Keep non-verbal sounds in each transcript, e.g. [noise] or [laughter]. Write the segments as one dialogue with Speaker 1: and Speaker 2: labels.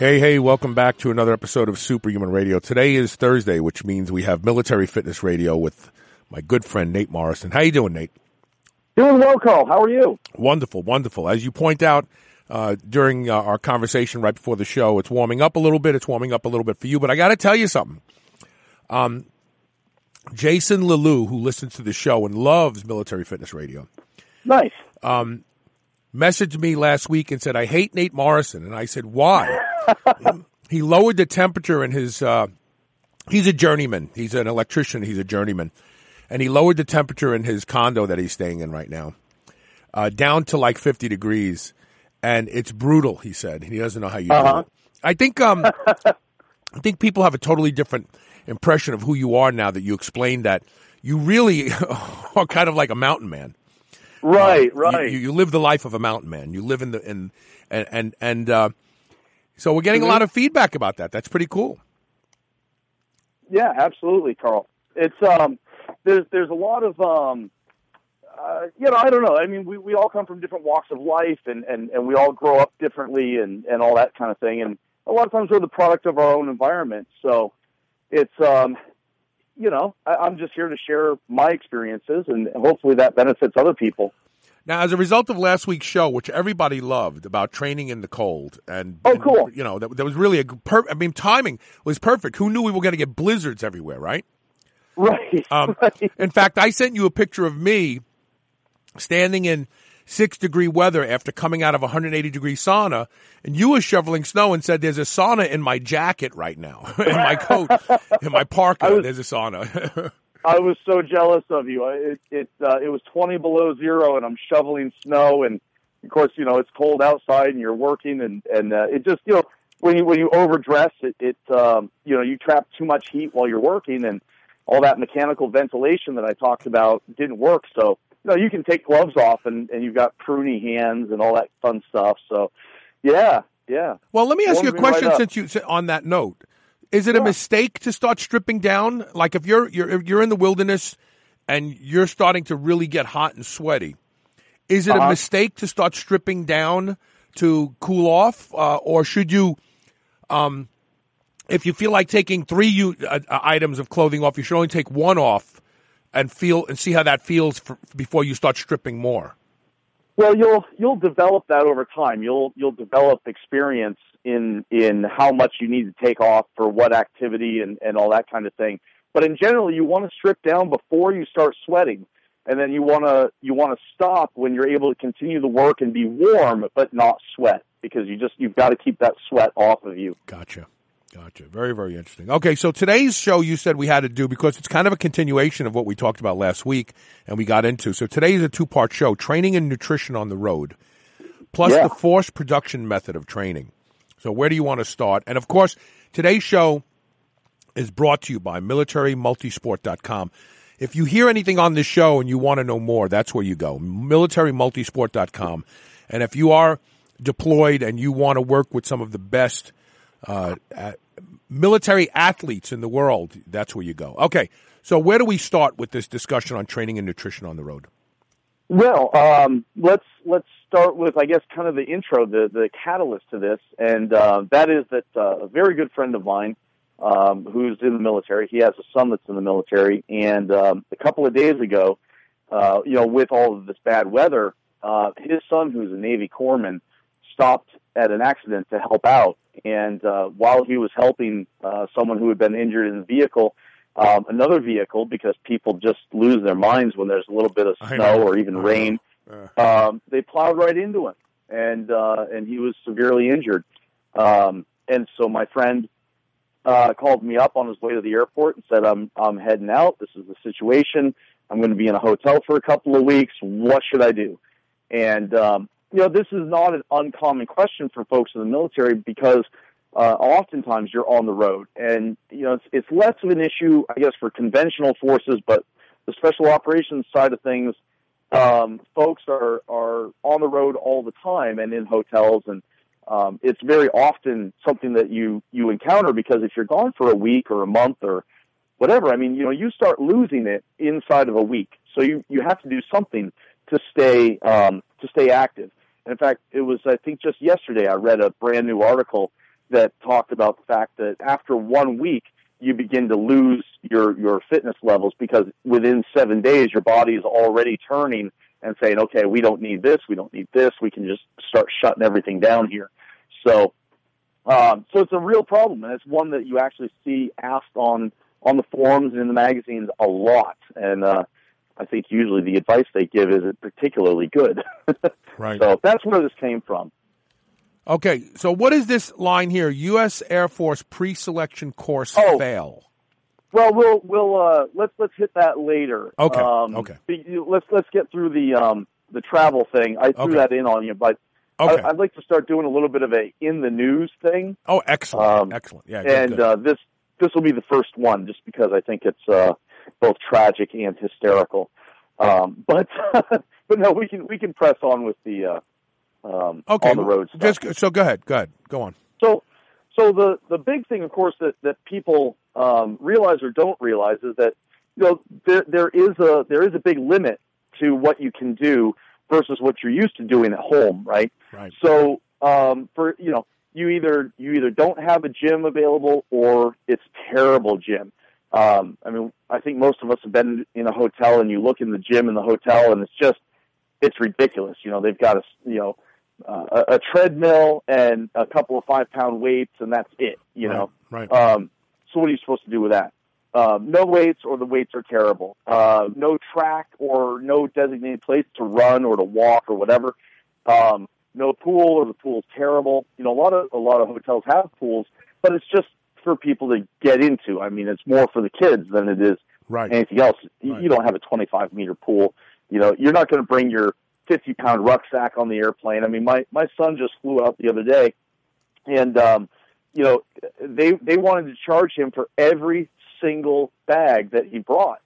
Speaker 1: Hey, hey, welcome back to another episode of Superhuman Radio. Today is Thursday, which means we have Military Fitness Radio with my good friend Nate Morrison. How you doing, Nate?
Speaker 2: Doing well, Carl. How are you?
Speaker 1: Wonderful, wonderful. As you point out uh, during uh, our conversation right before the show, it's warming up a little bit. It's warming up a little bit for you, but I got to tell you something. Um, Jason Lalou, who listens to the show and loves Military Fitness Radio,
Speaker 2: Nice.
Speaker 1: um, messaged me last week and said, I hate Nate Morrison. And I said, why? [laughs] he lowered the temperature in his, uh, he's a journeyman. He's an electrician. He's a journeyman. And he lowered the temperature in his condo that he's staying in right now, uh, down to like 50 degrees. And it's brutal, he said. He doesn't know how you do
Speaker 2: Uh-huh.
Speaker 1: it. I think, um, [laughs] I think people have a totally different impression of who you are now that you explained that you really [laughs] are kind of like a mountain man.
Speaker 2: Right,
Speaker 1: You-
Speaker 2: right.
Speaker 1: You, you live the life of a mountain man. You live in the in and and and uh, so we're getting a lot of feedback about that. That's pretty cool.
Speaker 2: yeah, absolutely, Carl. It's um, there's there's a lot of um, uh, you know, I don't know. I mean, we we all come from different walks of life, and and and we all grow up differently, and and all that kind of thing. And a lot of times we're the product of our own environment. So it's um, you know, I, I'm just here to share my experiences, and hopefully that benefits other people.
Speaker 1: Now, as a result of last week's show, which everybody loved about training in the cold, and
Speaker 2: Oh,
Speaker 1: and,
Speaker 2: cool.
Speaker 1: you know, that, that was really a per- I mean, timing was perfect. Who knew we were going to get blizzards everywhere, right? [laughs]
Speaker 2: Right.
Speaker 1: Um,
Speaker 2: right.
Speaker 1: In fact, I sent you a picture of me standing in six degree weather after coming out of a 180 degree sauna, and you were shoveling snow and said, "There's a sauna in my jacket right now, [laughs] in my coat, [laughs] in my parka.
Speaker 2: Was-
Speaker 1: there's a sauna." [laughs]
Speaker 2: I was so jealous of you. It it uh, it was twenty below zero, and I'm shoveling snow, and of course, you know it's cold outside, and you're working, and and uh, it just you know when you when you overdress, it it um, you know you trap too much heat while you're working, and all that mechanical ventilation that I talked about didn't work. So you know you can take gloves off, and and you've got pruny hands and all that fun stuff. So yeah, yeah.
Speaker 1: well, let me ask you a
Speaker 2: me right
Speaker 1: question. since you on that note, is it a mistake to start stripping down? Like if you're you're if you're in the wilderness and you're starting to really get hot and sweaty, is it a
Speaker 2: Uh-huh.
Speaker 1: mistake to start stripping down to cool off, uh, or should you? Um, if you feel like taking three u- uh, uh, items of clothing off, you should only take one off and feel and see how that feels for, before you start stripping more.
Speaker 2: Well, you'll you'll develop that over time. You'll you'll develop experience in in how much you need to take off for what activity and and all that kind of thing. But in general, you want to strip down before you start sweating, and then you want to you want to stop when you're able to continue the work and be warm but not sweat because you just you've got to keep that sweat off of you.
Speaker 1: Gotcha. Gotcha. Very, very interesting. Okay, so today's show you said we had to do because it's kind of a continuation of what we talked about last week and we got into. So today is a two part show training and nutrition on the road, plus
Speaker 2: Yeah.
Speaker 1: the force production method of training. So, where do you want to start? And of course, today's show is brought to you by militarymultisport.com. If you hear anything on this show and you want to know more, that's where you go. militarymultisport.com. And if you are deployed and you want to work with some of the best uh, military athletes in the world, that's where you go. Okay, so where do we start with this discussion on training and nutrition on the road?
Speaker 2: Well, um, let's let's start with I guess kind of the intro, the the catalyst to this, and uh, that is that uh, a very good friend of mine um, who's in the military. He has a son that's in the military, and um, a couple of days ago, uh, you know, with all of this bad weather, uh, his son, who's a Navy corpsman, stopped at an accident to help out, and uh, while he was helping uh, someone who had been injured in the vehicle. Um, another vehicle, because people just lose their minds when there's a little bit of snow or even rain um, they plowed right into him, and uh, and he was severely injured. Um, and so my friend uh, called me up on his way to the airport and said, "I'm I'm heading out. This is the situation. I'm going to be in a hotel for a couple of weeks. What should I do?" And um, you know, this is not an uncommon question for folks in the military because uh, oftentimes you're on the road, and you know it's, it's less of an issue, I guess, for conventional forces, but the special operations side of things, um, folks are are on the road all the time and in hotels, and um, it's very often something that you you encounter because if you're gone for a week or a month or whatever, I mean, you know, you start losing it inside of a week, so you you have to do something to stay um, to stay active. In fact, it was I think just yesterday I read a brand new article that talked about the fact that after one week you begin to lose your your fitness levels because within seven days your body is already turning and saying, okay, we don't need this, we don't need this, we can just start shutting everything down here. So, um, so it's a real problem, and it's one that you actually see asked on on the forums and in the magazines a lot. And uh, I think usually the advice they give isn't particularly good. [laughs]
Speaker 1: Right.
Speaker 2: So that's where this came from.
Speaker 1: Okay, so what is this line here? U.S. Air Force pre-selection course
Speaker 2: Oh.
Speaker 1: fail.
Speaker 2: Well, we'll we'll uh, let's let's hit that later.
Speaker 1: Okay,
Speaker 2: Um,
Speaker 1: okay.
Speaker 2: Let's let's get through the um, the travel thing. I threw
Speaker 1: Okay.
Speaker 2: that in on you, but
Speaker 1: Okay.
Speaker 2: I, I'd like to start doing a little bit of a in the news thing.
Speaker 1: oh, excellent,
Speaker 2: um,
Speaker 1: excellent. Yeah, good,
Speaker 2: and
Speaker 1: good.
Speaker 2: Uh, this this will be the first one, just because I think it's uh, both tragic and hysterical. Um, but [laughs] but no, we can we can press on with the uh, um,
Speaker 1: okay,
Speaker 2: on the road stuff.
Speaker 1: just so go ahead, go ahead, go on.
Speaker 2: So, so the the big thing, of course, that that people um, realize or don't realize is that you know there there is a there is a big limit to what you can do versus what you're used to doing at home, right?
Speaker 1: Right.
Speaker 2: So, um, for you know, you either you either don't have a gym available or it's terrible gym. Um, I mean, I think most of us have been in a hotel and you look in the gym in the hotel and it's just it's ridiculous. You know, they've got a you know uh, a, a treadmill and a couple of five pound weights and that's it. You know,
Speaker 1: right.
Speaker 2: um, so what are you supposed to do with that? Um, no weights or the weights are terrible. Uh, no track or no designated place to run or to walk or whatever. Um, no pool or the pool's terrible. You know, a lot of a lot of hotels have pools, but it's just for people to get into. I mean, it's more for the kids than it is
Speaker 1: Right.
Speaker 2: anything else. You-
Speaker 1: Right.
Speaker 2: You don't have a 25 meter pool. You know, you're not going to bring your 50 pound rucksack on the airplane. I mean, my my son just flew out the other day, and um, you know, they they wanted to charge him for every single bag that he brought,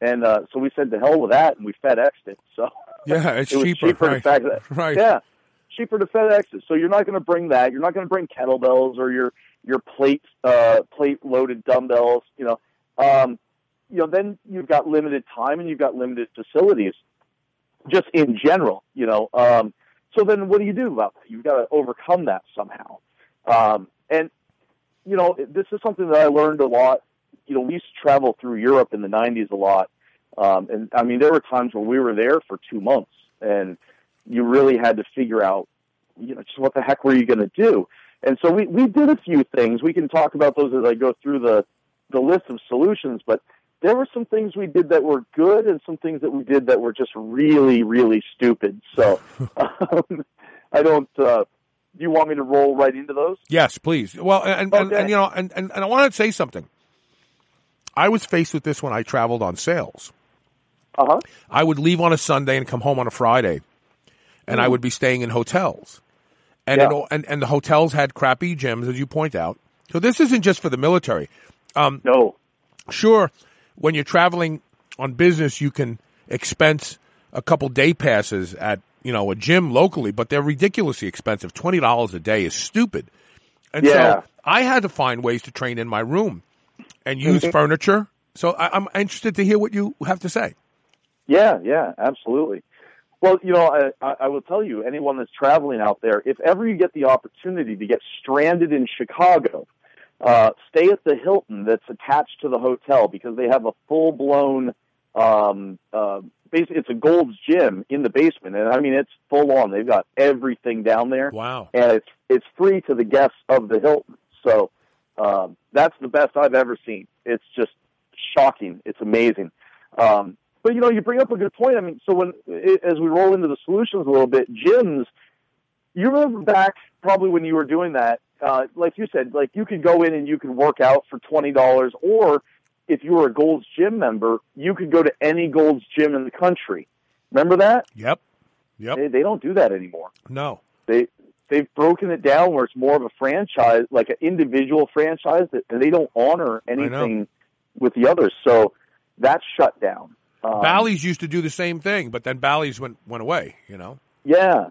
Speaker 2: and uh, so we said to hell with that, and we FedExed it. So
Speaker 1: Yeah, it's [laughs]
Speaker 2: it
Speaker 1: cheaper.
Speaker 2: cheaper
Speaker 1: right.
Speaker 2: it. [laughs]
Speaker 1: Right.
Speaker 2: Yeah, cheaper to FedEx it. So you're not going to bring that. You're not going to bring kettlebells or your your plate uh, plate loaded dumbbells. You know, um, you know. Then you've got limited time and you've got limited facilities, just in general. You know. Um, so then, what do you do about that? You've got to overcome that somehow. Um, and you know, this is something that I learned a lot. You know, we used to travel through Europe in the '90s a lot, um, and I mean, there were times where we were there for two months, and you really had to figure out, you know, just what the heck were you going to do? And so we we did a few things. We can talk about those as I go through the the list of solutions, but there were some things we did that were good and some things that we did that were just really really stupid. So [laughs] um, I don't. Uh, do you want me to roll right into those?
Speaker 1: Yes, please. Well, and, and,
Speaker 2: Okay.
Speaker 1: and you know, and, and, and I want to say something. I was faced with this when I traveled on sales.
Speaker 2: Uh huh.
Speaker 1: I would leave on a Sunday and come home on a Friday, and I
Speaker 2: Mm.
Speaker 1: would be staying in hotels, and,
Speaker 2: Yeah.
Speaker 1: it, and and the hotels had crappy gyms, as you point out. So this isn't just for the military. Um,
Speaker 2: No.
Speaker 1: sure, when you're traveling on business, you can expense a couple day passes at you know a gym locally, but they're ridiculously expensive. Twenty dollars a day is stupid. And
Speaker 2: Yeah.
Speaker 1: so I had to find ways to train in my room and use
Speaker 2: Mm-hmm.
Speaker 1: furniture. So I, I'm interested to hear what you have to say.
Speaker 2: Yeah, yeah, absolutely. Well, you know, I, I will tell you, anyone that's traveling out there, if ever you get the opportunity to get stranded in Chicago, uh, stay at the Hilton that's attached to the hotel because they have a full blown, um, uh, basically, it's a Gold's Gym in the basement, and I mean, it's full on. They've got everything down there,
Speaker 1: Wow.
Speaker 2: and it's it's free to the guests of the Hilton. So um, that's the best I've ever seen. It's just shocking. It's amazing. Um, but you know, you bring up a good point. I mean, so when as we roll into the solutions a little bit, gyms. You remember back probably when you were doing that, uh, like you said, like you could go in and you could work out for twenty dollars, or if you were a Gold's Gym member, you could go to any Gold's Gym in the country. Remember that?
Speaker 1: Yep. Yep.
Speaker 2: They, they don't do that anymore
Speaker 1: No.
Speaker 2: they they've broken it down where it's more of a franchise, like an individual franchise, that, they don't honor anything with the others. So that's shut down. Um,
Speaker 1: Bally's used to do the same thing, but then Bally's went went away. You know.
Speaker 2: Yeah,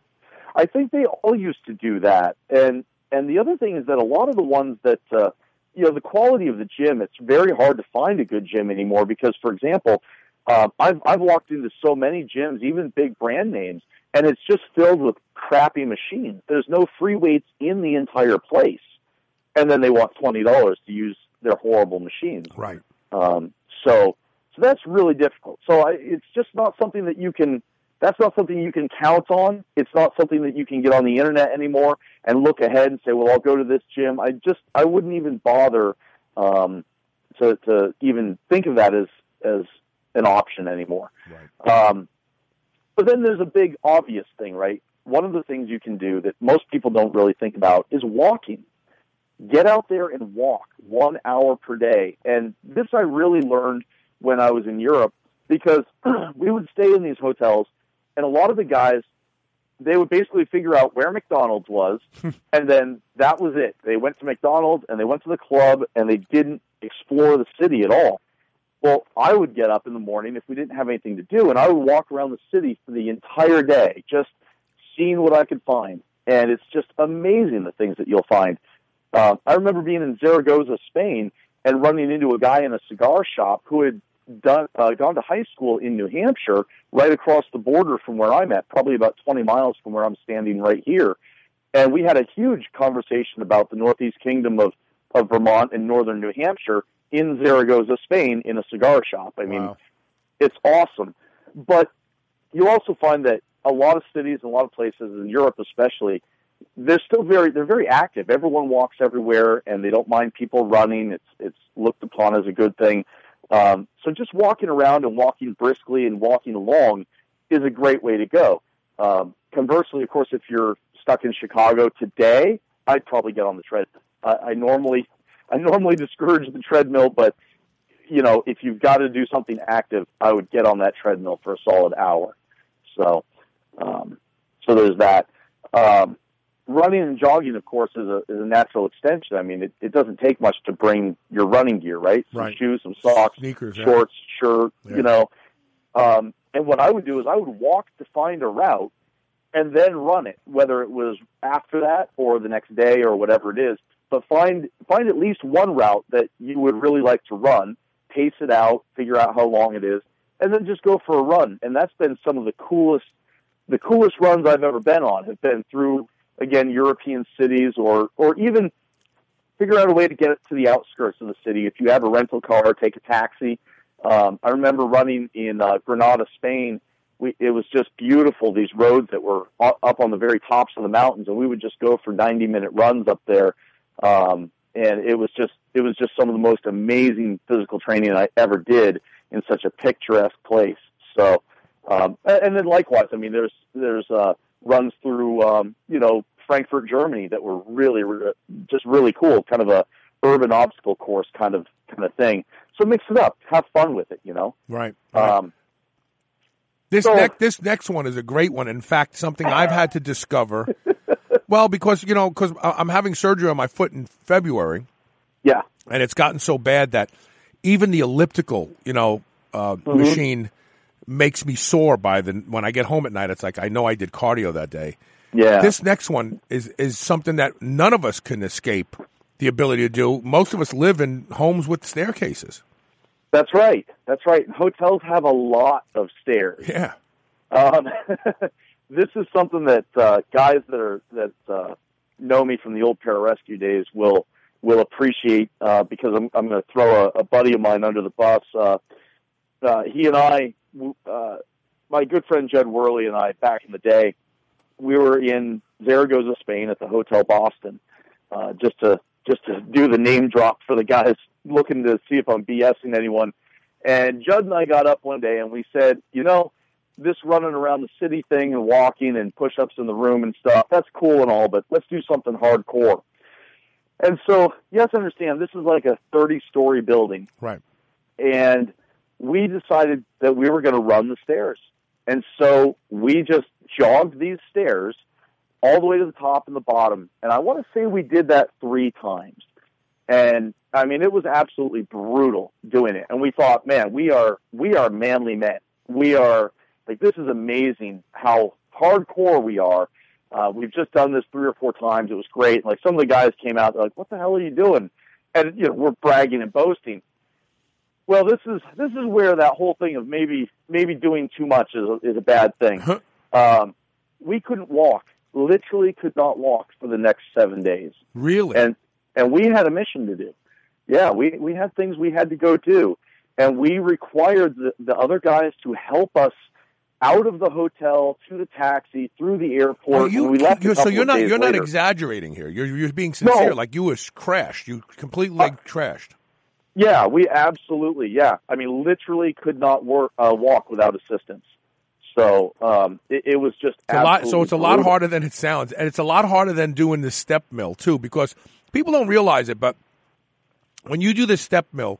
Speaker 2: I think they all used to do that, and and the other thing is that a lot of the ones that uh, you know the quality of the gym, it's very hard to find a good gym anymore because, for example, uh, I've I've walked into so many gyms, even big brand names, and it's just filled with crappy machines. There's no free weights in the entire place, and then they want twenty dollars to use their horrible machines.
Speaker 1: Right.
Speaker 2: Um, so so that's really difficult. So I, it's just not something that you can. That's not something you can count on. It's not something that you can get on the internet anymore and look ahead and say, "Well, I'll go to this gym." I just I wouldn't even bother um, to to even think of that as as an option anymore.
Speaker 1: Right.
Speaker 2: Um, but then there's a big obvious thing, right? One of the things you can do that most people don't really think about is walking. Get out there and walk one hour per day. And this I really learned when I was in Europe because [clears throat] we would stay in these hotels and a lot of the guys they would basically figure out where McDonald's was [laughs] and then that was it. They went to McDonald's and they went to the club and they didn't explore the city at all. Well, I would get up in the morning if we didn't have anything to do, and I would walk around the city for the entire day, just seeing what I could find. And it's just amazing the things that you'll find. Uh, I remember being in Zaragoza, Spain, and running into a guy in a cigar shop who had done uh, gone to high school in New Hampshire, right across the border from where I'm at, probably about 20 miles from where I'm standing right here. And we had a huge conversation about the Northeast Kingdom of, of Vermont and northern New Hampshire in Zaragoza, Spain, in a cigar shop. I mean,
Speaker 1: Wow.
Speaker 2: it's awesome. But you also find that a lot of cities and a lot of places in Europe, especially, they're still very they're very active. Everyone walks everywhere, and they don't mind people running. It's it's looked upon as a good thing. Um, so just walking around and walking briskly and walking along is a great way to go. Um, conversely, of course, if you're stuck in Chicago today, I'd probably get on the treadmill. I, I normally [laughs] I normally discourage the treadmill, but you know, if you've got to do something active, I would get on that treadmill for a solid hour. So, um, so there's that. Um, running and jogging, of course, is a is a natural extension. I mean, it, it doesn't take much to bring your running gear, right? Some
Speaker 1: Right.
Speaker 2: shoes, some socks,
Speaker 1: Sneakers, yeah.
Speaker 2: shorts, shirt,
Speaker 1: Yeah.
Speaker 2: you know. Um, and what I would do is I would walk to find a route and then run it, whether it was after that or the next day or whatever it is. But find find at least one route that you would really like to run, pace it out, figure out how long it is, and then just go for a run. And that's been some of the coolest the coolest runs I've ever been on have been through again European cities or or even figure out a way to get to the outskirts of the city. If you have a rental car, take a taxi. Um, I remember running in uh, Granada, Spain. We, it was just beautiful. These roads that were up on the very tops of the mountains, and we would just go for 90 minute runs up there. Um, and it was just it was just some of the most amazing physical training I ever did in such a picturesque place. So, um, and then likewise, I mean, there's there's uh, runs through um, you know Frankfurt, Germany that were really re- just really cool, kind of a urban obstacle course kind of kind of thing. So mix it up, have fun with it, you know.
Speaker 1: Right. right.
Speaker 2: Um,
Speaker 1: This
Speaker 2: So-
Speaker 1: next this next one is a great one. In fact, something I've had to discover. [laughs] well, because you know, because I'm having surgery on my foot in February,
Speaker 2: yeah,
Speaker 1: and it's gotten so bad that even the elliptical, you know, uh,
Speaker 2: Mm-hmm.
Speaker 1: machine makes me sore by the when I get home at night. It's like I know I did cardio that day.
Speaker 2: Yeah.
Speaker 1: This next one is is something that none of us can escape the ability to do. Most of us live in homes with staircases.
Speaker 2: That's right. That's right. Hotels have a lot of stairs.
Speaker 1: Yeah.
Speaker 2: Um, [laughs] this is something that uh, guys that are that uh, know me from the old pararescue days will will appreciate uh, because I'm I'm going to throw a, a buddy of mine under the bus. Uh, uh, he and I, uh, my good friend Jed Worley and I, back in the day, we were in Zaragoza, Spain, at the Hotel Boston, uh, just to just to do the name drop for the guys [laughs] looking to see if I'm BSing anyone. And Judd and I got up one day and we said, you know, this running around the city thing and walking and push-ups in the room and stuff, that's cool and all, but let's do something hardcore. And so, you have to understand, this is like a 30-story building
Speaker 1: Right.
Speaker 2: and we decided that we were going to run the stairs. And so we just jogged these stairs all the way to the top and the bottom. And I want to say we did that three times. And I mean, it was absolutely brutal doing it. And we thought, man, we are, we are manly men. We are like, this is amazing how hardcore we are. Uh, we've just done this three or four times. It was great. Like some of the guys came out, like, what the hell are you doing? And, you know, we're bragging and boasting. Well, this is, this is where that whole thing of maybe, maybe doing too much is a, is a bad thing. um, we couldn't walk, literally could not walk for the next seven days.
Speaker 1: Really?
Speaker 2: And, and we had a mission to do. Yeah, we, we had things we had to go do. And we required the, the other guys to help us out of the hotel to the taxi through the airport.
Speaker 1: You,
Speaker 2: we left
Speaker 1: you're, so you're not you're not exaggerating here. You're you're being sincere. Like you was crashed. You completely like, crashed.
Speaker 2: Yeah, we absolutely. Yeah, I mean, literally could not work, uh, walk without assistance. So um, it, it was just
Speaker 1: It's a lot, so it's a lot
Speaker 2: brutal.
Speaker 1: harder than it sounds, and it's a lot harder than doing the step mill too, because people don't realize it. But when you do the step mill,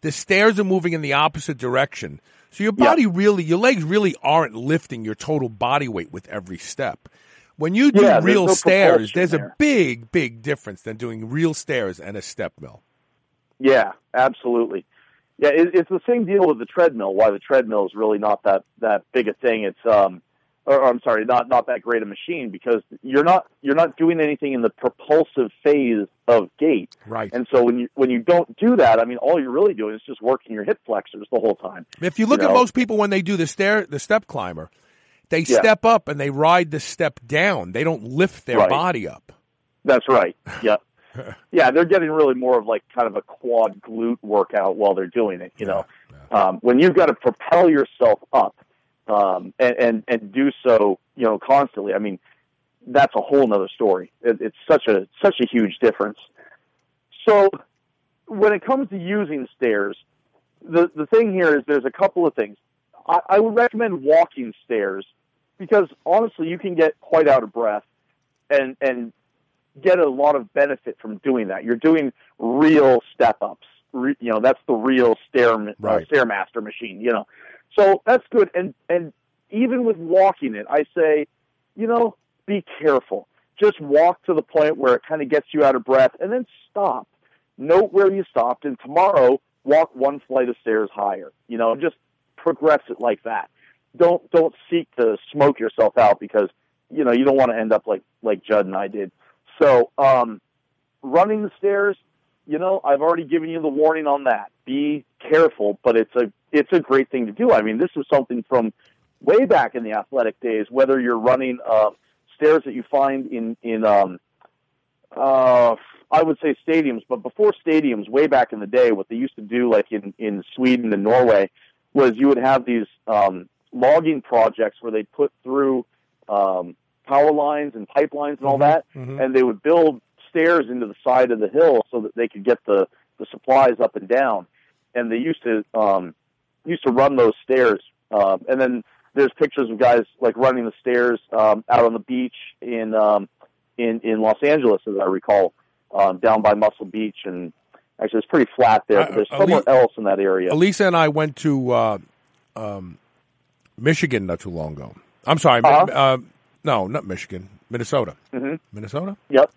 Speaker 1: the stairs are moving in the opposite direction, so your
Speaker 2: Yeah.
Speaker 1: body really, your legs really aren't lifting your total body weight with every step. When you do
Speaker 2: Yeah, there's
Speaker 1: real
Speaker 2: no
Speaker 1: stairs, there's a big, big difference than doing real stairs and a step mill.
Speaker 2: Yeah, absolutely. Yeah, it, it's the same deal with the treadmill. Why the treadmill is really not that that big a thing. It's um, or, or I'm sorry, not not that great a machine because you're not you're not doing anything in the propulsive phase of gait.
Speaker 1: Right.
Speaker 2: And so when you when you don't do that, I mean, all you're really doing is just working your hip flexors the whole time.
Speaker 1: If you look
Speaker 2: You
Speaker 1: at
Speaker 2: know?
Speaker 1: most people when they do the stair, the step climber, they
Speaker 2: Yeah.
Speaker 1: step up and they ride the step down. They don't lift their
Speaker 2: Right.
Speaker 1: body up.
Speaker 2: That's right. Yeah. [laughs] Yeah, they're getting really more of like kind of a quad glute workout while they're doing it. You know, um, when you've got to propel yourself up um, and, and and do so, you know, constantly. I mean, that's a whole nother story. It, it's such a such a huge difference. So, when it comes to using stairs, the the thing here is there's a couple of things. I, I would recommend walking stairs because honestly, you can get quite out of breath and and get a lot of benefit from doing that. You're doing real step ups. Re, you know, that's the real stair
Speaker 1: Right.
Speaker 2: uh, stairmaster machine. You know, so that's good. And and even with walking it, I say, you know, be careful. Just walk to the point where it kind of gets you out of breath, and then stop. Note where you stopped, and tomorrow walk one flight of stairs higher. You know, just progress it like that. Don't don't seek to smoke yourself out because you know you don't want to end up like like Judd and I did. So, um, running the stairs, you know, I've already given you the warning on that. Be careful, but it's a it's a great thing to do. I mean, this is something from way back in the athletic days. Whether you're running uh, stairs that you find in in um, uh, I would say stadiums, but before stadiums, way back in the day, what they used to do, like in in Sweden and Norway, was you would have these um, logging projects where they'd put through um, power lines and pipelines and all that, and they would build stairs into the side of the hill so that they could get the the supplies up and down. And they used to um, used to run those stairs, um, and then there's pictures of guys like running the stairs um, out on the beach in um, in in Los Angeles, as I recall, um, down by Muscle Beach, and actually it's pretty flat there.
Speaker 1: Uh,
Speaker 2: But there's
Speaker 1: uh,
Speaker 2: somewhere
Speaker 1: Ali-
Speaker 2: else in that area.
Speaker 1: Elisa and I went to uh, um, Michigan not too long ago. I'm sorry,
Speaker 2: Uh-huh.
Speaker 1: uh, no, not Michigan, Minnesota.
Speaker 2: Mhm.
Speaker 1: Minnesota,
Speaker 2: Yep.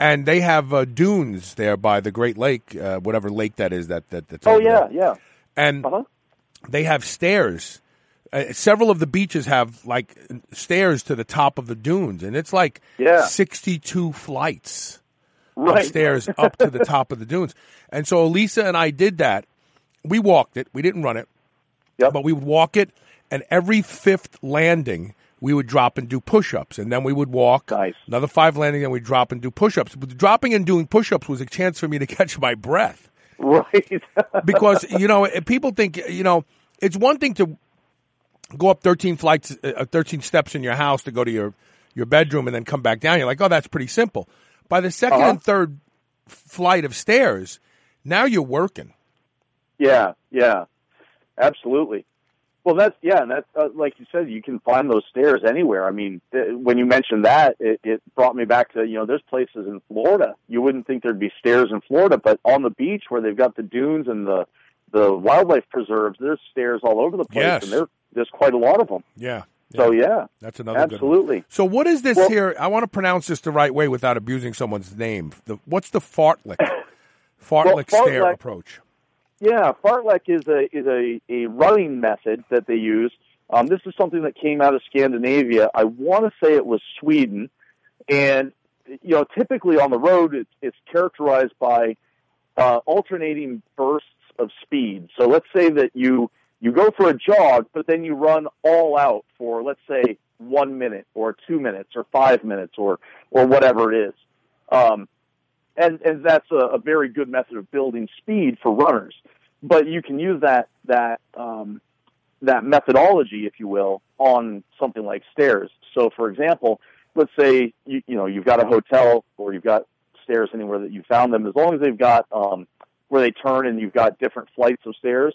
Speaker 1: and they have uh, dunes there by the Great Lake, uh, whatever lake that is. That that that's
Speaker 2: Oh yeah,
Speaker 1: there.
Speaker 2: yeah.
Speaker 1: and
Speaker 2: Uh-huh.
Speaker 1: they have stairs. Uh, several of the beaches have like stairs to the top of the dunes, and it's like
Speaker 2: Yeah.
Speaker 1: 62 flights
Speaker 2: Right.
Speaker 1: of stairs [laughs] up to the top of the dunes. And so Elisa and I did that. We walked it. We didn't run it,
Speaker 2: Yep.
Speaker 1: but we would walk it, and every fifth landing we would drop and do push-ups, and then we would walk
Speaker 2: Nice.
Speaker 1: another five landing, and we would drop and do push-ups. But dropping and doing push-ups was a chance for me to [laughs] catch my breath
Speaker 2: Right. [laughs]
Speaker 1: because you know people think you know it's one thing to go up 13 flights uh, 13 steps in your house to go to your your bedroom and then come back down you're like oh that's pretty simple by the 2nd
Speaker 2: Uh-huh.
Speaker 1: and third flight of stairs now you're working
Speaker 2: Yeah, yeah, absolutely. Well, that's yeah, and that's uh, like you said, you can find those stairs anywhere. I mean, th- when you mentioned that, it, it brought me back to you know, there's places in Florida. You wouldn't think there'd be stairs in Florida, but on the beach where they've got the dunes and the the wildlife preserves, there's stairs all over the place,
Speaker 1: Yes.
Speaker 2: and there there's quite a lot of them.
Speaker 1: yeah
Speaker 2: So yeah,
Speaker 1: That's another
Speaker 2: absolutely.
Speaker 1: So what is this
Speaker 2: Well-
Speaker 1: here? I want to pronounce this the right way without abusing someone's name. The, what's the fartlek? [laughs] Fartlek stair
Speaker 2: fartlek-
Speaker 1: approach.
Speaker 2: Yeah, fartlek is a is a, a running method that they use. Um, this is something that came out of Scandinavia. I want to say it was Sweden, and you know, typically on the road, it's, it's characterized by uh, alternating bursts of speed. So let's say that you you go for a jog, but then you run all out for let's say one minute or two minutes or five minutes or or whatever it is. Um, and and that's a, a very good method of building speed for runners. But you can use that that um, that methodology, if you will, on something like stairs. So, for example, let's say you you know you've got a hotel or you've got stairs anywhere that you found them. As long as they've got um, where they turn and you've got different flights of stairs.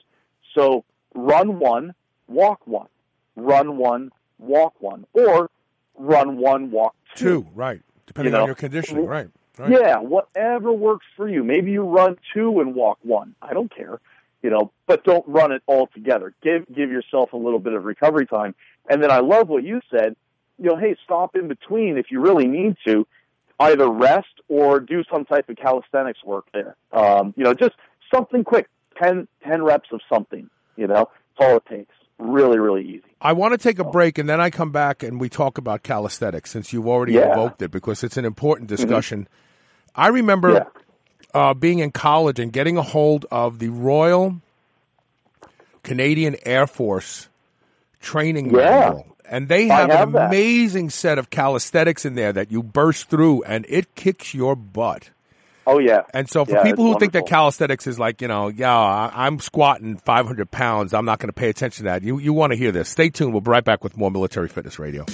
Speaker 2: So run one, walk one, run one, walk one, or run one, walk two.
Speaker 1: Two, right. Depending
Speaker 2: You know,
Speaker 1: on your conditioning, right. Right.
Speaker 2: Yeah, whatever works for you. Maybe you run two and walk one. I don't care, you know, but don't run it all together. Give give yourself a little bit of recovery time. And then I love what you said. You know, hey, stop in between if you really need to. Either rest or do some type of calisthenics work there. Um, you know, just something quick. 10, 10 reps of something. You know, that's all it takes. Really, really easy.
Speaker 1: I want to take a break and then I come back and we talk about calisthenics since you've already
Speaker 2: Yeah. Mm-hmm.
Speaker 1: invoked it because it's an important discussion. I remember
Speaker 2: Yeah.
Speaker 1: uh, being in college and getting a hold of the Royal Canadian Air Force training
Speaker 2: Yeah.
Speaker 1: manual. And they have,
Speaker 2: have
Speaker 1: an
Speaker 2: that.
Speaker 1: amazing set of calisthenics in there that you burst through and it kicks your butt.
Speaker 2: Oh yeah.
Speaker 1: And so for
Speaker 2: Yeah,
Speaker 1: people who
Speaker 2: it's
Speaker 1: think that calisthenics is like, you know, yeah, I'm squatting 500 pounds, I'm not going to pay attention to that. You, you want to hear this. Stay tuned. We'll be right back with more Military Fitness Radio.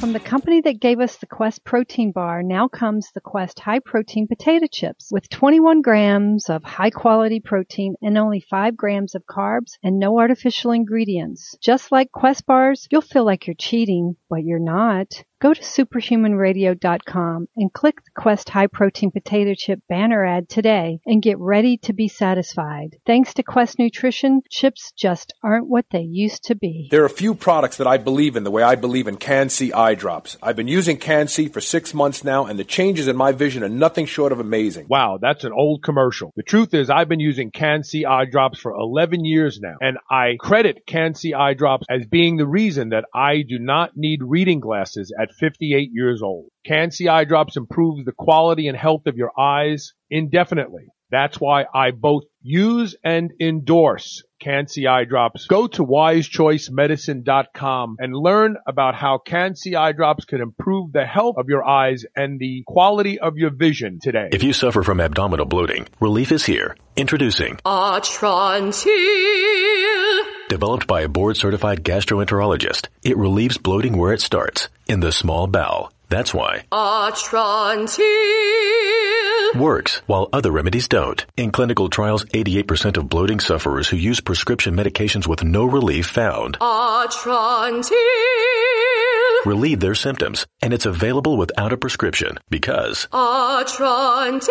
Speaker 3: From the company that gave us the Quest protein bar, now comes the Quest high protein potato chips with 21 grams of high quality protein and only 5 grams of carbs and no artificial ingredients. Just like Quest bars, you'll feel like you're cheating, but you're not. Go to superhumanradio.com and click the Quest High Protein Potato Chip banner ad today and get ready to be satisfied. Thanks to Quest Nutrition, chips just aren't what they used to be.
Speaker 1: There are a few products that I believe in the way I believe in CanC eye drops. I've been using CanC for six months now, and the changes in my vision are nothing short of amazing. Wow, that's an old commercial. The truth is, I've been using CanC eye drops for 11 years now, and I credit CanC eye drops as being the reason that I do not need reading glasses at 58 years old. CanC eye drops improves the quality and health of your eyes indefinitely. That's why I both use and endorse CanC eye drops. Go to wisechoicemedicine.com and learn about how CanC eye drops can improve the health of your eyes and the quality of your vision today.
Speaker 4: If you suffer from abdominal bloating, relief is here. Introducing
Speaker 5: Atrantil.
Speaker 4: Developed by a board certified gastroenterologist, it relieves bloating where it starts, in the small bowel. That's why.
Speaker 5: Atrantil.
Speaker 4: Works, while other remedies don't. In clinical trials, 88% of bloating sufferers who use prescription medications with no relief found
Speaker 5: Atrantil.
Speaker 4: relieve their symptoms, and it's available without a prescription because
Speaker 5: Atrantil.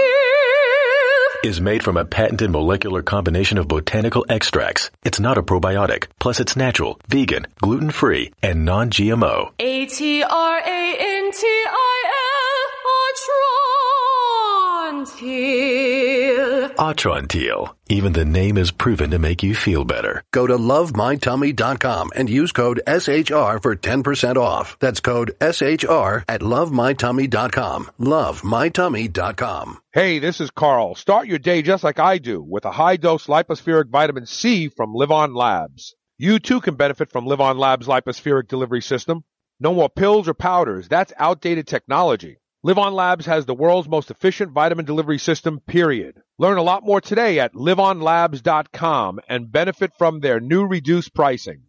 Speaker 4: Is made from a patented molecular combination of botanical extracts. It's not a probiotic. Plus, it's natural, vegan, gluten-free, and non-GMO.
Speaker 5: A-T-R-A-N-T-I-L. Atrantil.
Speaker 4: Atrantil. Even the name is proven to make you feel better.
Speaker 6: Go to lovemytummy.com and use code SHR for 10% off. That's code SHR at lovemytummy.com. Lovemytummy.com.
Speaker 1: Hey, this is Carl. Start your day just like I do with a high dose lipospheric vitamin C from LivOn Labs. You too can benefit from LivOn Labs lipospheric delivery system. No more pills or powders. That's outdated technology. LivOn Labs has the world's most efficient vitamin delivery system, period. Learn a lot more today at livonlabs.com and benefit from their new reduced pricing.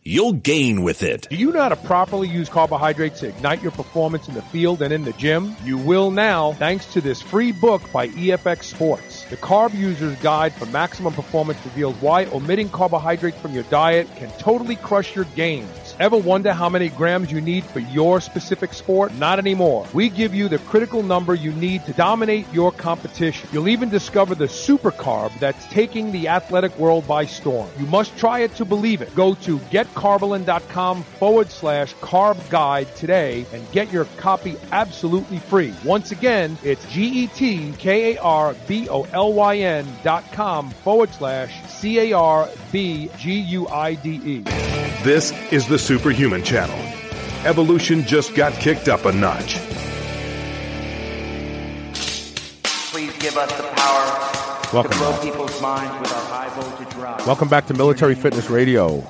Speaker 7: you'll gain with it.
Speaker 1: Do you know how to properly use carbohydrates to ignite your performance in the field and in the gym? You will now thanks to this free book by EFX Sports. The Carb User's Guide for Maximum Performance reveals why omitting carbohydrates from your diet can totally crush your gains. Ever wonder how many grams you need for your specific sport? Not anymore. We give you the critical number you need to dominate your competition. You'll even discover the super carb that's taking the athletic world by storm. You must try it to believe it. Go to getkarbolyn.com forward slash carb guide today and get your copy absolutely free. Once again, it's G-E-T-K-A-R-B-O-L-Y-N dot com forward slash C-A-R-B-G-U-I-D-E.
Speaker 8: This is the Superhuman Channel. Evolution just got kicked up a notch.
Speaker 9: Please give us the power
Speaker 1: Welcome
Speaker 9: to blow
Speaker 1: back.
Speaker 9: people's minds with our high voltage rock.
Speaker 1: Welcome back to Military Fitness Radio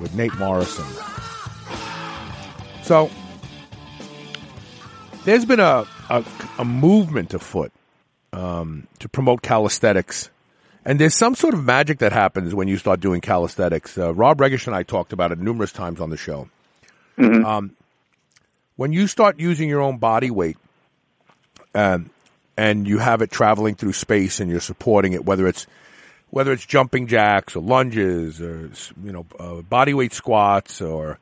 Speaker 1: with Nate Morrison. So, there's been a, a, a movement afoot um, to promote calisthenics. And there's some sort of magic that happens when you start doing calisthenics. Uh, Rob Regish and I talked about it numerous times on the show. Um, when you start using your own body weight, um, and you have it traveling through space, and you're supporting it, whether it's whether it's jumping jacks or lunges or you know uh, body weight squats or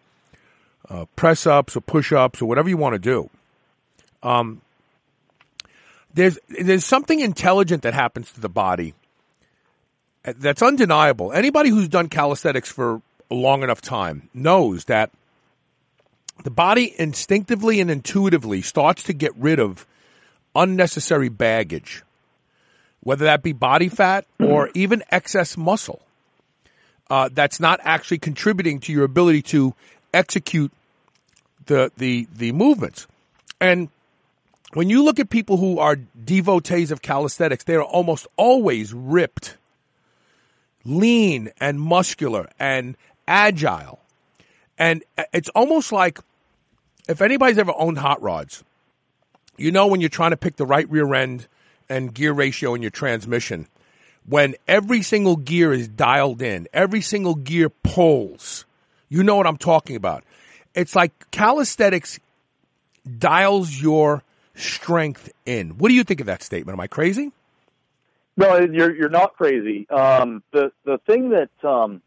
Speaker 1: uh, press ups or push ups or whatever you want to do. Um, there's there's something intelligent that happens to the body that's undeniable. Anybody who's done calisthenics for a long enough time knows that the body instinctively and intuitively starts to get rid of unnecessary baggage, whether that be body fat or even excess muscle. Uh, that's not actually contributing to your ability to execute the the the movements. And when you look at people who are devotees of calisthenics, they are almost always ripped, lean and muscular and agile. And it's almost like if anybody's ever owned hot rods, you know when you're trying to pick the right rear end and gear ratio in your transmission, when every single gear is dialed in, every single gear pulls, you know what I'm talking about. It's like calisthenics dials your strength in. What do you think of that statement? Am I crazy?
Speaker 2: No, you're you're not crazy. Um, the the thing that um,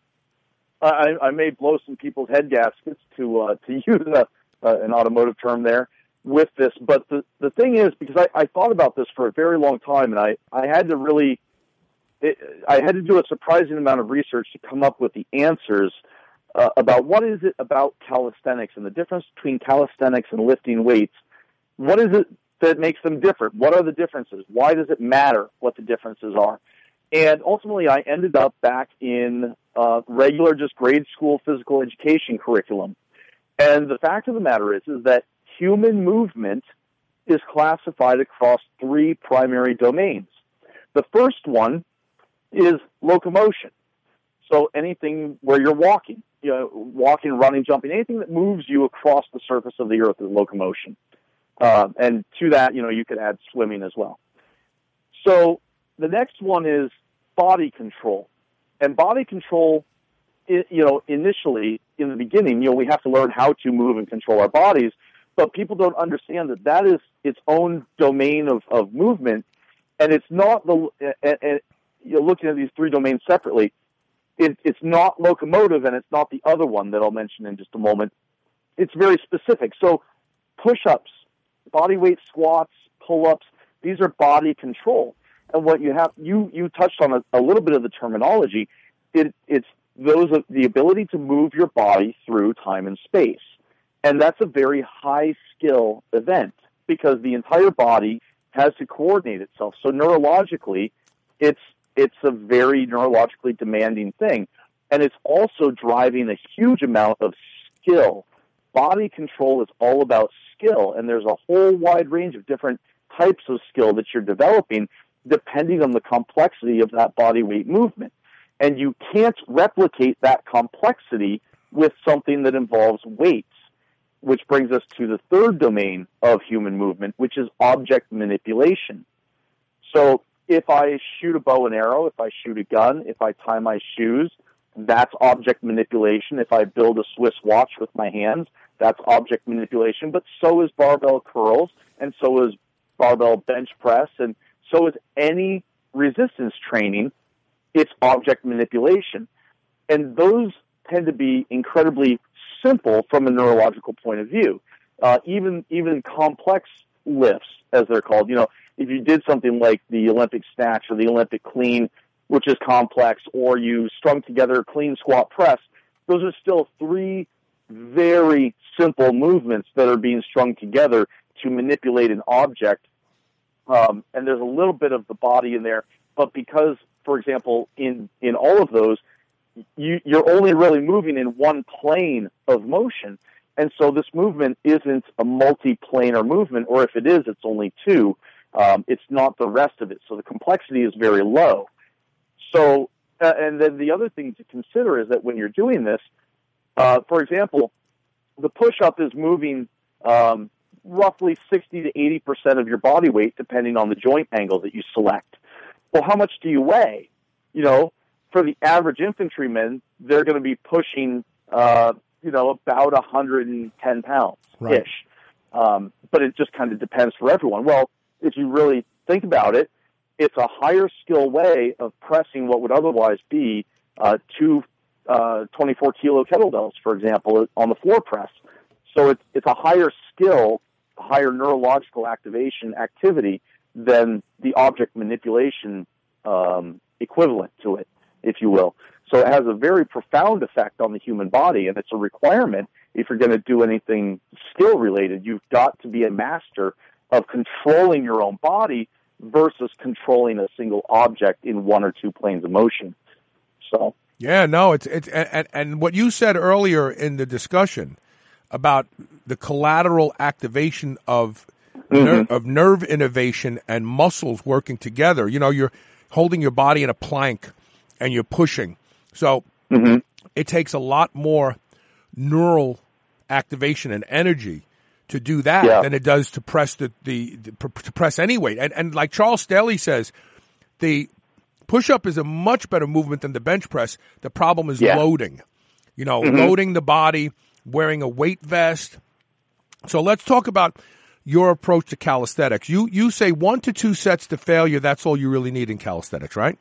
Speaker 2: I, I may blow some people's head gaskets to uh, to [laughs] use a, uh, an automotive term there with this, but the the thing is because I, I thought about this for a very long time, and I I had to really it, I had to do a surprising amount of research to come up with the answers uh, about what is it about calisthenics and the difference between calisthenics and lifting weights. What is it that makes them different? What are the differences? Why does it matter what the differences are? And ultimately, I ended up back in uh, regular, just grade school physical education curriculum. And the fact of the matter is, is that human movement is classified across three primary domains. The first one is locomotion. So anything where you're walking, you know, walking, running, jumping, anything that moves you across the surface of the earth is locomotion. Uh, and to that, you know, you could add swimming as well. So the next one is body control. And body control, you know, initially, in the beginning, you know, we have to learn how to move and control our bodies, but people don't understand that that is its own domain of, of movement, and it's not the, and, and you're looking at these three domains separately. It, it's not locomotive, and it's not the other one that I'll mention in just a moment. It's very specific. So push-ups, body weight squats, pull-ups, these are body control. And what you have, you, you touched on a, a little bit of the terminology. It, it's those the ability to move your body through time and space. And that's a very high skill event because the entire body has to coordinate itself. So neurologically, it's, it's a very neurologically demanding thing. and it's also driving a huge amount of skill. Body control is all about skill, and there's a whole wide range of different types of skill that you're developing depending on the complexity of that body weight movement. And you can't replicate that complexity with something that involves weights, which brings us to the third domain of human movement, which is object manipulation. So if I shoot a bow and arrow, if I shoot a gun, if I tie my shoes, that's object manipulation. If I build a Swiss watch with my hands, that's object manipulation. But so is barbell curls, and so is barbell bench press, and so is any resistance training. It's object manipulation. And those tend to be incredibly simple from a neurological point of view. Uh, even even complex lifts, as they're called. You know, if you did something like the Olympic snatch or the Olympic clean, which is complex, or you strung together clean squat press, those are still three very simple movements that are being strung together to manipulate an object. Um, and there's a little bit of the body in there, but because, for example, in in all of those, you, you're only really moving in one plane of motion. And so this movement isn't a multi-planar movement, or if it is, it's only two. Um, it's not the rest of it. So the complexity is very low. So, uh, and then the other thing to consider is that when you're doing this, uh, for example, the push-up is moving um, roughly 60 to 80 percent of your body weight, depending on the joint angle that you select. Well, how much do you weigh? You know, for the average infantryman, they're going to be pushing, uh, you know, about 110 pounds ish.
Speaker 1: Right.
Speaker 2: Um, but it just kind of depends for everyone. Well, if you really think about it, it's a higher skill way of pressing what would otherwise be uh, two uh, 24 kilo kettlebells, for example, on the floor press. So it's, it's a higher skill, higher neurological activation activity than the object manipulation um, equivalent to it, if you will. So it has a very profound effect on the human body, and it's a requirement if you're going to do anything skill related. You've got to be a master of controlling your own body versus controlling a single object in one or two planes of motion. So
Speaker 1: Yeah, no, it's it's and, and what you said earlier in the discussion about the collateral activation of ner- mm-hmm. of nerve innovation and muscles working together. You know, you're holding your body in a plank and you're pushing. So mm-hmm. it takes a lot more neural activation and energy to do that
Speaker 2: Yeah.
Speaker 1: than it does to press the, the, the to press any weight. And and like Charles Staley says, the push up is a much better movement than the bench press. The problem is
Speaker 2: Yeah.
Speaker 1: loading. You know,
Speaker 2: Mhm.
Speaker 1: loading the body, wearing a weight vest. So let's talk about your approach to calisthenics. You you say one to two sets to failure. That's all you really need in calisthenics, right?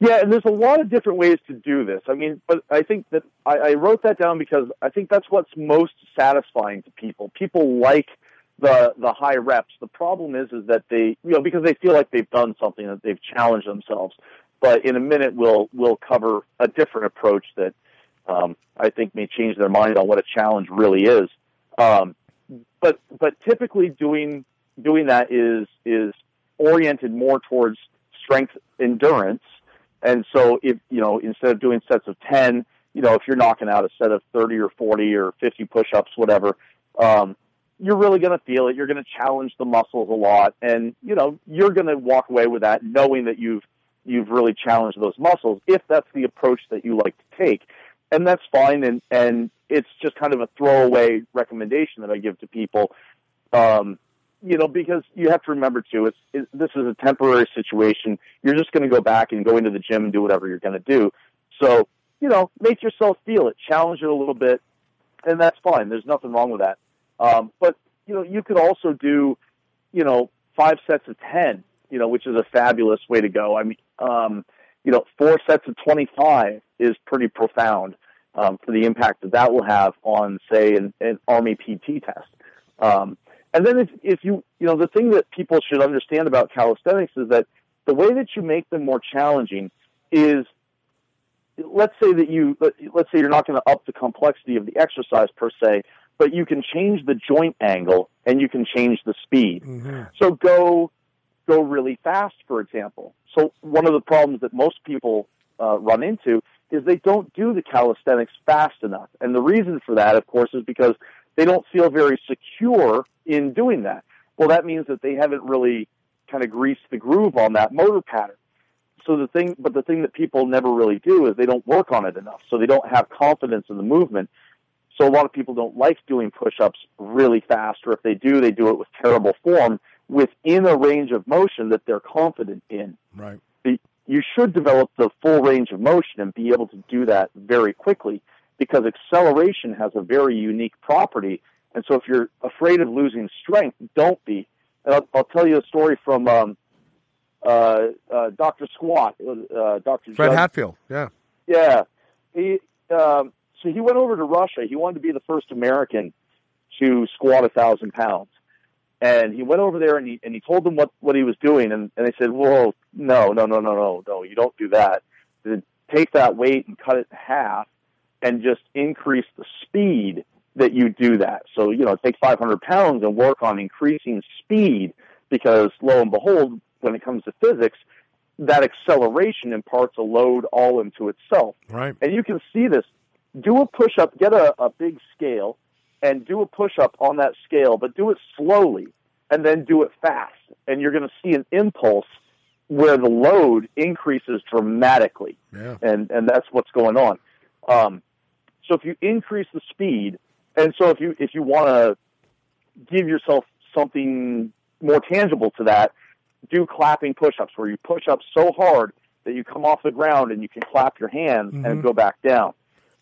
Speaker 2: Yeah, and there's a lot of different ways to do this. I mean, but I think that I, I wrote that down because I think that's what's most satisfying to people. People like the the high reps. The problem is is that they you know because they feel like they've done something that they've challenged themselves. But in a minute, we'll we'll cover a different approach that um, I think may change their mind on what a challenge really is. Um, but but typically doing doing that is is oriented more towards strength endurance. And so if you know instead of doing sets of ten, you know if you're knocking out a set of thirty or forty or fifty push-ups, whatever, um, you're really going to feel it. You're going to challenge the muscles a lot, and you know you're going to walk away with that knowing that you've you've really challenged those muscles. If that's the approach that you like to take, and that's fine. And and it's just kind of a throwaway recommendation that I give to people. Um, you know, because you have to remember too, it's it, this is a temporary situation. You're just going to go back and go into the gym and do whatever you're going to do. So, you know, make yourself feel it, challenge it a little bit, and that's fine. There's nothing wrong with that. Um, but you know, you could also do, you know, five sets of ten. You know, which is a fabulous way to go. I mean, um, you know, four sets of twenty-five is pretty profound um, for the impact that that will have on, say, an, an Army PT test. Um, and then if, if you, you know, the thing that people should understand about calisthenics is that the way that you make them more challenging is, let's say that you, let- let's say you're not going to up the complexity of the exercise per se, but you can change the joint angle and you can change the speed. So go, go really fast, for example. So one of the problems that most people uh, run into is they don't do the calisthenics fast enough. And the reason for that, of course, is because they don't feel very secure in doing that. Well, that means that they haven't really kind of greased the groove on that motor pattern. So the thing, but the thing that people never really do is they don't work on it enough. So they don't have confidence in the movement. So a lot of people don't like doing push-ups really fast, or if they do, they do it with terrible form within a range of motion that they're confident in.
Speaker 1: Right.
Speaker 2: You should develop the full range of motion and be able to do that very quickly because acceleration has a very unique property. And so if you're afraid of losing strength, don't be. And I'll, I'll tell you a story from um, uh, uh, Dr. Squat, uh, Dr.
Speaker 1: Fred Hatfield. Yeah.
Speaker 2: yeah. He um, so he went over to Russia. He wanted to be the first American to squat a thousand pounds. And he went over there and he and he told them what, what he was doing and, and they said, Whoa, no, no, no, no, no, no, you don't do that. Then take that weight and cut it in half and just increase the speed that you do that. So, you know, take five hundred pounds and work on increasing speed because lo and behold, when it comes to physics, that acceleration imparts a load all into itself.
Speaker 1: Right.
Speaker 2: And you can see this. Do a push up, get a, a big scale, and do a push up on that scale, but do it slowly and then do it fast. And you're going to see an impulse where the load increases dramatically.
Speaker 1: Yeah.
Speaker 2: And, and that's what's going on. Um, so if you increase the speed, and so if you, if you want to give yourself something more tangible to that, do clapping push-ups where you push up so hard that you come off the ground and you can clap your hands
Speaker 1: Mhm.
Speaker 2: and go back down.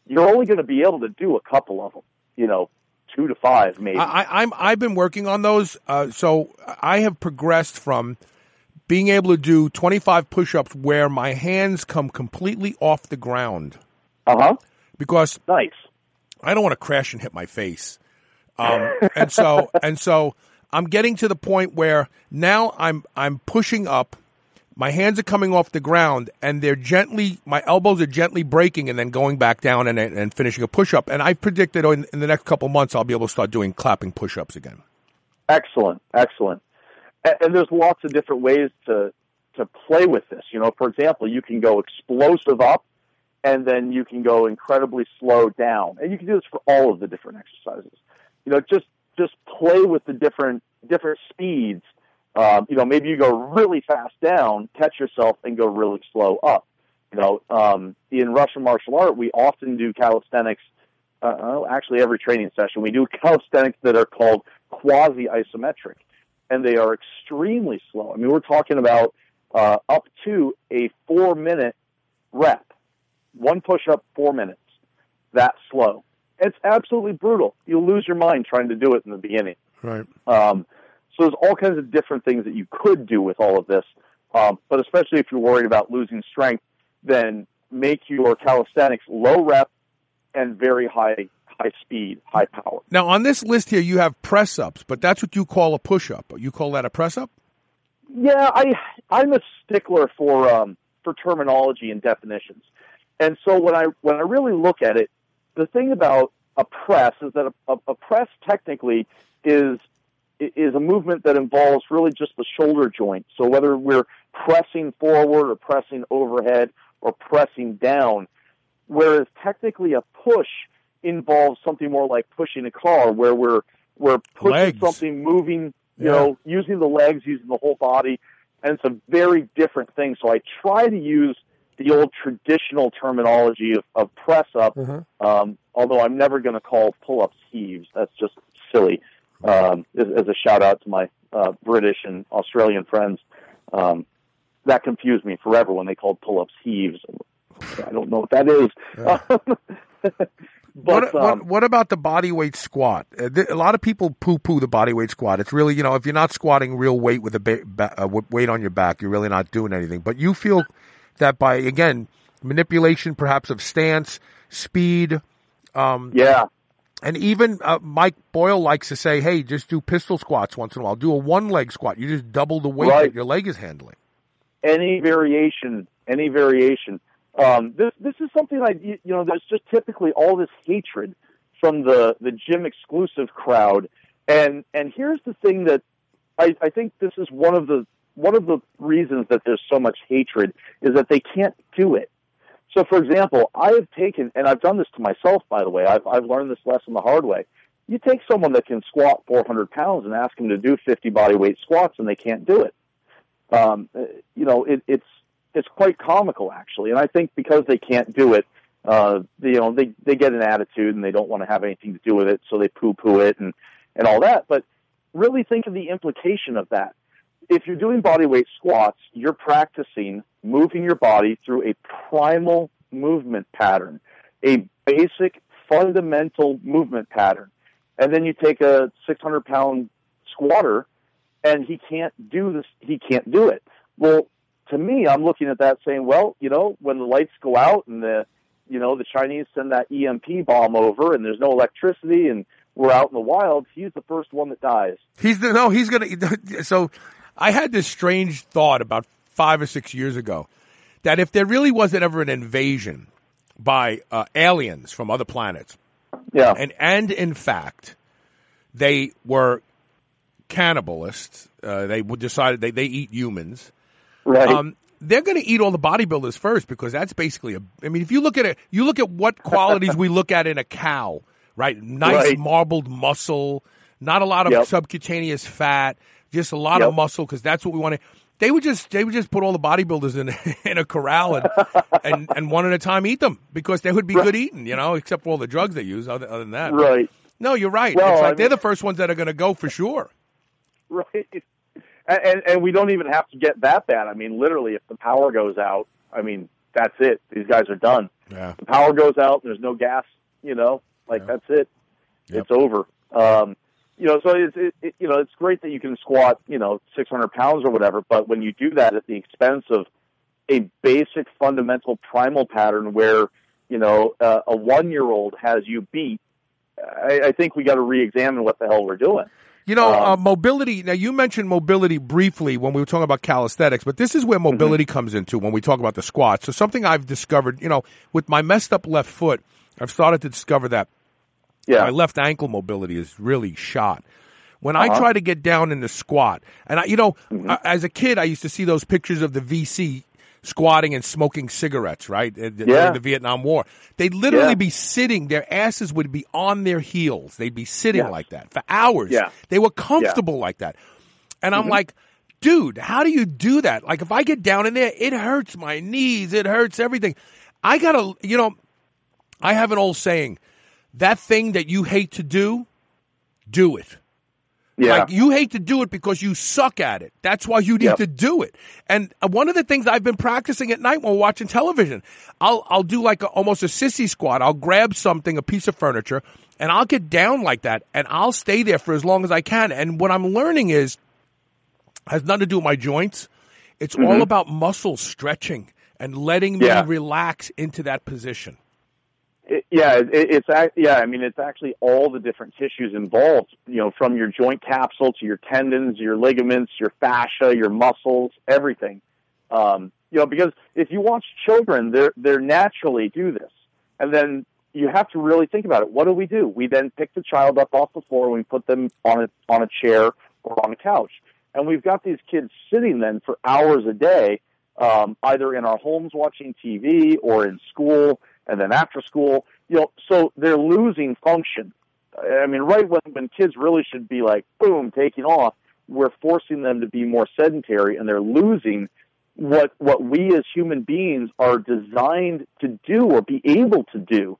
Speaker 2: You're only going to be able to do a couple of them, you know, two to five maybe.
Speaker 1: I, I, I'm I've been working on those. Uh, so I have progressed from being able to do 25 push-ups where my hands come completely off the ground.
Speaker 2: Uh huh.
Speaker 1: Because
Speaker 2: nice.
Speaker 1: I don't want to crash and hit my face. Um, and so and so I'm getting to the point where now I'm I'm pushing up. My hands are coming off the ground, and they're gently. My elbows are gently breaking, and then going back down and and finishing a push up. And I predicted in, in the next couple months I'll be able to start doing clapping push ups again.
Speaker 2: Excellent, excellent. And, and there's lots of different ways to to play with this. You know, for example, you can go explosive up, and then you can go incredibly slow down, and you can do this for all of the different exercises. You know, just just play with the different different speeds. Um, you know, maybe you go really fast down, catch yourself, and go really slow up. You know, um, in Russian martial art, we often do calisthenics. Uh, actually, every training session we do calisthenics that are called quasi isometric, and they are extremely slow. I mean, we're talking about uh, up to a four minute rep, one push up, four minutes. That slow. It's absolutely brutal. You'll lose your mind trying to do it in the beginning.
Speaker 1: Right.
Speaker 2: Um, so there's all kinds of different things that you could do with all of this. Um, but especially if you're worried about losing strength, then make your calisthenics low rep and very high high speed, high power.
Speaker 1: Now on this list here, you have press ups, but that's what you call a push up. You call that a press up?
Speaker 2: Yeah, I I'm a stickler for um, for terminology and definitions, and so when I when I really look at it, the thing about a press is that a, a, a press technically is is a movement that involves really just the shoulder joint. So whether we're pressing forward or pressing overhead or pressing down, whereas technically a push involves something more like pushing a car, where we're we're pushing
Speaker 1: Legs.
Speaker 2: something, moving, you
Speaker 1: Yeah.
Speaker 2: know, using the legs, using the whole body, and it's a very different thing. So I try to use the old traditional terminology of, of press up, um, although I'm never going to call pull ups heaves. That's just silly. Um, as, as a shout out to my uh, British and Australian friends, um, that confused me forever when they called pull ups heaves. I don't know what that is. [laughs] but
Speaker 1: what,
Speaker 2: um,
Speaker 1: what, what about the body weight squat? Uh, a lot of people poo poo the body weight squat. It's really, you know, if you're not squatting real weight with a ba- ba- uh, weight on your back, you're really not doing anything. But you feel that by, again, manipulation perhaps of stance, speed, um,
Speaker 2: yeah.
Speaker 1: And even uh, Mike Boyle likes to say, hey, just do pistol squats once in a while. Do a one leg squat. You just double the weight
Speaker 2: Right.
Speaker 1: that your leg is handling.
Speaker 2: any variation, any variation. Um, this this is something I you know there's just typically all this hatred from the the gym exclusive crowd, and and here's the thing that I, I think this is one of the one of the reasons that there's so much hatred is that they can't do it. So, for example, I have taken, and I've done this to myself, by the way. I've I've learned this lesson the hard way. You take someone that can squat 400 pounds and ask them to do 50 body weight squats, and they can't do it. Um, you know, it, it's it's quite comical actually, and I think because they can't do it, uh, you know, they they get an attitude and they don't want to have anything to do with it, so they poo-poo it and and all that. But really think of the implication of that. If you're doing body weight squats, you're practicing moving your body through a primal movement pattern, a basic fundamental movement pattern. And then you take a 600 pound squatter and he can't do this, he can't do it. Well, to me, I'm looking at that saying, well, you know, when the lights go out and the, you know, the Chinese send that EMP bomb over and there's no electricity and we're out in the wild, he's the first one that dies.
Speaker 1: He's the, no, he's gonna. [laughs] So, I had this strange thought about five or six years ago that if there really wasn't ever an invasion by uh, aliens from other planets,
Speaker 2: yeah,
Speaker 1: and and in fact they were cannibalists, uh, they decided they they eat humans,
Speaker 2: right?
Speaker 1: Um, they're going to eat all the bodybuilders first because that's basically a. I mean, if you look at it, you look at what qualities we look at in a cow, right? Nice
Speaker 2: Right.
Speaker 1: marbled muscle, not a lot of
Speaker 2: Yep.
Speaker 1: subcutaneous fat, just a lot
Speaker 2: Yep.
Speaker 1: of muscle because that's what we want to. They would just they would just put all the bodybuilders in [laughs] in a corral and, [laughs] and and one at a time eat them because they would be good eating, you know, except for all the drugs they use. Other, other than that,
Speaker 2: Right.
Speaker 1: No, you're right.
Speaker 2: Well,
Speaker 1: it's like
Speaker 2: I
Speaker 1: they're the first ones that are going to go for sure. [laughs]
Speaker 2: right? And, and and we don't even have to get that bad. I mean, literally, if the power goes out, I mean, that's it. These guys are done.
Speaker 1: Yeah.
Speaker 2: The power goes out. And there's no gas. You know, like that's it.
Speaker 1: Yep.
Speaker 2: It's over. Um, you know, so it's it, it, you know it's great that you can squat you know 600 pounds or whatever, but when you do that at the expense of a basic fundamental primal pattern where you know uh, a one year old has you beat, I, I think we got to re-examine what the hell we're doing.
Speaker 1: You know,
Speaker 2: Um,
Speaker 1: uh, mobility. Now, you mentioned mobility briefly when we were talking about calisthenics, but this is where
Speaker 2: Mm-hmm.
Speaker 1: mobility comes into when we talk about the squats. So, something I've discovered, you know, with my messed up left foot, I've started to discover that
Speaker 2: Yeah.
Speaker 1: my left ankle mobility is really shot. When I
Speaker 2: Uh-huh.
Speaker 1: try to get down in the squat, and I, you know,
Speaker 2: Mm-hmm.
Speaker 1: uh, as a kid, I used to see those pictures of the VC squatting and smoking cigarettes, right? uh, During
Speaker 2: Yeah.
Speaker 1: the Vietnam War. They'd literally
Speaker 2: Yeah.
Speaker 1: be sitting, their asses would be on their heels. They'd be sitting
Speaker 2: Yes.
Speaker 1: like that for hours.
Speaker 2: Yeah.
Speaker 1: They were comfortable like that. And I'm like, dude, how do you do that? Like, if I get down in there, it hurts my knees, it hurts everything. I gotta, you know, I have an old saying that thing that you hate to do, do it.
Speaker 2: Yeah.
Speaker 1: Like you hate to do it because you suck at it. That's why you need
Speaker 2: Yep.
Speaker 1: to do it. And uh, one of the things I've been practicing at night while watching television, I'll I'll do like a, almost a sissy squat. I'll grab something, a piece of furniture, and I'll get down like that, and I'll stay there for as long as I can. And what I'm learning is has nothing to do with my joints. It's all about muscle stretching and letting me relax into that position.
Speaker 2: It, yeah, it, it's yeah. I mean, it's actually all the different tissues involved. You know, from your joint capsule to your tendons, your ligaments, your fascia, your muscles, everything. Um, you know, because if you watch children, they're they're naturally do this, and then you have to really think about it. What do we do? We then pick the child up off the floor and we put them on a on a chair or on a couch, and we've got these kids sitting then for hours a day, um, either in our homes watching TV or in school, and then after school. You know, so they're losing function. I mean, right when when kids really should be like boom taking off, we're forcing them to be more sedentary, and they're losing what what we as human beings are designed to do or be able to do.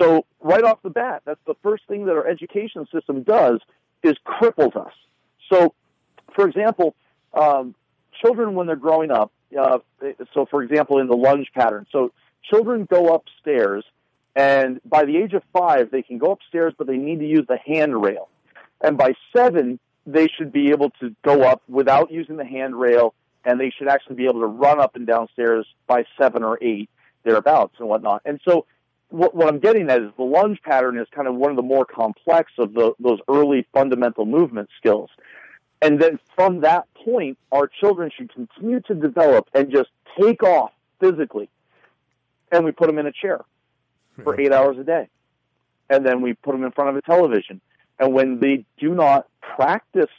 Speaker 2: So right off the bat, that's the first thing that our education system does is cripples us. So, for example, um, children when they're growing up, uh, so for example, in the lunge pattern, so children go upstairs, and by the age of five, they can go upstairs, but they need to use the handrail. And by seven, they should be able to go up without using the handrail, and they should actually be able to run up and downstairs by seven or eight, thereabouts, and whatnot. And so, what, what I'm getting at is the lunge pattern is kind of one of the more complex of the, those early fundamental movement skills. And then from that point, our children should continue to develop and just take off physically. And we put them in a chair for eight hours a day. And then we put them in front of a television. And when they do not practice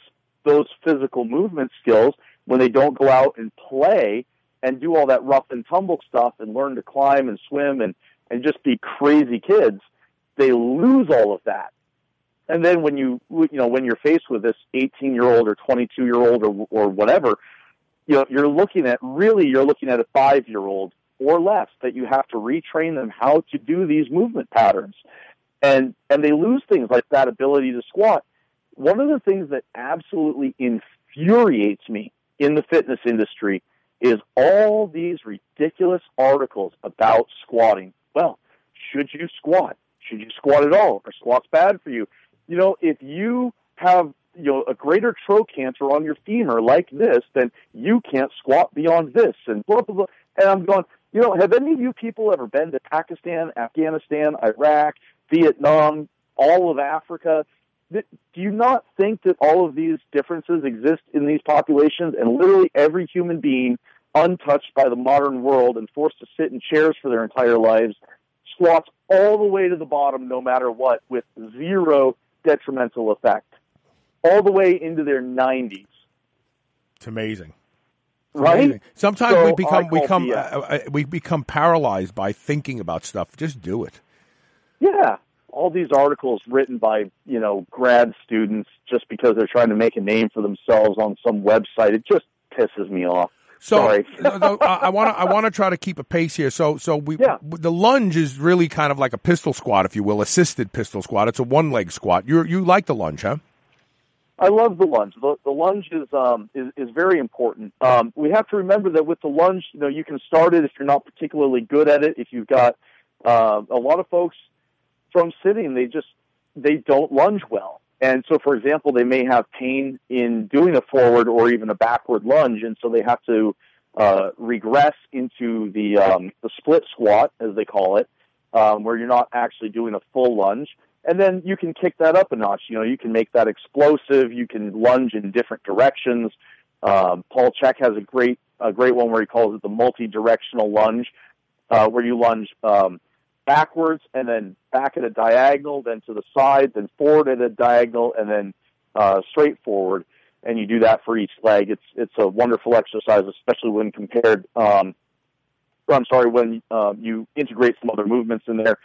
Speaker 2: those physical movement skills, when they don't go out and play, and do all that rough and tumble stuff and learn to climb and swim and and just be crazy kids, they lose all of that. And then when you you know when you're faced with this 18 year old or 22 year old or or whatever, you know you're looking at really you're looking at a five year old or less that you have to retrain them how to do these movement patterns, and and they lose things like that ability to squat. One of the things that absolutely infuriates me in the fitness industry is all these ridiculous articles about squatting. Well, should you squat? Should you squat at all? Are squats bad for you? You know, if you have you know a greater trochanter on your femur like this, then you can't squat beyond this, and blah blah blah. And I'm going, you know, have any of you people ever been to Pakistan, Afghanistan, Iraq, Vietnam, all of Africa? Do you not think that all of these differences exist in these populations, and literally every human being untouched by the modern world and forced to sit in chairs for their entire lives, squats all the way to the bottom no matter what with zero detrimental effect, all the way into their 90s.
Speaker 1: It's amazing.
Speaker 2: Right?
Speaker 1: Sometimes
Speaker 2: So
Speaker 1: we become we become uh, uh, we become paralyzed by thinking about stuff. Just do it.
Speaker 2: Yeah. All these articles written by, you know, grad students just because they're trying to make a name for themselves on some website, it just pisses me off.
Speaker 1: So no, [laughs] I want to I want to try to keep a pace here. So so we yeah. the lunge is really kind of like a pistol squat, if you will, assisted pistol squat. It's a one leg squat. You you like the lunge, huh?
Speaker 2: I love the lunge. The, the lunge is, um, is is very important. Um, we have to remember that with the lunge, you know, you can start it if you're not particularly good at it. If you've got uh, a lot of folks from sitting, they just they don't lunge well, and so, for example, they may have pain in doing a forward or even a backward lunge, and so they have to uh, regress into the um, the split squat, as they call it, um, where you're not actually doing a full lunge. And then you can kick that up a notch. You know, you can make that explosive. You can lunge in different directions. Um, Paul Chek has a great a great one where he calls it the multi-directional lunge, uh, where you lunge um, backwards and then back at a diagonal, then to the side, then forward at a diagonal, and then uh, straight forward. And you do that for each leg. It's it's a wonderful exercise, especially when compared. Um, I'm sorry, when uh, you integrate some other movements in there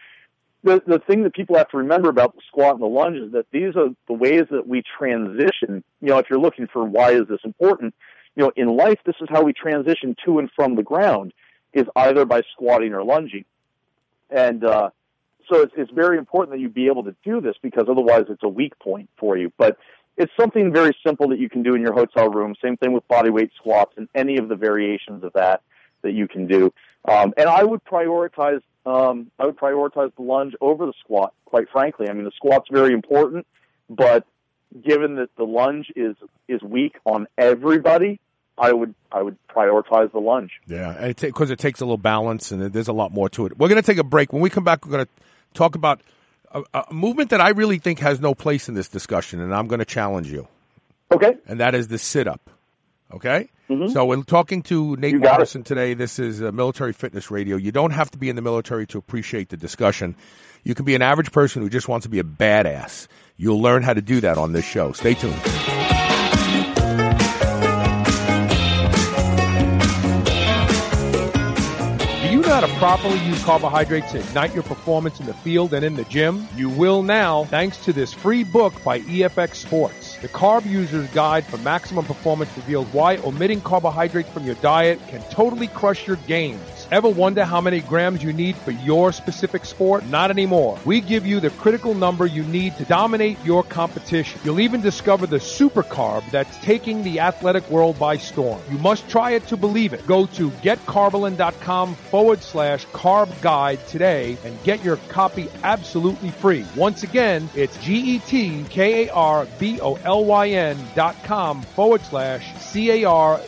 Speaker 2: the the thing that people have to remember about the squat and the lunge is that these are the ways that we transition. You know, if you're looking for why is this important, you know, in life this is how we transition to and from the ground is either by squatting or lunging, and uh, so it's it's very important that you be able to do this because otherwise it's a weak point for you. But it's something very simple that you can do in your hotel room. Same thing with body weight squats and any of the variations of that that you can do. Um, and I would prioritize um, I would prioritize the lunge over the squat. Quite frankly, I mean the squat's very important, but given that the lunge is is weak on everybody, I would I would prioritize the lunge.
Speaker 1: Yeah, because it takes a little balance and there's a lot more to it. We're going to take a break. When we come back, we're going to talk about a, a movement that I really think has no place in this discussion, and I'm going to challenge you.
Speaker 2: Okay.
Speaker 1: And that is the sit up. Okay? So we're talking to Nate
Speaker 2: it.
Speaker 1: Morrison today. This is uh, Military Fitness Radio. You don't have to be in the military to appreciate the discussion. You can be an average person who just wants to be a badass. You'll learn how to do that on this show. Stay tuned.
Speaker 10: Properly use carbohydrates to ignite your performance in the field and in the gym? You will now thanks to this free book by EFX Sports. The Carb User's Guide for Maximum Performance reveals why omitting carbohydrates from your diet can totally crush your gains. Ever wonder how many grams you need for your specific sport? Not anymore. We give you the critical number you need to dominate your competition. You'll even discover the super carb that's taking the athletic world by storm. You must try it to believe it. Go to getkarbolyn.com forward slash carb guide today and get your copy absolutely free. Once again, it's G-E-T-K-A-R-B-O-L-Y-N dot com forward slash C-A-R-B-G-U-I-D-E.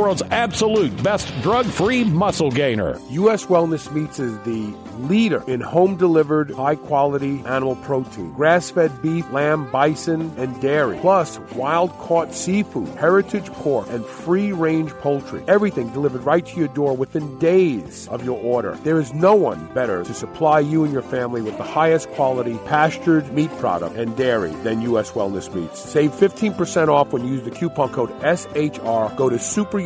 Speaker 11: world's absolute best drug-free muscle gainer.
Speaker 1: U.S. Wellness Meats is the leader in home delivered high quality animal protein. Grass fed beef, lamb, bison, and dairy. Plus wild caught seafood, heritage pork, and free range poultry. Everything delivered right to your door within days of your order. There is no one better to supply you and your family with the highest quality pastured meat product and dairy than U.S. Wellness Meats. Save 15% off when you use the coupon code SHR. Go to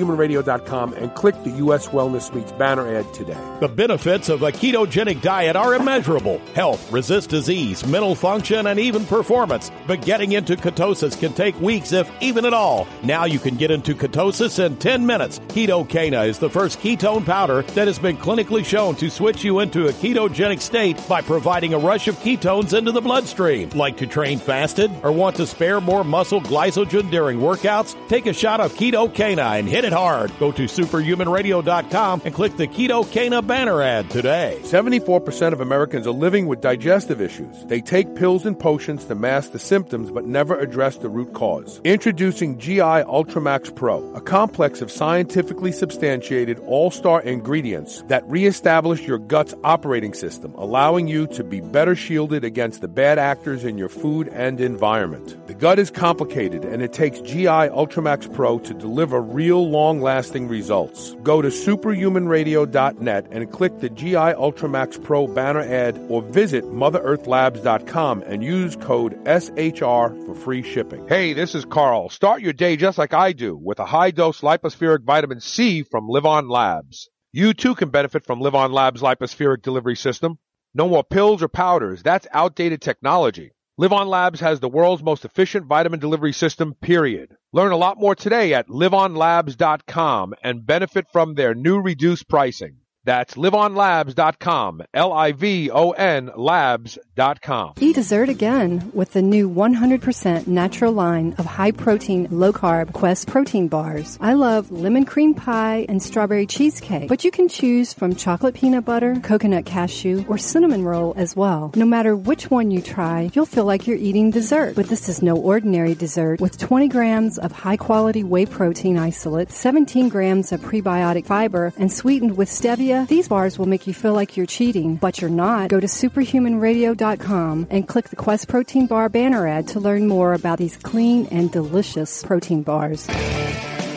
Speaker 1: superhumanradio.com and click the U.S. Wellness Meats banner ad today.
Speaker 11: The benefits of a ketogenic diet are immeasurable. Health, resist disease, mental function, and even performance. But getting into ketosis can take weeks, if even at all. Now you can get into ketosis in 10 minutes. Ketocana is the first ketone powder that has been clinically shown to switch you into a ketogenic state by providing a rush of ketones into the bloodstream. Like to train fasted or want to spare more muscle glycogen during workouts? Take a shot of Ketocana and hit it hard. Go to superhumanradio.com and click the Ketocana banner ad today.
Speaker 1: 74% of Americans are living with digestive issues. They take pills and potions to mask the symptoms but never address the root cause. Introducing GI Ultramax Pro, a complex of scientifically substantiated all-star ingredients that reestablish your gut's operating system, allowing you to be better shielded against the bad actors in your food and environment. The gut is complicated and it takes GI Ultramax Pro to deliver real long-lasting results. Go to superhumanradio.net and click the GI Ultramax Pro banner ad or visit motherearthlabs.com and use code SHR for free shipping.
Speaker 10: Hey, this is Carl. Start your day just like I do with a high dose lipospheric vitamin C from LivOn Labs. You too can benefit from LivOn Labs lipospheric delivery system. No more pills or powders. That's outdated technology. Live Labs has the world's most efficient vitamin delivery system, period. Learn a lot more today at livonlabs.com and benefit from their new reduced pricing. That's livonlabs.com. L-I-V-O-N labs.com.
Speaker 3: Eat dessert again with the new 100% natural line of high protein, low carb Quest protein bars. I love lemon cream pie and strawberry cheesecake, but you can choose from chocolate peanut butter, coconut cashew, or cinnamon roll as well. No matter which one you try, you'll feel like you're eating dessert. But this is no ordinary dessert with 20 grams of high quality whey protein isolate, 17 grams of prebiotic fiber, and sweetened with stevia these bars will make you feel like you're cheating, but you're not. Go to superhumanradio.com and click the Quest Protein Bar banner ad to learn more about these clean and delicious protein bars.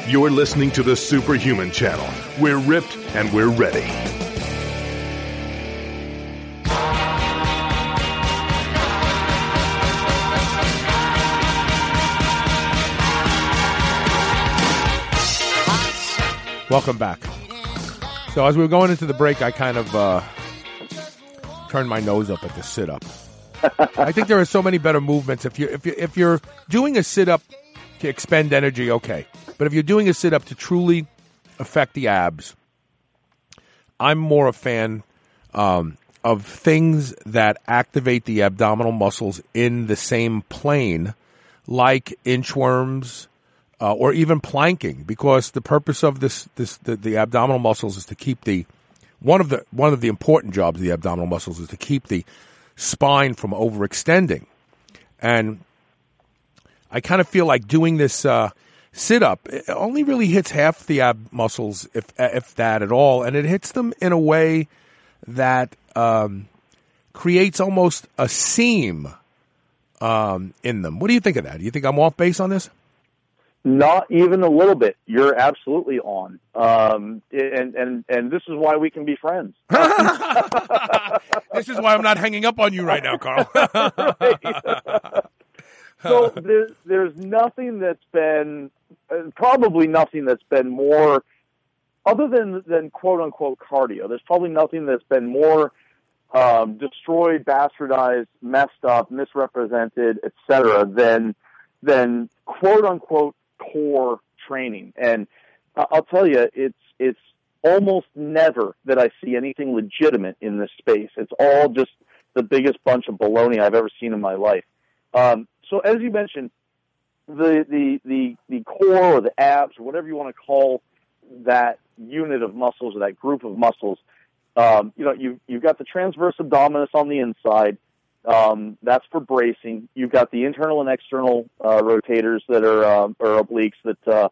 Speaker 8: You're listening to the Superhuman Channel. We're ripped and we're ready.
Speaker 1: Welcome back. So as we were going into the break, I kind of uh, turned my nose up at the sit up. I think there are so many better movements. If you if you if you're doing a sit up to expend energy, okay. But if you're doing a sit up to truly affect the abs, I'm more a fan um, of things that activate the abdominal muscles in the same plane, like inchworms, uh, or even planking, because the purpose of this, this the, the abdominal muscles is to keep the one of the one of the important jobs of the abdominal muscles is to keep the spine from overextending, and I kind of feel like doing this uh, sit up only really hits half the ab muscles, if if that at all, and it hits them in a way that um, creates almost a seam um, in them. What do you think of that? Do you think I'm off base on this?
Speaker 2: Not even a little bit. You're absolutely on. Um, and, and, and this is why we can be friends. [laughs]
Speaker 1: this is why I'm not hanging up on you right now, Carl. [laughs]
Speaker 2: so there's, there's nothing that's been, uh, probably nothing that's been more, other than, than quote unquote cardio, there's probably nothing that's been more um, destroyed, bastardized, messed up, misrepresented, etc., than than quote unquote core training. And I'll tell you, it's it's almost never that I see anything legitimate in this space. It's all just the biggest bunch of baloney I've ever seen in my life. Um, so as you mentioned, the the the the core or the abs or whatever you want to call that unit of muscles or that group of muscles, um, you know, you you've got the transverse abdominis on the inside. Um, that's for bracing. You've got the internal and external uh, rotators that are um, or obliques that uh,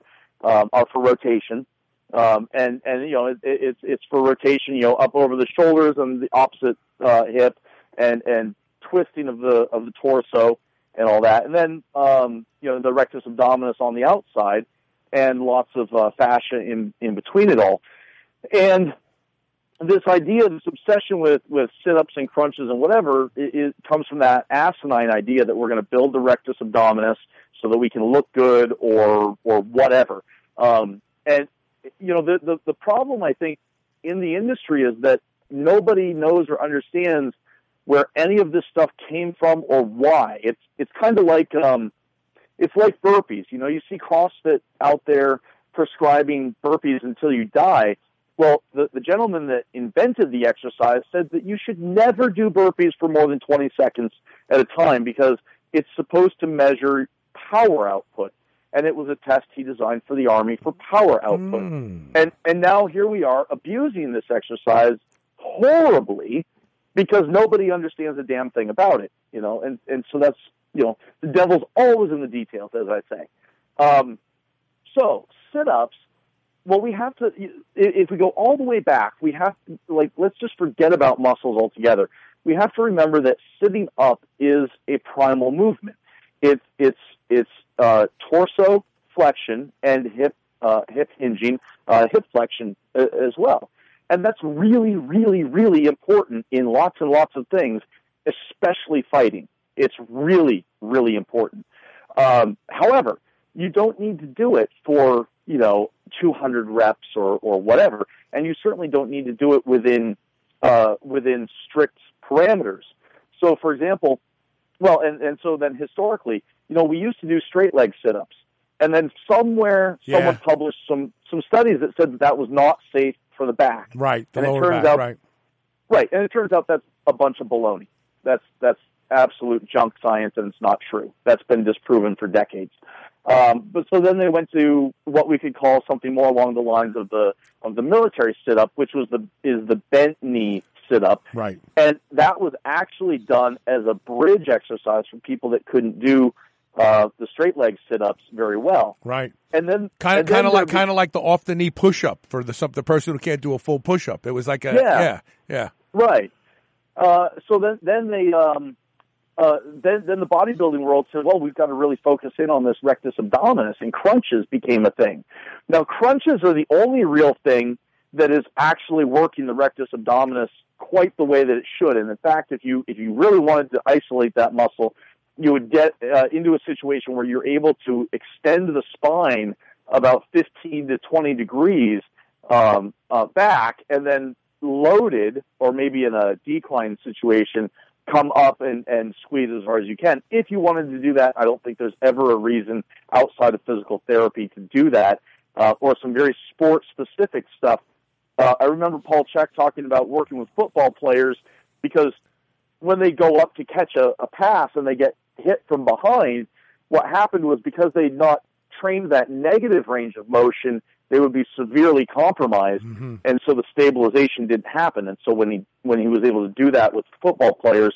Speaker 2: um, are for rotation. Um, and and you know it, it, it's it's for rotation, you know, up over the shoulders and the opposite uh, hip, and and twisting of the of the torso and all that. And then um, you know the rectus abdominis on the outside, and lots of uh, fascia in in between it all. And this idea, this obsession with with sit ups and crunches and whatever, it, it comes from that asinine idea that we're going to build the rectus abdominis so that we can look good or or whatever. Um, and you know the, the the problem I think in the industry is that nobody knows or understands where any of this stuff came from or why. It's it's kind of like um, it's like burpees. You know, you see CrossFit out there prescribing burpees until you die. Well, the, the gentleman that invented the exercise said that you should never do burpees for more than 20 seconds at a time because it's supposed to measure power output. And it was a test he designed for the Army for power output. And, and now here we are abusing this exercise horribly because nobody understands a damn thing about it, you know, and, and so that's, you know, the devil's always in the details, as I say. Um, so sit-ups, well, we have to, if we go all the way back, we have to, like, let's just forget about muscles altogether. We have to remember that sitting up is a primal movement. It's, it's, it's, uh, torso flexion and hip, uh, hip hinging, uh, hip flexion uh, as well. And that's really, really, really important in lots and lots of things, especially fighting. It's really, really important. Um, however, you don't need to do it for, you know, 200 reps or, or whatever. And you certainly don't need to do it within, uh, within strict parameters. So, for example, well, and, and so then historically, you know, we used to do straight leg sit-ups. And then somewhere,
Speaker 1: Yeah.
Speaker 2: someone published some, some studies that said that that was not safe for the back.
Speaker 1: Right, the
Speaker 2: and
Speaker 1: lower
Speaker 2: it turns
Speaker 1: back,
Speaker 2: out,
Speaker 1: right.
Speaker 2: Right, and it turns out that's a bunch of baloney. That's that's absolute junk science, and it's not true. That's been disproven for decades. Um, but so then they went to what we could call something more along the lines of the of the military sit up, which was the is the bent knee sit up,
Speaker 1: Right.
Speaker 2: and that was actually done as a bridge exercise for people that couldn't do uh, the straight leg sit ups very well.
Speaker 1: Right.
Speaker 2: And then
Speaker 1: Kind of, kind of like, kind of like the off the knee push up for the some, the person who can't do a full push up. It was like a
Speaker 2: Yeah.
Speaker 1: yeah, yeah.
Speaker 2: Right. Uh, so then, then they, um, uh, then, then the bodybuilding world said, well, we've got to really focus in on this rectus abdominis, and crunches became a thing. Now, crunches are the only real thing that is actually working the rectus abdominis quite the way that it should. And in fact, if you if you really wanted to isolate that muscle, you would get uh, into a situation where you're able to extend the spine about 15 to 20 degrees um, uh, back, and then loaded, or maybe in a decline situation, come up and, and squeeze as hard as you can. If you wanted to do that, I don't think there's ever a reason outside of physical therapy to do that, uh, or some very sport specific stuff. Uh, I remember Paul Chek talking about working with football players because when they go up to catch a, a pass and they get hit from behind, what happened was because they'd not trained that negative range of motion, they would be severely compromised, and so the stabilization didn't happen. And so when he when he was able to do that with football players,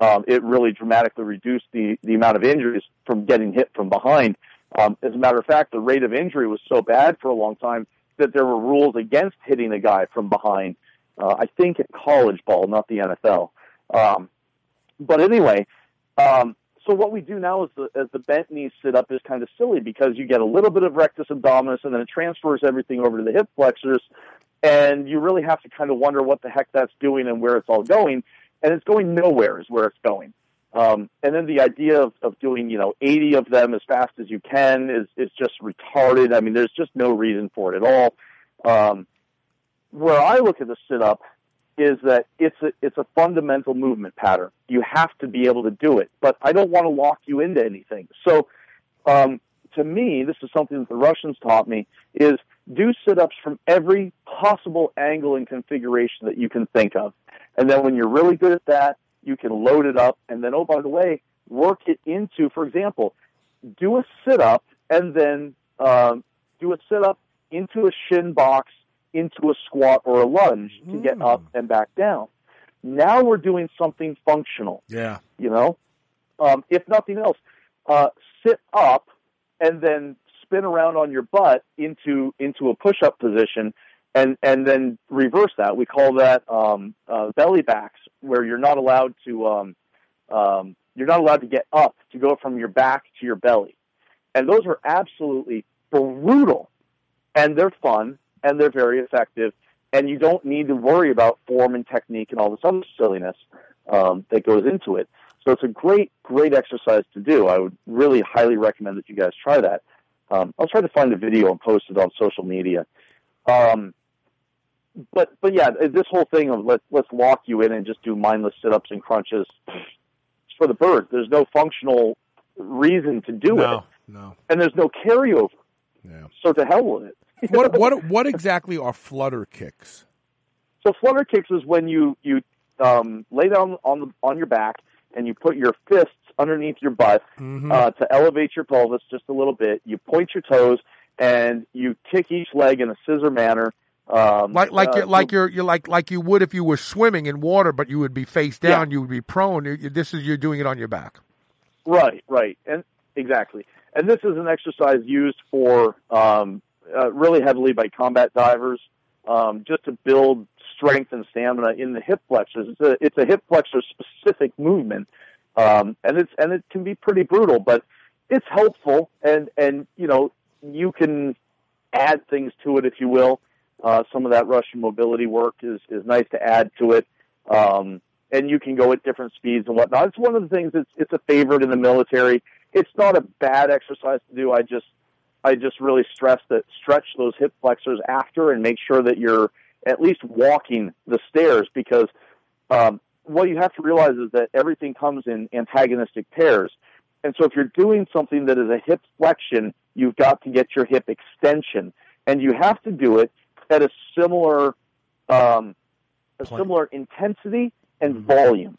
Speaker 2: um, it really dramatically reduced the the amount of injuries from getting hit from behind. Um, as a matter of fact, the rate of injury was so bad for a long time that there were rules against hitting a guy from behind. Uh, I think at college ball, not the NFL. Um, but anyway, um, so what we do now is the, as the bent knee sit up is kind of silly because you get a little bit of rectus abdominis and then it transfers everything over to the hip flexors, and you really have to kind of wonder what the heck that's doing and where it's all going, and it's going nowhere is where it's going. Um, and then the idea of, of doing, you know, 80 of them as fast as you can is, is just retarded. I mean, there's just no reason for it at all. Um, where I look at the sit up is that it's a, it's a fundamental movement pattern. You have to be able to do it, but I don't want to lock you into anything. So, um, to me, this is something that the Russians taught me is do sit-ups from every possible angle and configuration that you can think of. And then when you're really good at that, you can load it up and then, oh, by the way, work it into, for example, do a sit-up and then um, do a sit-up into a shin box, into a squat or a lunge to get up and back down. Now we're doing something functional.
Speaker 1: Yeah.
Speaker 2: You know, um, if nothing else, uh, sit up and then spin around on your butt into into a push up position, and and then reverse that. We call that um, uh, belly backs, where you're not allowed to um, um, you're not allowed to get up to go from your back to your belly, and those are absolutely brutal, and they're fun and they're very effective, and you don't need to worry about form and technique and all this other silliness um, that goes into it. So it's a great, great exercise to do. I would really highly recommend that you guys try that. Um, I'll try to find a video and post it on social media. Um, but but yeah, this whole thing of let's let's lock you in and just do mindless sit ups and crunches for the bird. There's no functional reason to do
Speaker 1: No,
Speaker 2: it,
Speaker 1: no.
Speaker 2: and there's no carryover.
Speaker 1: Yeah.
Speaker 2: So to hell with it.
Speaker 1: What what [laughs] what exactly are flutter kicks?
Speaker 2: So flutter kicks is when you you um, lay down on the on your back and you put your fists underneath your butt
Speaker 1: Mhm.
Speaker 2: uh, to elevate your pelvis just a little bit. You point your toes and you kick each leg in a scissor manner. Um,
Speaker 1: Like like
Speaker 2: uh,
Speaker 1: you're like you're you're like like you would if you were swimming in water, but you would be face down. You would be prone. This is you're doing it on your back.
Speaker 2: Right, right, and exactly. And this is an exercise used for um, uh, really heavily by combat divers, um, just to build strength and stamina in the hip flexors. It's a it's a hip flexor specific movement, um, and it's and it can be pretty brutal, but it's helpful, and and you know you can add things to it if you will. Uh, some of that Russian mobility work is is nice to add to it. Um, and you can go at different speeds and whatnot. It's one of the things that's it's a favorite in the military. It's not a bad exercise to do. I just I just really stress that stretch those hip flexors after and make sure that you're at least walking the stairs because um, what you have to realize is that everything comes in antagonistic pairs. And so if you're doing something that is a hip flexion, you've got to get your hip extension, and you have to do it at a similar um, a similar intensity and volume.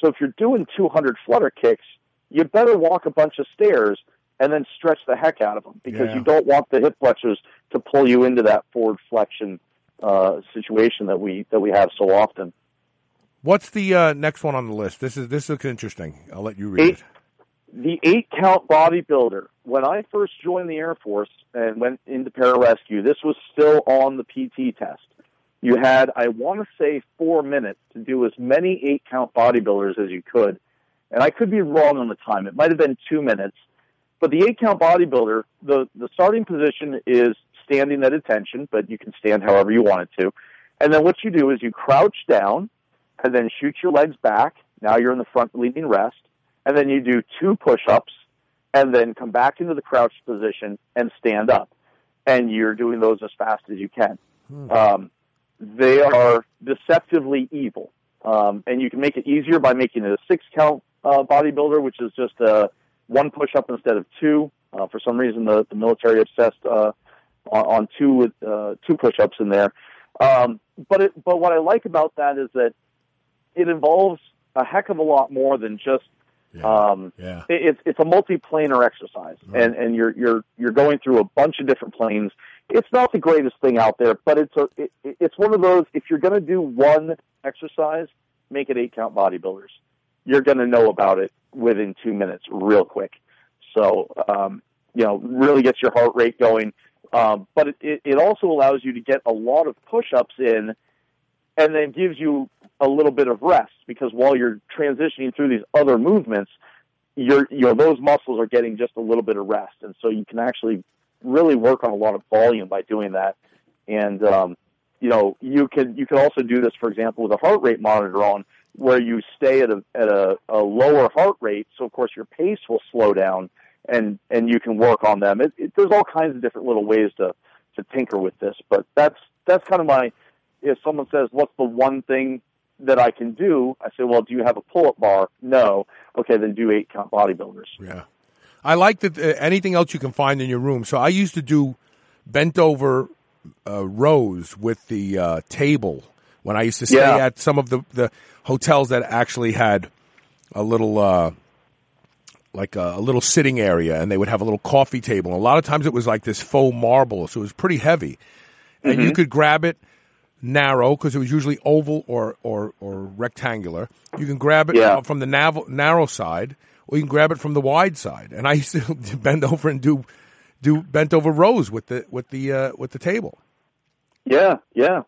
Speaker 2: So if you're doing 200 flutter kicks, you better walk a bunch of stairs and then stretch the heck out of them because
Speaker 1: Yeah.
Speaker 2: you don't want the hip flexors to pull you into that forward flexion uh, situation that we that we have so often.
Speaker 1: What's the uh, next one on the list? This is this looks interesting. I'll let you read
Speaker 2: Eight,
Speaker 1: it.
Speaker 2: the eight count bodybuilder. When I first joined the Air Force and went into pararescue, this was still on the PT test. You had, I want to say, four minutes to do as many eight count bodybuilders as you could. And I could be wrong on the time. It might have been two minutes. But the eight count bodybuilder, the, the starting position is standing at attention, but you can stand however you want it to. And then what you do is you crouch down and then shoot your legs back. Now you're in the front leaning rest. And then you do two push ups and then come back into the crouched position and stand up. And you're doing those as fast as you can. Um, they are deceptively evil. Um, and you can make it easier by making it a six count uh, bodybuilder, which is just uh, one push up instead of two. Uh, for some reason, the, the military obsessed uh, on, on two with uh, two push ups in there. Um, but it, but what I like about that is that it involves a heck of a lot more than just um,
Speaker 1: yeah.
Speaker 2: it, it's it's a multi-planar exercise, and and you're you're you're going through a bunch of different planes. It's not the greatest thing out there, but it's a it, it's one of those. If you're going to do one exercise, make it eight count bodybuilders. You're going to know about it within two minutes, real quick. So um, you know, really gets your heart rate going. Um, but it, it, also allows you to get a lot of push-ups in, and then gives you a little bit of rest because while you're transitioning through these other movements, you're you know those muscles are getting just a little bit of rest, and so you can actually really work on a lot of volume by doing that. And um, you know you can you can also do this, for example, with a heart rate monitor on, where you stay at a at a, a lower heart rate, so of course your pace will slow down, and and you can work on them. It, it, there's all kinds of different little ways to to tinker with this, but that's that's kind of my. If someone says, "What's the one thing that I can do?" I say, "Well, do you have a pull-up bar?" No. Okay, then do eight count bodybuilders.
Speaker 1: Yeah. I like that uh, anything else you can find in your room. So I used to do bent over uh, rows with the uh, table when I used to stay
Speaker 2: Yeah.
Speaker 1: at some of the, the hotels that actually had a little uh, like a, a little sitting area, and they would have a little coffee table. And a lot of times it was like this faux marble, so it was pretty heavy, and you
Speaker 2: Mhm.
Speaker 1: could grab it narrow because it was usually oval or or, or rectangular. You can grab it
Speaker 2: Yeah.
Speaker 1: from the nav- narrow side, or you can grab it from the wide side. And I used to [laughs] bend over and do do bent over rows with the with the uh, with the table.
Speaker 2: Yeah, yeah.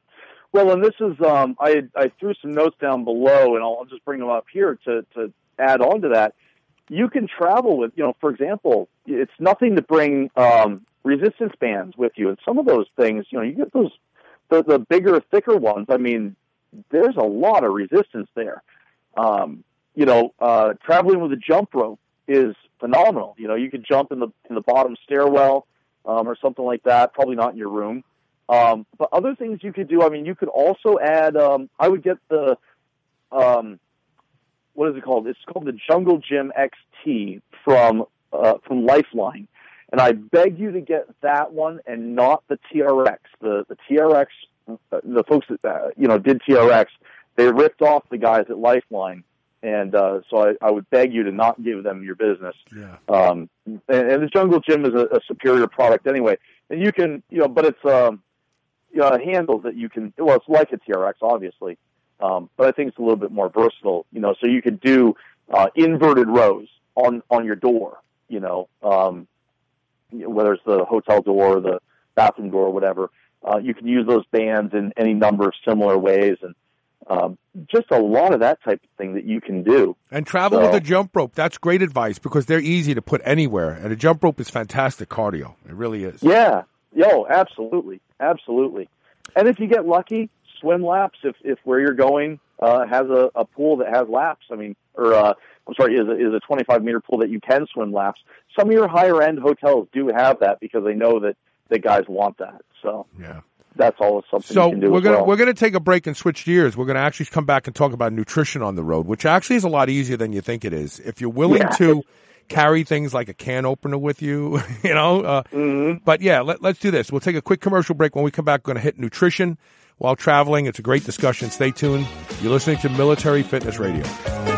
Speaker 2: Well, and this is um, I I threw some notes down below, and I'll, just bring them up here to to add on to that. You can travel with, you know, for example, it's nothing to bring um, resistance bands with you, and some of those things, you know, you get those the the bigger, thicker ones. I mean, there's a lot of resistance there. Um, you know, uh, traveling with a jump rope is phenomenal. You know, you could jump in the in the bottom stairwell um, or something like that. Probably not in your room. Um, but other things you could do. I mean, you could also add. Um, I would get the um, what is it called? It's called the Jungle Gym XT from uh, from Lifeline, and I beg you to get that one and not the TRX. The the TRX, uh, the folks that uh, you know did TRX, they ripped off the guys at Lifeline, and uh, so I, I would beg you to not give them your business.
Speaker 1: Yeah.
Speaker 2: Um, and, and the Jungle Gym is a, a superior product anyway, and you can you know, but it's um, you know, a handle that you can. Well, it's like a TRX, obviously, um, but I think it's a little bit more versatile. You know, so you could do uh, inverted rows on on your door. You know, um, whether it's the hotel door, or the bathroom door, or whatever. Uh, you can use those bands in any number of similar ways, and um, just a lot of that type of thing that you can do.
Speaker 1: And travel
Speaker 2: So-
Speaker 1: with a jump rope. That's great advice because they're easy to put anywhere, and a jump rope is fantastic cardio. It really is.
Speaker 2: Yeah. Yo, absolutely. Absolutely. And if you get lucky, swim laps if, if where you're going uh, has a, a pool that has laps. I mean, or uh, I'm sorry, is a, is a 25 meter pool that you can swim laps. Some of your higher end hotels do have that because they know that the guys want that. So
Speaker 1: yeah,
Speaker 2: that's all something
Speaker 1: So
Speaker 2: you can do
Speaker 1: we're gonna
Speaker 2: well.
Speaker 1: we're gonna take a break and switch gears. We're gonna actually come back and talk about nutrition on the road, which actually is a lot easier than you think it is. If you're willing
Speaker 2: Yeah.
Speaker 1: to carry things like a can opener with you, [laughs] you know. Uh,
Speaker 2: Mm-hmm.
Speaker 1: But yeah, let, let's do this. We'll take a quick commercial break. When we come back, we're gonna hit nutrition while traveling. It's a great discussion. Stay tuned. You're listening to Military Fitness Radio.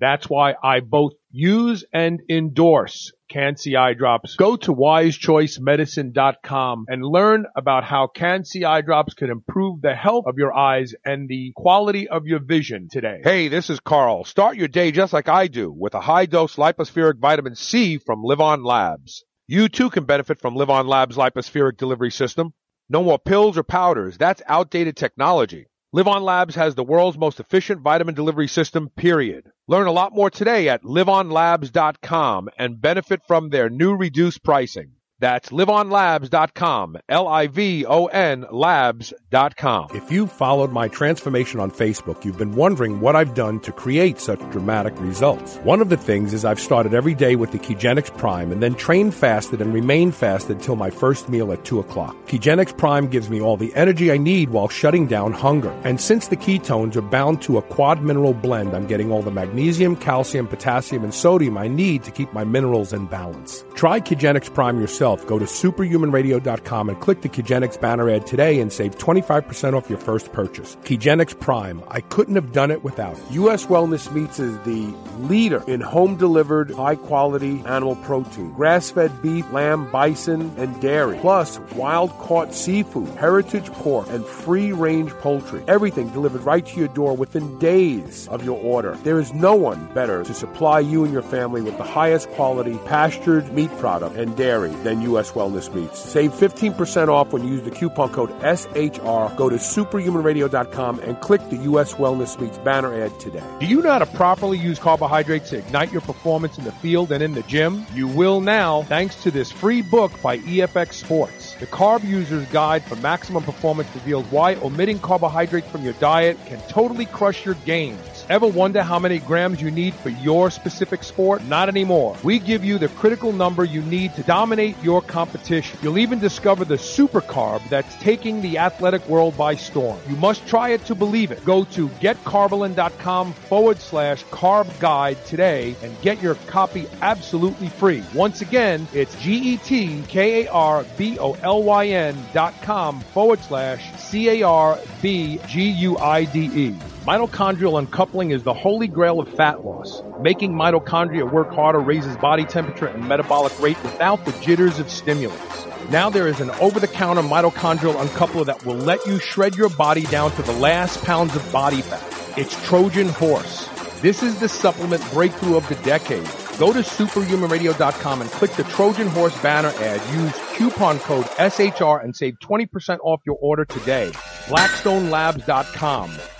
Speaker 10: That's why I both use and endorse Can-C eye drops. Go to wisechoicemedicine.com and learn about how Can-C eye drops can improve the health of your eyes and the quality of your vision today.
Speaker 1: Hey, this is Carl. Start your day just like I do with a high dose lipospheric vitamin C from LivOn Labs. You too can benefit from LivOn Labs lipospheric delivery system. No more pills or powders. That's outdated technology. LivOn Labs has the world's most efficient vitamin delivery system, period. Learn a lot more today at livonlabs.com and benefit from their new reduced pricing. That's livonlabs.com. L-I-V-O-N labs.com. If you've followed my transformation on Facebook, you've been wondering what I've done to create such dramatic results. One of the things is I've started every day with the Kegenix Prime and then trained fasted and remained fasted till my first meal at 2 o'clock. Kegenix Prime gives me all the energy I need while shutting down hunger. And since the ketones are bound to a quad mineral blend, I'm getting all the magnesium, calcium, potassium, and sodium I need to keep my minerals in balance. Try Kegenix Prime yourself. Go to superhumanradio.com and click the Kegenix banner ad today and save 25% off your first purchase. Kegenix Prime. I couldn't have done it without. U.S. Wellness Meats is the leader in home delivered, high quality animal protein. Grass fed beef, lamb, bison, and dairy. Plus, wild caught seafood, heritage pork, and free range poultry. Everything delivered right to your door within days of your order. There is no one better to supply you and your family with the highest quality pastured meat product and dairy than U.S. Wellness Meats. Save 15% off when you use the coupon code SHR. Go to superhumanradio.com and click the U.S. Wellness Meats banner ad today.
Speaker 10: Do you know how to properly use carbohydrates to ignite your performance in the field and in the gym? You will now thanks to this free book by EFX Sports. The Carb User's Guide for Maximum Performance reveals why omitting carbohydrates from your diet can totally crush your gains. Ever wonder how many grams you need for your specific sport? Not anymore. We give you the critical number you need to dominate your competition. You'll even discover the super carb that's taking the athletic world by storm. You must try it to believe it. Go to getkarbolyn.com forward slash carb guide today and get your copy absolutely free. Once again, it's G-E-T-K-A-R-B-O-L-Y-N dot com forward slash C-A-R-B-G-U-I-D-E. Mitochondrial uncoupling is the holy grail of fat loss. Making mitochondria work harder raises body temperature and metabolic rate without the jitters of stimulants. Now there is an over-the-counter mitochondrial uncoupler that will let you shred your body down to the last pounds of body fat. It's Trojan Horse. This is the supplement breakthrough of the decade. Go to superhumanradio.com and click the Trojan Horse banner ad. Use coupon code SHR and save 20% off your order today. BlackstoneLabs.com.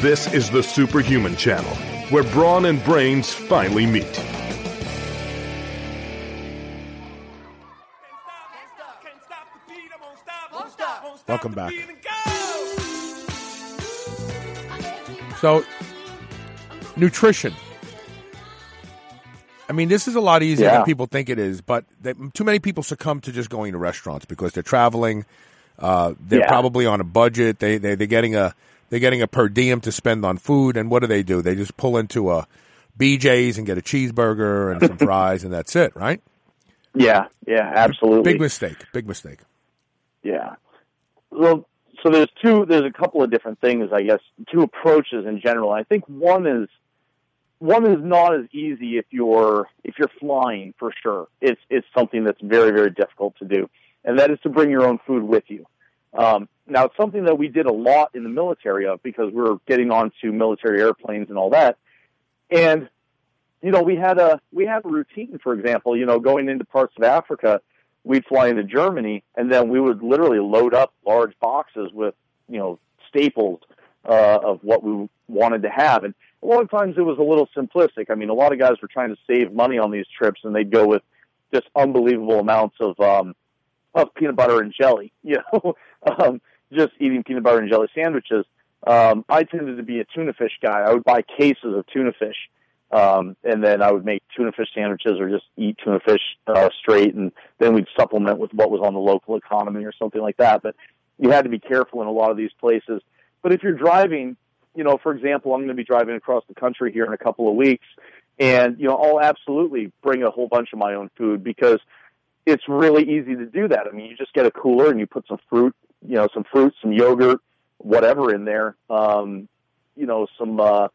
Speaker 8: This is the Superhuman Channel, where brawn and brains finally meet.
Speaker 1: Welcome back. So, nutrition. I mean, this is a lot easier
Speaker 2: Yeah.
Speaker 1: than people think it is, but they, too many people succumb to just going to restaurants because they're traveling. Uh, they're
Speaker 2: Yeah.
Speaker 1: probably on a budget. They they they're getting a they're getting a per diem to spend on food, and what do they do? They just pull into a BJ's and get a cheeseburger and some [laughs] fries, and that's it, right?
Speaker 2: Yeah, yeah, absolutely.
Speaker 1: Big mistake. Big mistake.
Speaker 2: Yeah. Well, so there's two. There's a couple of different things, I guess. Two approaches in general. I think one is one is not as easy if you're if you're flying for sure. It's it's something that's very very difficult to do, and that is to bring your own food with you. Um, now it's something that we did a lot in the military of because we were getting onto military airplanes and all that, and you know we had a we had a routine. For example, you know going into parts of Africa we'd fly into Germany, and then we would literally load up large boxes with, you know, staples uh, of what we wanted to have. And a lot of times it was a little simplistic. I mean, a lot of guys were trying to save money on these trips, and they'd go with just unbelievable amounts of um, of peanut butter and jelly. [laughs] You know, [laughs] um, just eating peanut butter and jelly sandwiches. Um, I tended to be a tuna fish guy. I would buy cases of tuna fish um, and then I would make tuna fish sandwiches or just eat tuna fish uh, straight, and then we'd supplement with what was on the local economy or something like that. But you had to be careful in a lot of these places. But if you're driving, you know, for example, I'm going to be driving across the country here in a couple of weeks, and you know, I'll absolutely bring a whole bunch of my own food because it's really easy to do that. I mean, you just get a cooler and you put some fruit, you know, some fruit, some yogurt, whatever in there. Um, you know, some uh,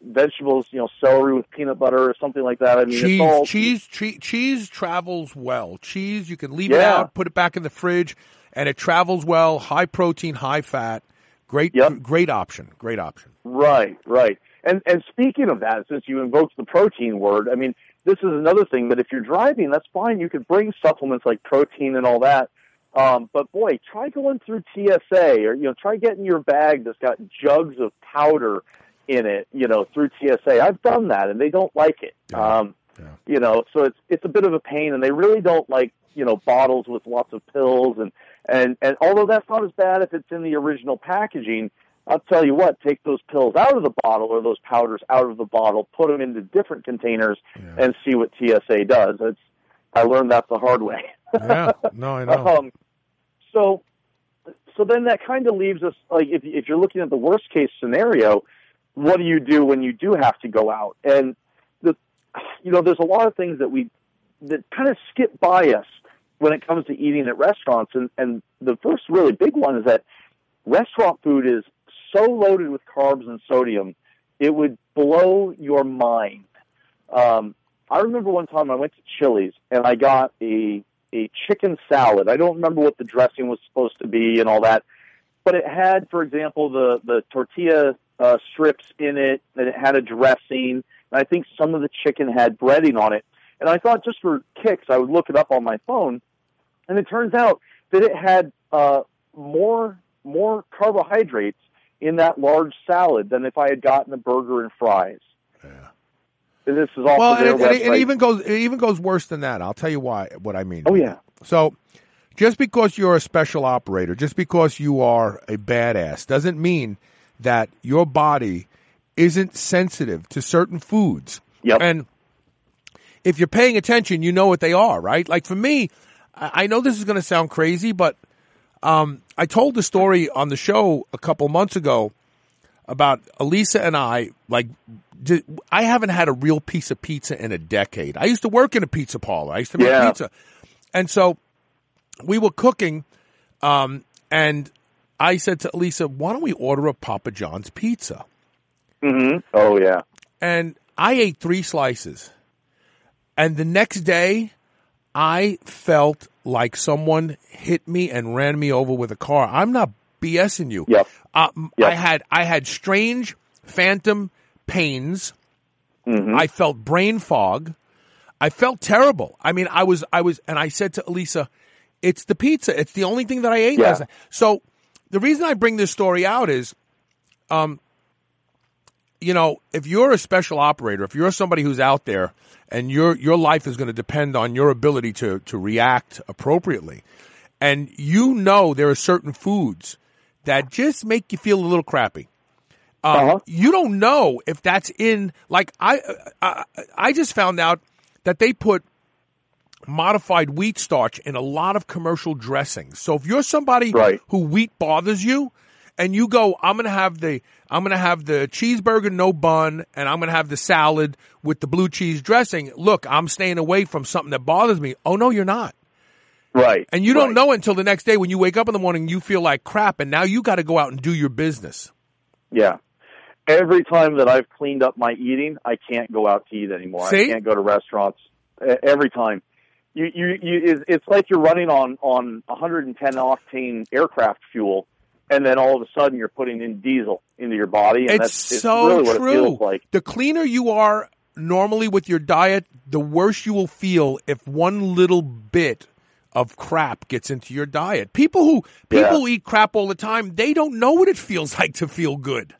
Speaker 2: vegetables, you know, celery with peanut butter or something like that. I mean,
Speaker 1: cheese,
Speaker 2: it's all
Speaker 1: cheese, che- cheese travels well. Cheese, you can leave it out, put it back in the fridge, and it travels well. High protein, high fat. Great, great option. Great option.
Speaker 2: Right, right. And and speaking of that, since you invoked the protein word, I mean, this is another thing that if you're driving, that's fine. You could bring supplements like protein and all that. Um, but boy, try going through TSA or you know, try getting your bag that's got jugs of powder in it, you know, through TSA. I've done that and they don't like it. Um, you know, so it's it's a bit of a pain and they really don't like, you know, bottles with lots of pills and and and although that's not as bad if it's in the original packaging, I'll tell you what, take those pills out of the bottle or those powders out of the bottle, put them into different containers, and see what TSA does. It's, I learned that the hard way.
Speaker 1: Yeah, no, I know. [laughs]
Speaker 2: Um, so, so then that kind of leaves us like if if you're looking at the worst case scenario, what do you do when you do have to go out? And the, you know, there's a lot of things that we that kind of skip by us when it comes to eating at restaurants. And, and the first really big one is that restaurant food is so loaded with carbs and sodium, it would blow your mind. Um, I remember one time I went to Chili's and I got a a chicken salad. I don't remember what the dressing was supposed to be and all that, but it had, for example, the the tortilla uh, strips in it, and it had a dressing, and I think some of the chicken had breading on it. And I thought, just for kicks, I would look it up on my phone, and it turns out that it had uh, more more carbohydrates in that large salad than if I had gotten a burger and fries. And This is off
Speaker 1: well, and, and it, even goes it even goes worse than that. I'll tell you why. What I mean.
Speaker 2: Oh yeah.
Speaker 1: So, just because you're a special operator, just because you are a badass, doesn't mean that your body isn't sensitive to certain foods.
Speaker 2: Yep.
Speaker 1: And if you're paying attention, you know what they are, right? Like for me, I I know this is going to sound crazy, but um, I told the story on the show a couple months ago about Elisa and I. Like, did, I haven't had a real piece of pizza in a decade. I used to work in a pizza parlor. I used to make
Speaker 2: Yeah.
Speaker 1: pizza, and so we were cooking, um, and I said to Elisa, "Why don't we order a Papa John's pizza?"
Speaker 2: hmm Oh yeah.
Speaker 1: and I ate three slices. And the next day, I felt like someone hit me and ran me over with a car. I'm not BSing you.
Speaker 2: Yep.
Speaker 1: Uh. I had I had strange phantom pains.
Speaker 2: Mm-hmm.
Speaker 1: I felt brain fog. I felt terrible. I mean, I was I was, and I said to Elisa, "It's the pizza. It's the only thing that I ate
Speaker 2: Yeah.
Speaker 1: last night." So the reason I bring this story out is, um, you know, if you're a special operator, if you're somebody who's out there and your your life is going to depend on your ability to to react appropriately, and you know there are certain foods that just make you feel a little crappy. Um, uh-huh. You don't know if that's in like I, I I just found out that they put modified wheat starch in a lot of commercial dressings. So if you're somebody who wheat bothers you and you go, I'm to have the, I'm going to have the cheeseburger, no bun, and I'm going to have the salad with the blue cheese dressing. Look, I'm staying away from something that bothers me. Oh no, you're not.
Speaker 2: Right.
Speaker 1: And you don't know until the next day when you wake up in the morning, you feel like crap and now you got to go out and do your business.
Speaker 2: Yeah. Every time that I've cleaned up my eating, I can't go out to eat anymore. I can't go to restaurants. Every time. You, you, you, it's- it's like you're running on, on 110 octane aircraft fuel, and then all of a sudden you're putting in diesel into your body, and
Speaker 1: it's
Speaker 2: that's it's
Speaker 1: so
Speaker 2: really what
Speaker 1: true.
Speaker 2: it feels like.
Speaker 1: The cleaner you are normally with your diet, the worse you will feel if one little bit of crap gets into your diet. People who people
Speaker 2: Yeah.
Speaker 1: who eat crap all the time, they don't know what it feels [laughs] like to feel good.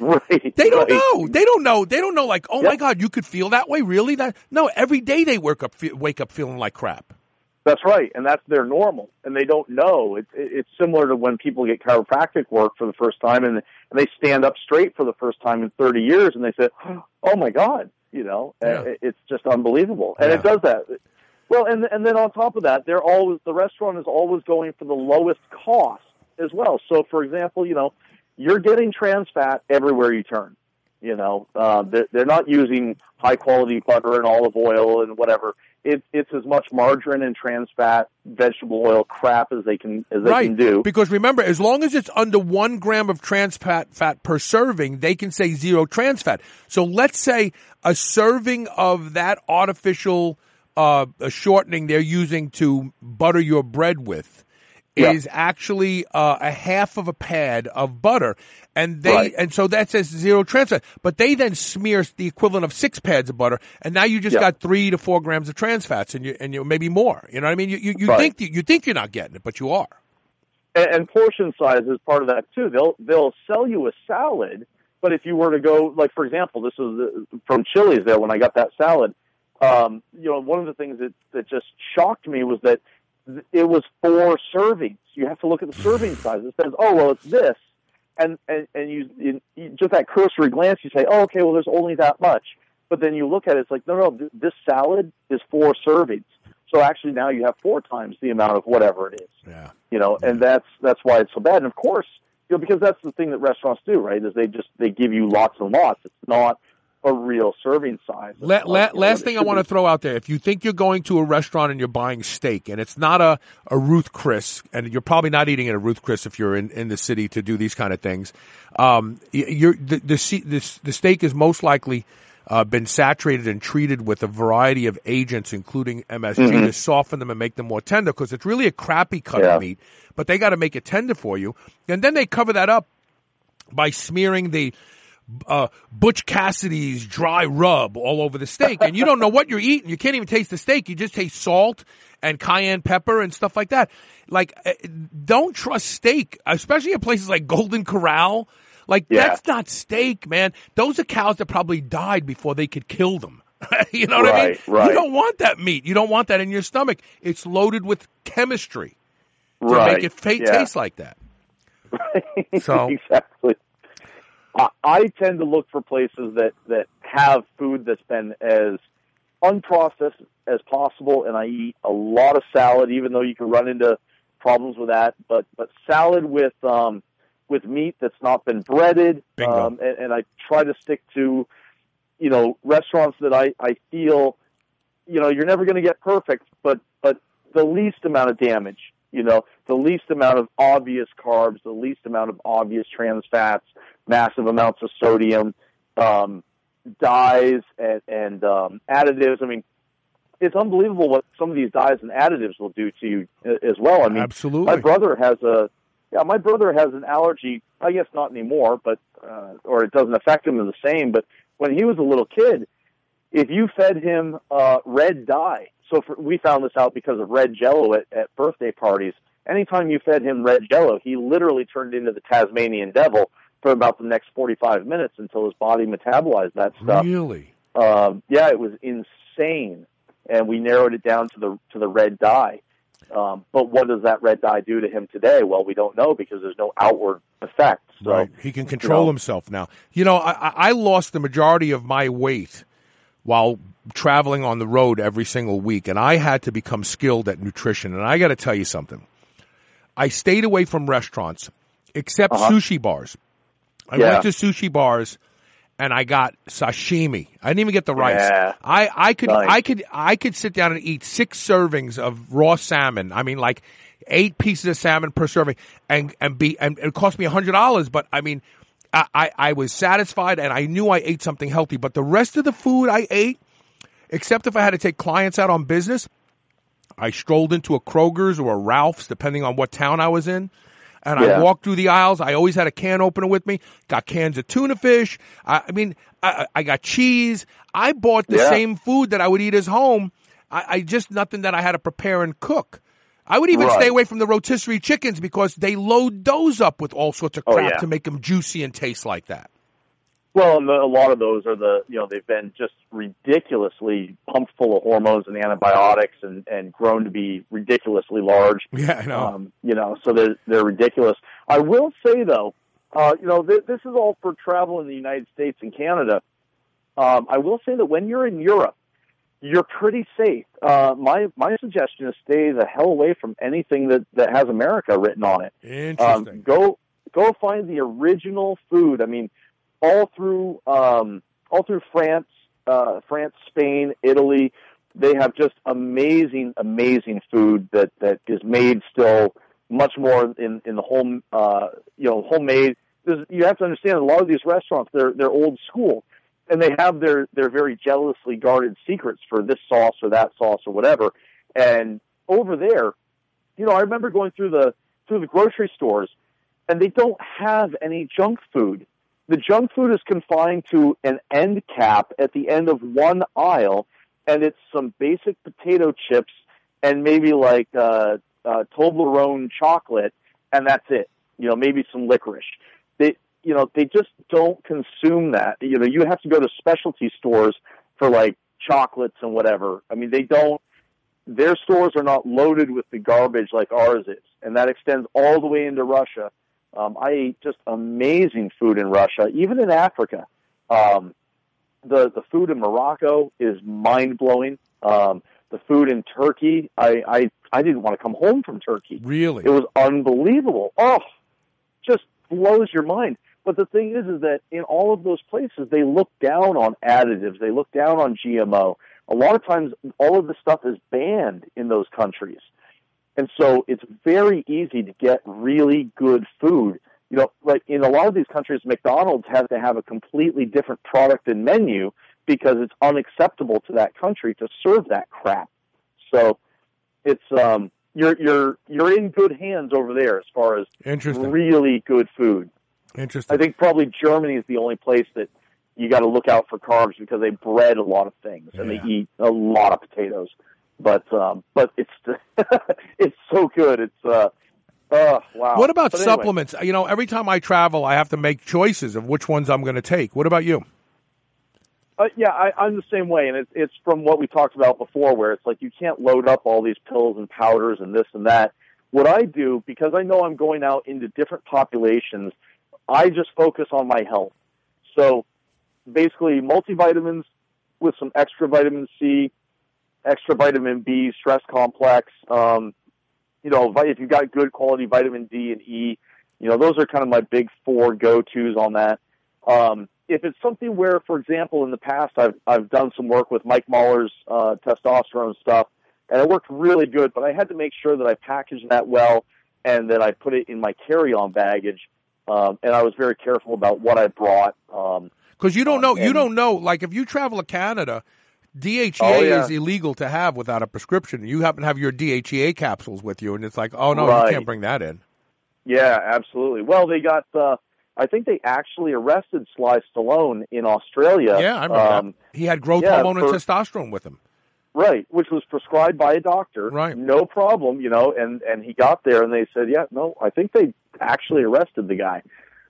Speaker 2: Right.
Speaker 1: They don't
Speaker 2: right.
Speaker 1: know. They don't know. They don't know. Like, oh my god, you could feel that way. Really? That no. Every day they wake up wake up feeling like crap.
Speaker 2: That's right, and that's their normal, and they don't know. It's it's similar to when people get chiropractic work for the first time, and and they stand up straight for the first time in 30 years, and they say, [gasps] "Oh my God," you know,
Speaker 1: Yeah.
Speaker 2: Uh, it's just unbelievable, and it does that. Well, and and then on top of that, they're always the restaurant is always going for the lowest cost as well. So, for example, you know, you're getting trans fat everywhere you turn. You know, uh, they're, they're not using high quality butter and olive oil and whatever. It, it's as much margarine and trans fat, vegetable oil crap as they can as they
Speaker 1: right.
Speaker 2: can do.
Speaker 1: Because remember, as long as it's under one gram of trans fat, fat per serving, they can say zero trans fat. So let's say a serving of that artificial uh, shortening they're using to butter your bread with
Speaker 2: Yeah.
Speaker 1: is actually uh, a half of a pad of butter. And they,
Speaker 2: Right.
Speaker 1: and so that says zero trans fat, but they then smear the equivalent of six pads of butter, and now you just
Speaker 2: Yeah.
Speaker 1: got three to four grams of trans fats, and you and you maybe more. You know what I mean? You you, you
Speaker 2: Right.
Speaker 1: think you, you think you're not getting it, but you are.
Speaker 2: and, and portion size is part of that too. They'll they'll sell you a salad, but if you were to go, like for example, this was uh, from Chili's there when I got that salad. Um, you know, one of the things that that just shocked me was that th- it was four servings. You have to look at the serving [sighs] size. It says, oh well, it's this, and and and you, you, you just that cursory glance, you say, oh okay, well there's only that much. But then you look at it, it's like, no, no, th- this salad is four servings. So actually now you have four times the amount of whatever it is
Speaker 1: Yeah.
Speaker 2: you know, and that's that's why it's so bad. And of course, you know, because that's the thing that restaurants do, right? Is they just they give you lots and lots. It's not a real serving size.
Speaker 1: La-
Speaker 2: of,
Speaker 1: la- last thing I want to throw out there: if you think you're going to a restaurant and you're buying steak, and it's not a, a Ruth Chris, and you're probably not eating at a Ruth Chris if you're in, in the city to do these kind of things, um, you're, the, the the the steak is most likely uh, been saturated and treated with a variety of agents, including MSG,
Speaker 2: Mhm.
Speaker 1: to soften them and make them more tender. Because it's really a crappy cut
Speaker 2: Yeah.
Speaker 1: of meat, but they got to make it tender for you, and then they cover that up by smearing the uh, Butch Cassidy's dry rub all over the steak, and you don't know what you're eating. You can't even taste the steak. You just taste salt and cayenne pepper and stuff like that. Like, uh, don't trust steak, especially at places like Golden Corral. Like,
Speaker 2: Yeah.
Speaker 1: that's not steak, man. Those are cows that probably died before they could kill them. [laughs] you know what I mean?
Speaker 2: Right, right.
Speaker 1: You don't want that meat. You don't want that in your stomach. It's loaded with chemistry to
Speaker 2: Right,
Speaker 1: make it fa-
Speaker 2: yeah.
Speaker 1: taste like that. [laughs] So-
Speaker 2: exactly. I, I tend to look for places that that have food that's been as unprocessed as possible, and I eat a lot of salad, even though you can run into problems with that. But but salad with um with meat that's not been breaded,
Speaker 1: Bingo.
Speaker 2: um, and, and I try to stick to you know restaurants that I I feel you know you're never going to get perfect, but but the least amount of damage. You know, the least amount of obvious carbs, the least amount of obvious trans fats, massive amounts of sodium, um, dyes, and, and um, additives. I mean, it's unbelievable what some of these dyes and additives will do to you as well. I mean,
Speaker 1: Absolutely.
Speaker 2: my brother has a yeah, my brother has an allergy. I guess not anymore, but uh, or it doesn't affect him the same. But when he was a little kid, if you fed him uh, red dye, so for, we found this out because of red Jello at, at birthday parties. Anytime you fed him red Jello, he literally turned into the Tasmanian devil for about the next forty-five minutes until his body metabolized that stuff.
Speaker 1: Really?
Speaker 2: Um, yeah, it was insane, and we narrowed it down to the to the red dye. Um, but what does that red dye do to him today? Well, we don't know because there's no outward effect. So
Speaker 1: right. He can control
Speaker 2: you know,
Speaker 1: himself now. You know, I, I- I lost the majority of my weight while traveling on the road every single week, and I had to become skilled at nutrition. And I got to tell you something. I stayed away from restaurants, except
Speaker 2: Uh-huh.
Speaker 1: sushi bars. I
Speaker 2: Yeah.
Speaker 1: went to sushi bars and I got sashimi. I didn't even get the rice.
Speaker 2: Yeah.
Speaker 1: I, I could
Speaker 2: Nice.
Speaker 1: I could I could sit down and eat six servings of raw salmon. I mean like eight pieces of salmon per serving and and be and it cost me a hundred dollars, but I mean I, I, I was satisfied and I knew I ate something healthy. But the rest of the food I ate, except if I had to take clients out on business, I strolled into a Kroger's or a Ralph's, depending on what town I was in. And I walked through the aisles. I always had a can opener with me. Got cans of tuna fish. I, I mean, I, I got cheese. I bought the
Speaker 2: Yeah.
Speaker 1: same food that I would eat as home. I, I just nothing that I had to prepare and cook. I would even
Speaker 2: Right.
Speaker 1: stay away from the rotisserie chickens because they load those up with all sorts of
Speaker 2: Oh,
Speaker 1: crap
Speaker 2: yeah.
Speaker 1: to make them juicy and taste like that.
Speaker 2: Well, and the, a lot of those are the you know they've been just ridiculously pumped full of hormones and antibiotics and and grown to be ridiculously large. [laughs]
Speaker 1: Yeah, I know.
Speaker 2: Um, you know, so they're they're ridiculous. I will say though, uh, you know, th- this is all for travel in the United States and Canada. Um, I will say that when you're in Europe, you're pretty safe. Uh, my my suggestion is stay the hell away from anything that that has America written on it.
Speaker 1: Interesting.
Speaker 2: Um, go go find the original food. I mean, all through um, all through France, uh, France, Spain, Italy, they have just amazing, amazing food that that is made still much more in in the home, uh, you know, homemade. There's, you have to understand a lot of these restaurants they're they're old school, and they have their their very jealously guarded secrets for this sauce or that sauce or whatever. And over there, you know, I remember going through the through the grocery stores, and they don't have any junk food. The junk food is confined to an end cap at the end of one aisle, and it's some basic potato chips and maybe like uh, uh, Toblerone chocolate, and that's it. You know, maybe some licorice. They, you know, they just don't consume that. You know, you have to go to specialty stores for like chocolates and whatever. I mean, they don't. Their stores are not loaded with the garbage like ours is, and that extends all the way into Russia. Um, I ate just amazing food in Russia, even in Africa. Um, the the food in Morocco is mind blowing. Um, the food in Turkey, I, I I didn't want to come home from Turkey.
Speaker 1: Really?
Speaker 2: It was unbelievable. Oh, just blows your mind. But the thing is, is that in all of those places, they look down on additives. They look down on GMO. A lot of times, all of the stuff is banned in those countries. And so it's very easy to get really good food. You know, like in a lot of these countries, McDonald's has to have a completely different product and menu because it's unacceptable to that country to serve that crap. So it's um you're you're you're in good hands over there as far as really good food.
Speaker 1: Interesting.
Speaker 2: I think probably Germany is the only place that you got to look out for carbs because they bread a lot of things and they eat a lot of potatoes. But um, but it's [laughs] it's so good. It's uh, uh wow.
Speaker 1: What about
Speaker 2: But anyway,
Speaker 1: supplements? You know, every time I travel, I have to make choices of which ones I'm going to take. What about you?
Speaker 2: Uh, yeah, I, I'm the same way, and it's it's from what we talked about before, where it's like you can't load up all these pills and powders and this and that. What I do, because I know I'm going out into different populations, I just focus on my health. So basically, multivitamins with some extra vitamin C, extra vitamin B, stress complex. Um, you know, if you've got good quality vitamin D and E, you know, those are kind of my big four go-tos on that. Um, if it's something where, for example, in the past I've I've done some work with Mike Mahler's uh, testosterone stuff, and it worked really good. But I had to make sure that I packaged that well and that I put it in my carry-on baggage, um, and I was very careful about what I brought. Um,
Speaker 1: Because you don't know, you don't know. Like if you travel to Canada, DHEA
Speaker 2: Oh, yeah.
Speaker 1: is illegal to have without a prescription. You happen to have your DHEA capsules with you, and it's like, oh no,
Speaker 2: Right.
Speaker 1: you can't bring that in.
Speaker 2: Yeah, absolutely. Well, they got. Uh, I think they actually arrested Sly Stallone in Australia.
Speaker 1: Yeah, I remember
Speaker 2: um,
Speaker 1: that. He had growth
Speaker 2: yeah,
Speaker 1: hormone
Speaker 2: for-
Speaker 1: and testosterone with him.
Speaker 2: Right, which was prescribed by a doctor.
Speaker 1: Right.
Speaker 2: No problem, you know, and and he got there and they said, "Yeah, no, I think they actually arrested the guy."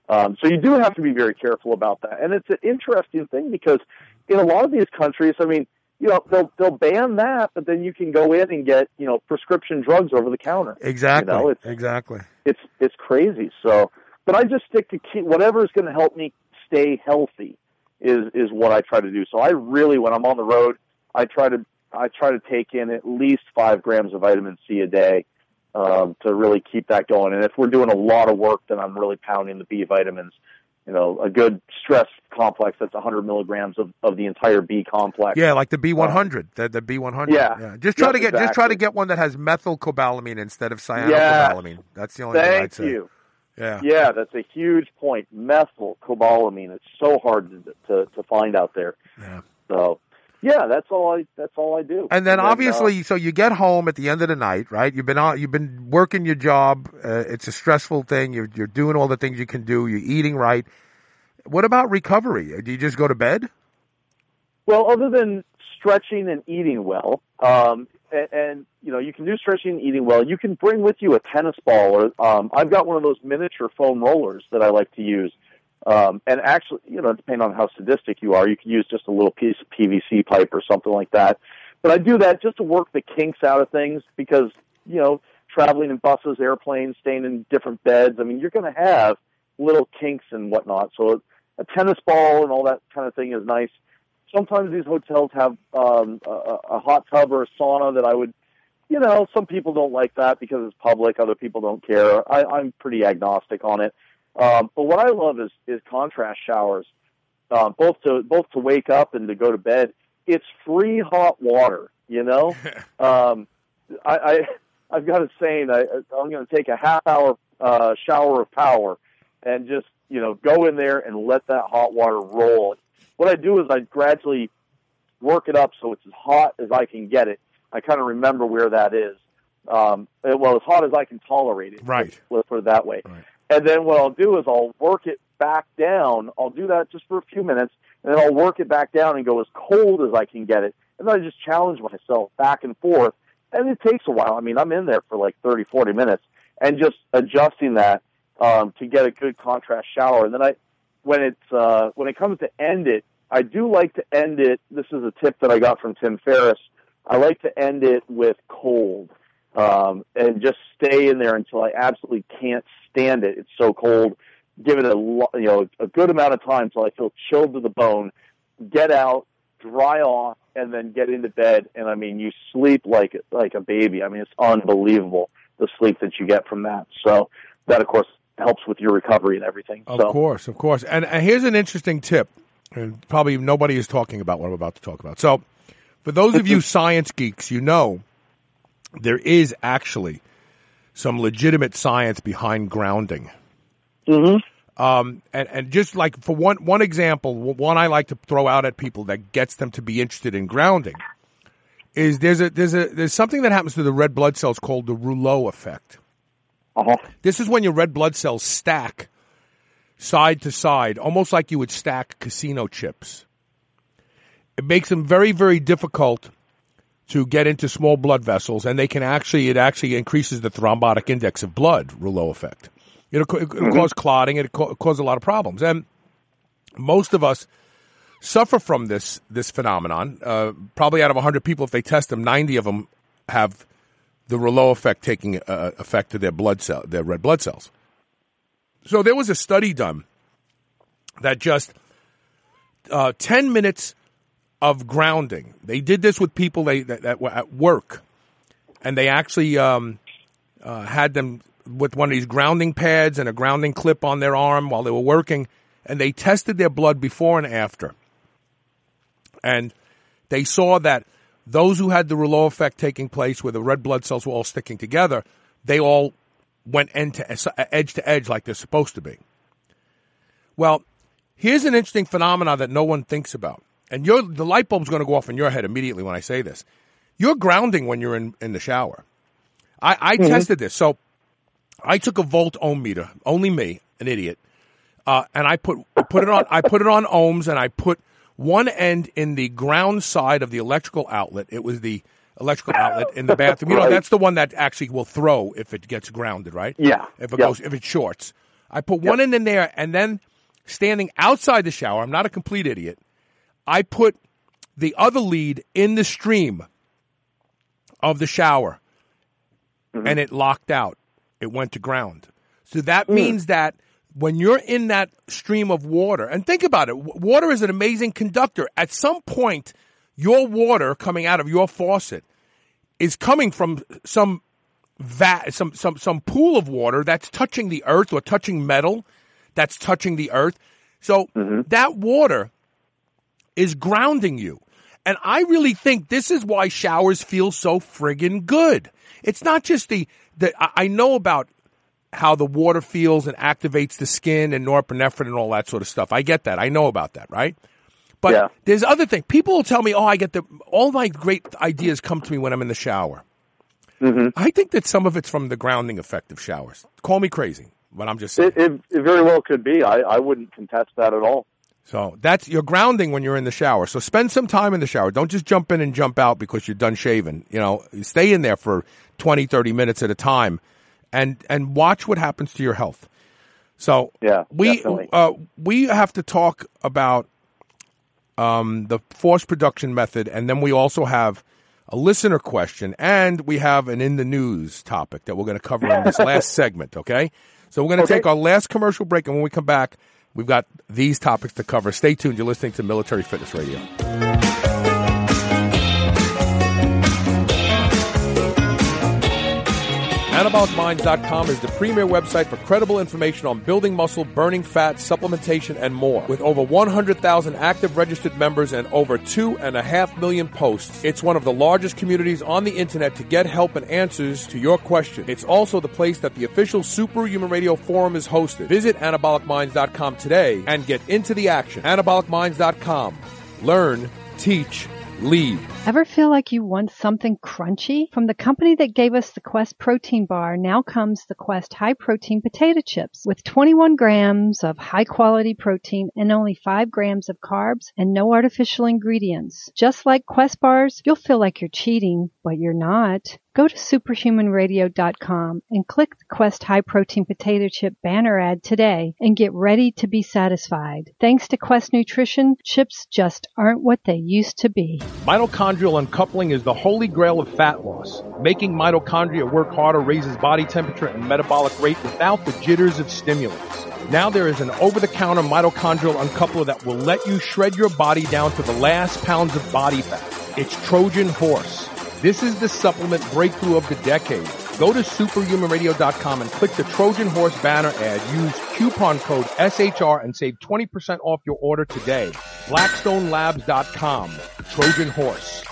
Speaker 2: Um, so you do have to be very careful about that. And it's an interesting thing because in a lot of these countries, I mean, you know, they'll they'll ban that, but then you can go in and get, you know, prescription drugs over the counter.
Speaker 1: Exactly.
Speaker 2: You know, it's
Speaker 1: exactly.
Speaker 2: it's it's crazy. So, but I just stick to keep whatever is going to help me stay healthy is is what I try to do. So I really, when I'm on the road, I try to I try to take in at least five grams of vitamin C a day um, to really keep that going. And if we're doing a lot of work, then I'm really pounding the B vitamins. You know, a good stress complex that's 100 milligrams of, of the entire B complex.
Speaker 1: Yeah, like the B100, the, the B100.
Speaker 2: Yeah.
Speaker 1: Just try to get just try to get one that has methylcobalamin instead of
Speaker 2: Yeah.
Speaker 1: cyanocobalamin. That's the only thing I'd
Speaker 2: Thank
Speaker 1: say.
Speaker 2: you.
Speaker 1: Yeah.
Speaker 2: Yeah, that's a huge point. Methylcobalamin. It's so hard to, to to find out there.
Speaker 1: Yeah.
Speaker 2: So, yeah, that's all I that's all I do.
Speaker 1: And then
Speaker 2: uh,
Speaker 1: obviously, so you get home at the end of the night, right? You've been on, you've been working your job. Uh, it's a stressful thing. You're you're doing all the things you can do. You're eating right. What about recovery? Do you just go to bed?
Speaker 2: Well, other than stretching and eating well, um, and, and you know, you can do stretching and eating well. You can bring with you a tennis ball, or um, I've got one of those miniature foam rollers that I like to use. Um, and actually, you know, depending on how sadistic you are, you can use just a little piece of PVC pipe or something like that. But I do that just to work the kinks out of things because, you know, traveling in buses, airplanes, staying in different beds. I mean, you're going to have little kinks and whatnot. So a tennis ball and all that kind of thing is nice. Sometimes these hotels have um, a, a hot tub or a sauna that I would, you know, some people don't like that because it's public. Other people don't care. I, I'm pretty agnostic on it. Um, but what I love is is contrast showers, uh, both to both to wake up and to go to bed. It's free hot water, you know. [laughs] um, I, I I've got a saying. I, I'm going to take a half hour uh, shower of power, and just you know go in there and let that hot water roll. What I do is I gradually work it up so it's as hot as I can get it. I kind of remember where that is. Um, well, as hot as I can tolerate it.
Speaker 1: Right.
Speaker 2: Let's put it that way. And then what I'll do is I'll work it back down. I'll do that just for a few minutes, and then I'll work it back down and go as cold as I can get it. And then I just challenge myself back and forth. And it takes a while. I mean, I'm in there for like 30, 40 minutes and just adjusting that um, to get a good contrast shower. And then I, when it's uh, when it comes to end it, I do like to end it. This is a tip that I got from Tim Ferriss. I like to end it with cold um, and just stay in there until I absolutely can't stand it. It's so cold. Give it a lo- you know a good amount of time until I feel chilled to the bone. Get out, dry off, and then get into bed. And I mean, you sleep like like a baby. I mean, it's unbelievable the sleep that you get from that. So that, of course, helps with your recovery and everything.
Speaker 1: Of
Speaker 2: so,
Speaker 1: course, of course. And, and here's an interesting tip, and probably nobody is talking about what I'm about to talk about. So, for those of you [laughs] science geeks, you know there is actually some legitimate science behind grounding.
Speaker 2: Mm-hmm.
Speaker 1: Um, and, and just like for one one example, one I like to throw out at people that gets them to be interested in grounding is there's a there's a there's something that happens to the red blood cells called the Rouleau effect.
Speaker 2: Uh-huh.
Speaker 1: This is when your red blood cells stack side to side, almost like you would stack casino chips. It makes them very, very difficult to get into small blood vessels, and they can actually, it actually increases the thrombotic index of blood, Rouleau effect. It'll, it'll
Speaker 2: Mm-hmm.
Speaker 1: cause clotting, it'll cause a lot of problems. And most of us suffer from this, this phenomenon. Uh, probably out of 100 people, if they test them, 90 of them have the Rouleau effect taking uh, effect to their blood cell, their red blood cells. So there was a study done that just uh, ten minutes of grounding. They did this with people they, that, that were at work, and they actually um, uh, had them with one of these grounding pads and a grounding clip on their arm while they were working, and they tested their blood before and after, and they saw that those who had the Rouleau effect taking place, where the red blood cells were all sticking together, they all went end to edge to edge like they're supposed to be. Well, here's an interesting phenomenon that no one thinks about, and your the light bulb's going to go off in your head immediately when I say this. You're grounding when you're in, in the shower. I, I
Speaker 2: Mm-hmm.
Speaker 1: tested this, so I took a volt ohm meter, only me, an idiot, uh, and I put put it on. I put it on ohms, and I put one end in the ground side of the electrical outlet. It was the electrical outlet in the [laughs] bathroom. You know, that's the one that actually will throw if it gets grounded, right?
Speaker 2: Yeah.
Speaker 1: If it
Speaker 2: Yep.
Speaker 1: goes, if it shorts. I put one end in there, and then standing outside the shower. I'm not a complete idiot. I put the other lead in the stream of the shower, mm-hmm. and it locked out. It went to ground. So that mm. means that when you're in that stream of water, and think about it, water is an amazing conductor. At some point, your water coming out of your faucet is coming from some vat, some some some pool of water that's touching the earth or touching metal that's touching the earth. So mm-hmm. that water is grounding you. And I really think this is why showers feel so friggin' good. It's not just the, the I know about how the water feels and activates the skin and norepinephrine and all that sort of stuff. I get that. I know about that, right? But
Speaker 2: Yeah.
Speaker 1: there's other things. People will tell me, "Oh, I get the all my great ideas come to me when I'm in the shower."
Speaker 2: Mm-hmm.
Speaker 1: I think that some of it's from the grounding effect of showers. Call me crazy, but I'm just saying.
Speaker 2: It, it, it very well could be. I, I wouldn't contest that at all.
Speaker 1: So that's you're grounding when you're in the shower. So spend some time in the shower. Don't just jump in and jump out because you're done shaving. You know, stay in there for 20, 30 minutes at a time and and watch what happens to your health. So
Speaker 2: Yeah,
Speaker 1: we uh, we have to talk about um, the force production method, and then we also have a listener question, and we have an in the news topic that we're going to cover in this [laughs] last segment. Okay, so we're going to
Speaker 2: Okay.
Speaker 1: take our last commercial break, and when we come back, we've got these topics to cover. Stay tuned. You're listening to Military Fitness Radio. AnabolicMinds.com is the premier website for credible information on building muscle, burning fat, supplementation, and more. With over 100,000 active registered members and over two and a half million posts, it's one of the largest communities on the internet to get help and answers to your questions. It's also the place that the official Superhuman Radio Forum is hosted. Visit AnabolicMinds.com today and get into the action. AnabolicMinds.com. Learn, teach, lead.
Speaker 3: Ever feel like you want something crunchy? From the company that gave us the Quest protein bar, now comes the Quest high protein potato chips with 21 grams of high quality protein and only 5 grams of carbs and no artificial ingredients. Just like Quest bars, you'll feel like you're cheating, but you're not. Go to superhumanradio.com and click the Quest High Protein Potato Chip banner ad today and get ready to be satisfied. Thanks to Quest Nutrition, chips just aren't what they used to be.
Speaker 10: Mitochondrial uncoupling is the holy grail of fat loss. Making mitochondria work harder raises body temperature and metabolic rate without the jitters of stimulants. Now there is an over-the-counter mitochondrial uncoupler that will let you shred your body down to the last pounds of body fat. It's Trojan Horse. This is the supplement breakthrough of the decade.
Speaker 1: Go to superhumanradio.com and click the Trojan Horse banner ad. Use coupon code SHR and save 20% off your order today. BlackstoneLabs.com. Trojan Horse.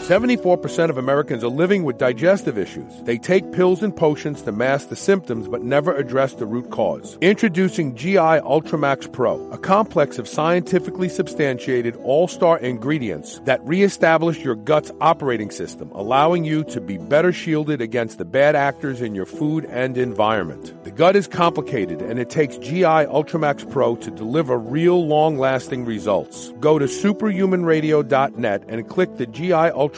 Speaker 1: 74% of Americans are living with digestive issues. They take pills and potions to mask the symptoms but never address the root cause. Introducing GI Ultramax Pro, a complex of scientifically substantiated all-star ingredients that reestablish your gut's operating system, allowing you to be better shielded against the bad actors in your food and environment. The gut is complicated and it takes GI Ultramax Pro to deliver real long-lasting results. Go to superhumanradio.net and click the GI Ultramax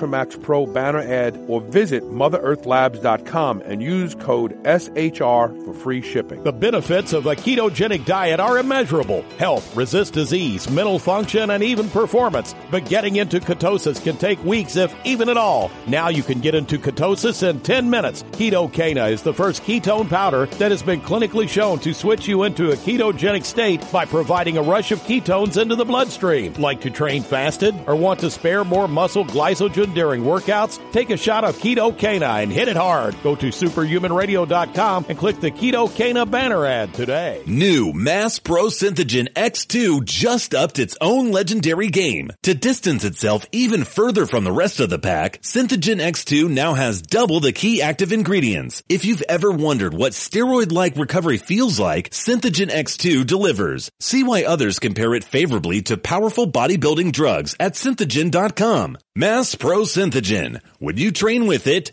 Speaker 1: Pro banner ad or visit motherearthlabs.com and use code SHR for free shipping.
Speaker 11: The benefits of a ketogenic diet are immeasurable. Health, resist disease, mental function, and even performance. But getting into ketosis can take weeks, if even at all. Now you can get into ketosis in 10 minutes. KetoCaNa is the first ketone powder that has been clinically shown to switch you into a ketogenic state by providing a rush of ketones into the bloodstream. Like to train fasted or want to spare more muscle glycogen during workouts? Take a shot of KetoCaNa and hit it hard. Go to superhumanradio.com and click the KetoCaNa banner ad today.
Speaker 7: New Mass Pro Synthogen X2 just upped its own legendary game. To distance itself even further from the rest of the pack, Synthogen X2 now has double the key active ingredients. If you've ever wondered what steroid-like recovery feels like, Synthogen X2 delivers. See why others compare it favorably to powerful bodybuilding drugs at synthogen.com. Mass Pro Synthogen. When you train with it,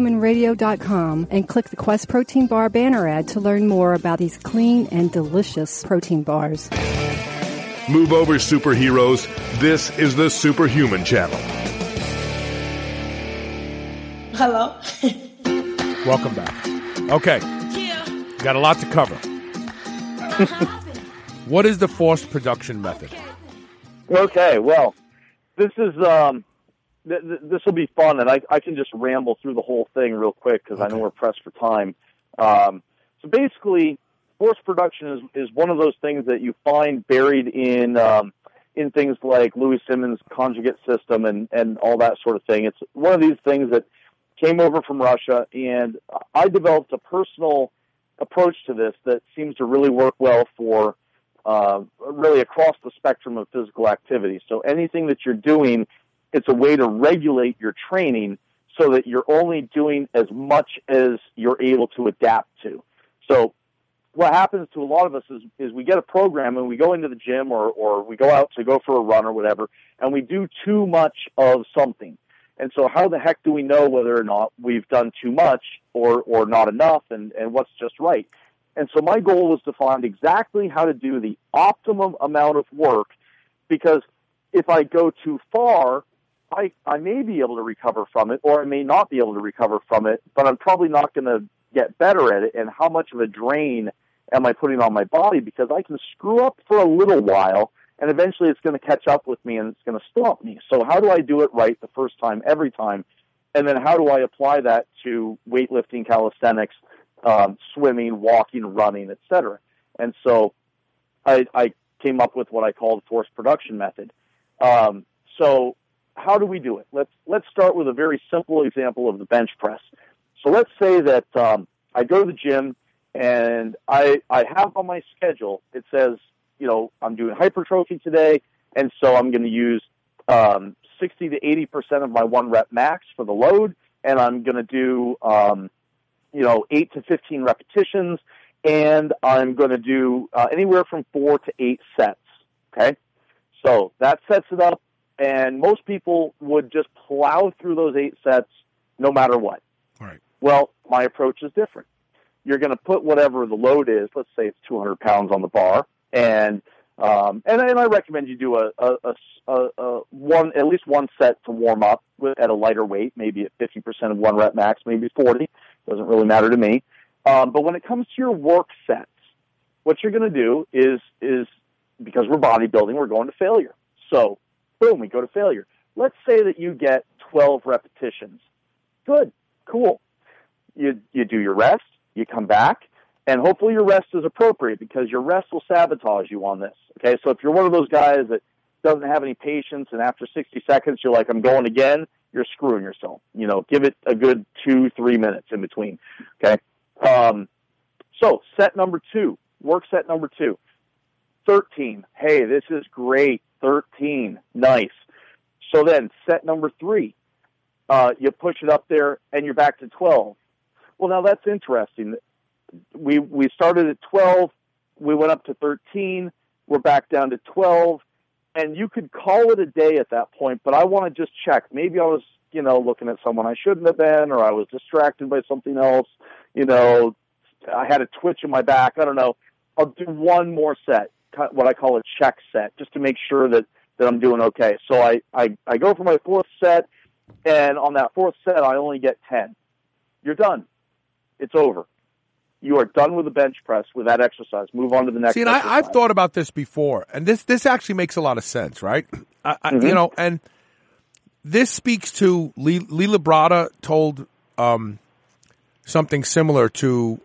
Speaker 3: superhumanradio.com and click the Quest Protein Bar banner ad to learn more about these clean and delicious protein bars.
Speaker 8: Move over, superheroes. This is the Superhuman Channel.
Speaker 12: Hello.
Speaker 1: Welcome back. Okay. Got a lot to cover. what is the force production method?
Speaker 2: Okay, well, this is um, th- th- this will be fun, and I, I can just ramble through the whole thing real quick because I know we're pressed for time. Um, so basically, force production is is one of those things that you find buried in um, in things like Louie Simmons' conjugate system and and all that sort of thing. It's one of these things that came over from Russia, and I developed a personal approach to this that seems to really work well for uh, really across the spectrum of physical activity. So anything that you're doing, it's a way to regulate your training so that you're only doing as much as you're able to adapt to. So what happens to a lot of us is, is we get a program and we go into the gym or, or we go out to go for a run or whatever, and we do too much of something. And so how the heck do we know whether or not we've done too much or, or not enough and, and what's just right? And so my goal was to find exactly how to do the optimum amount of work because if I go too far, I, I may be able to recover from it or I may not be able to recover from it, but I'm probably not going to get better at it. And how much of a drain am I putting on my body? Because I can screw up for a little while and eventually it's going to catch up with me and it's going to stop me. So how do I do it right the first time, every time? And then how do I apply that to weightlifting, calisthenics, um, swimming, walking, running, etc. And so I, I came up with what I call the force production method. Um, so how do we do it? Let's let's start with a very simple example of the bench press. So let's say that um, I go to the gym and I I have on my schedule it says you know I'm doing hypertrophy today, and so I'm going to use um, 60 to 80 percent of my one rep max for the load, and I'm going to do um, you know, eight to 15 repetitions, and I'm going to do uh, anywhere from four to eight sets. Okay. So that sets it up, and most people would just plow through those eight sets no matter what.
Speaker 1: Right.
Speaker 2: Well, my approach is different. You're going to put whatever the load is, let's say it's 200 pounds on the bar, and um, and, and I recommend you do a, a, a, a, one at least one set to warm up with, at a lighter weight, maybe at 50% of one rep max, maybe 40, Doesn't really matter to me. Um, but when it comes to your work sets, what you're going to do is is because we're bodybuilding, we're going to failure. So, boom, we go to failure. Let's say that you get 12 repetitions. Good, cool. You you do your rest, you come back, and hopefully your rest is appropriate because your rest will sabotage you on this. Okay, so if you're one of those guys that doesn't have any patience and after 60 seconds you're like, I'm going again, you're screwing yourself. You know, give it a good two, three minutes in between. Okay. Um, so set number two, work set number two. 13. Hey, this is great. 13. Nice. So then set number three, uh, you push it up there and you're back to 12. Well, now that's interesting. We, we started at 12. We went up to 13. We're back down to 12 and you could call it a day at that point, but I want to just check. Maybe I was, you know, looking at someone I shouldn't have been, or I was distracted by something else. You know, I had a twitch in my back. I don't know. I'll do one more set, what I call a check set, just to make sure that that I'm doing okay. So I I, I go for my fourth set, and on that fourth set, I only get ten. You're done. It's over you are done with the bench press with that exercise. Move on to the next.
Speaker 1: See, and I, I've thought about this before, and this this actually makes a lot of sense, right? [clears throat] I, I,
Speaker 2: Mm-hmm.
Speaker 1: You know, and this speaks to Lee, Lee Labrada told um, something similar to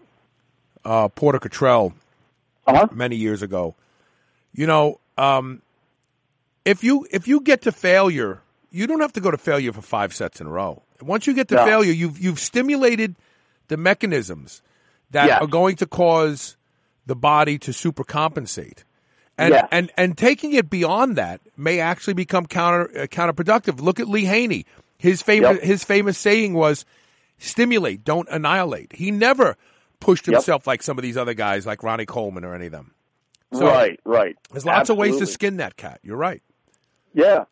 Speaker 1: uh, Porter Cottrell
Speaker 2: Uh-huh.
Speaker 1: many years ago. You know, um, if you if you get to failure, you don't have to go to failure for five sets in a row. Once you get to
Speaker 2: No.
Speaker 1: failure, you've you've stimulated the mechanisms that
Speaker 2: Yes.
Speaker 1: are going to cause the body to supercompensate. And,
Speaker 2: Yes.
Speaker 1: and and taking it beyond that may actually become counter uh, counterproductive. Look at Lee Haney. His famous
Speaker 2: Yep.
Speaker 1: his famous saying was, "Stimulate, don't annihilate." He never pushed
Speaker 2: Yep.
Speaker 1: himself like some of these other guys, like Ronnie Coleman or any of them. So
Speaker 2: right, right.
Speaker 1: There's lots of ways to skin that cat. You're right.
Speaker 2: Yeah.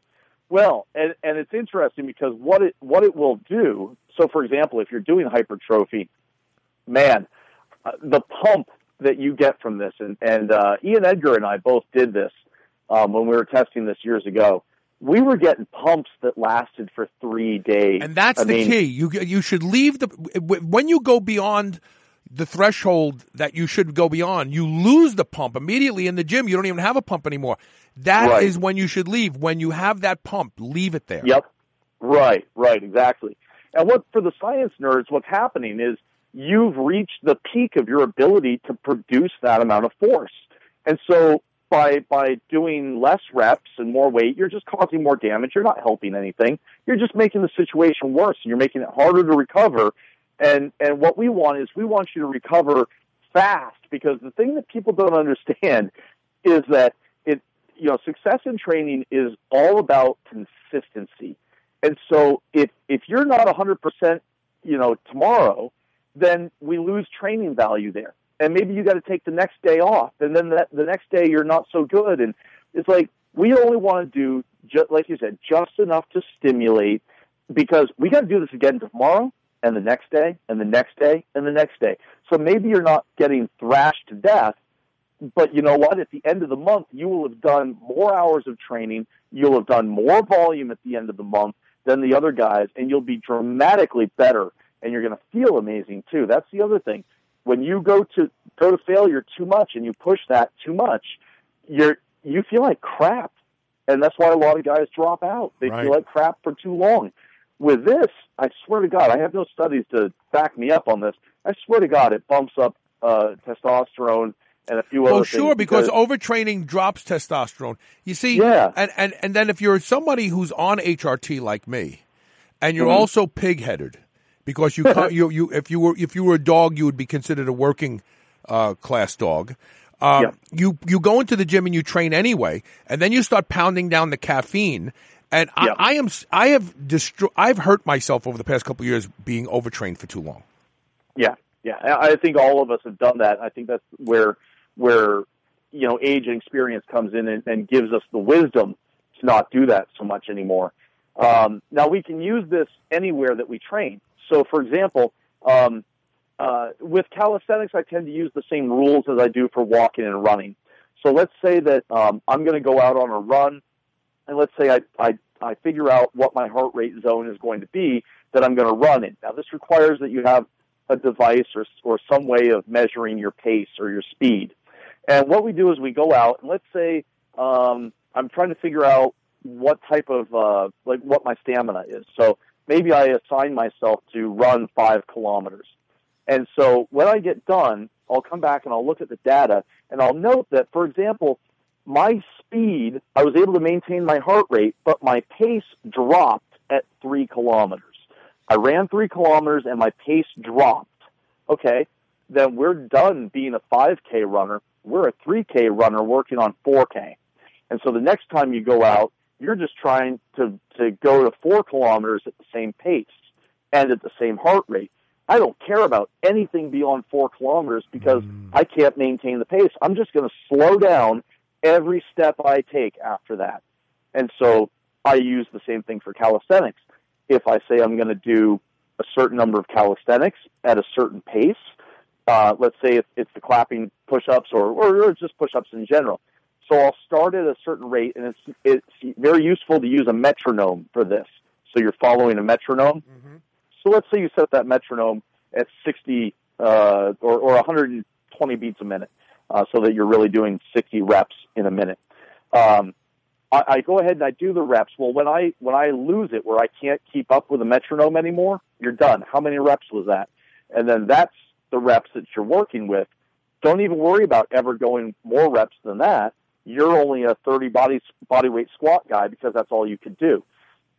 Speaker 2: Well, and and it's interesting because what it what it will do. So, for example, if you're doing hypertrophy, man, uh, the pump that you get from this, and and uh, Ian Edgar and I both did this um, when we were testing this years ago. We were getting pumps that lasted for three days,
Speaker 1: And that's
Speaker 2: I
Speaker 1: the
Speaker 2: mean,
Speaker 1: key. You you should leave the when you go beyond the threshold that you should go beyond, you lose the pump immediately in the gym. You don't even have a pump anymore. That is
Speaker 2: Right.
Speaker 1: when you should leave. When you have that pump, leave it there.
Speaker 2: Yep. Right, right, exactly. And what for the science nerds, what's happening is you've reached the peak of your ability to produce that amount of force. And so by by doing less reps and more weight, you're just causing more damage. You're not helping anything. You're just making the situation worse and you're making it harder to recover. And and what we want is we want you to recover fast because the thing that people don't understand is that it you know success in training is all about consistency. And so if if you're not 100%, you know, tomorrow, then we lose training value there. And maybe you got to take the next day off, and then that, the next day you're not so good. And it's like we only want to do, just like you said, just enough to stimulate, because we got to do this again tomorrow, and the next day, and the next day, and the next day. So maybe you're not getting thrashed to death, but you know what? At the end of the month, you will have done more hours of training. You'll have done more volume at the end of the month than the other guys, and you'll be dramatically better. And you're going to feel amazing too. That's the other thing. When you go to go to failure too much and you push that too much, you're you feel like crap, and that's why a lot of guys drop out. They
Speaker 1: Right.
Speaker 2: feel like crap for too long. With this, I swear to God, I have no studies to back me up on this. I swear to God, it bumps up uh, testosterone and a few
Speaker 1: Well,
Speaker 2: other
Speaker 1: sure,
Speaker 2: things
Speaker 1: because overtraining drops testosterone. You see,
Speaker 2: Yeah.
Speaker 1: and, and and then if you're somebody who's on HRT like me, and you're
Speaker 2: Mhm.
Speaker 1: also pig-headed, because you [laughs] you you if you were if you were a dog, you would be considered a working uh, class dog. Um,
Speaker 2: Yeah.
Speaker 1: You you go into the gym and you train anyway, and then you start pounding down the caffeine. And I,
Speaker 2: Yeah.
Speaker 1: I am I have destro- I've hurt myself over the past couple of years being overtrained for too long.
Speaker 2: Yeah, yeah. I I think all of us have done that. I think that's where where you know age and experience comes in and, and gives us the wisdom to not do that so much anymore. Um, now we can use this anywhere that we train. So, for example, um, uh, with calisthenics, I tend to use the same rules as I do for walking and running. So let's say that um, I'm going to go out on a run, and let's say I, I I figure out what my heart rate zone is going to be that I'm going to run in. Now, this requires that you have a device or or some way of measuring your pace or your speed. And what we do is we go out and let's say um, I'm trying to figure out what type of uh, like what my stamina is. So maybe I assign myself to run five kilometers. And so when I get done, I'll come back and I'll look at the data and I'll note that, for example, my speed, I was able to maintain my heart rate, but my pace dropped at three kilometers. I ran three kilometers and my pace dropped. Okay, then we're done being a 5K runner. We're a 3K runner working on 4K. And so the next time you go out, you're just trying to, to go to four kilometers at the same pace and at the same heart rate. I don't care about anything beyond four kilometers because mm. I can't maintain the pace. I'm just going to slow down every step I take after that. And so I use the same thing for calisthenics. If I say I'm going to do a certain number of calisthenics at a certain pace, uh, let's say it's, it's the clapping push-ups or, or, or just push-ups in general. So I'll start at a certain rate, and it's it's very useful to use a metronome for this. So you're following a metronome. So let's say you set that metronome at 60 uh, or, or 120 beats a minute, uh, so that you're really doing 60 reps in a minute. Um, I, I go ahead and I do the reps. Well, when I when I lose it, where I can't keep up with a metronome anymore, you're done. How many reps was that? And then that's the reps that you're working with. Don't even worry about ever going more reps than that. You're only a 30 body body weight squat guy because that's all you could do.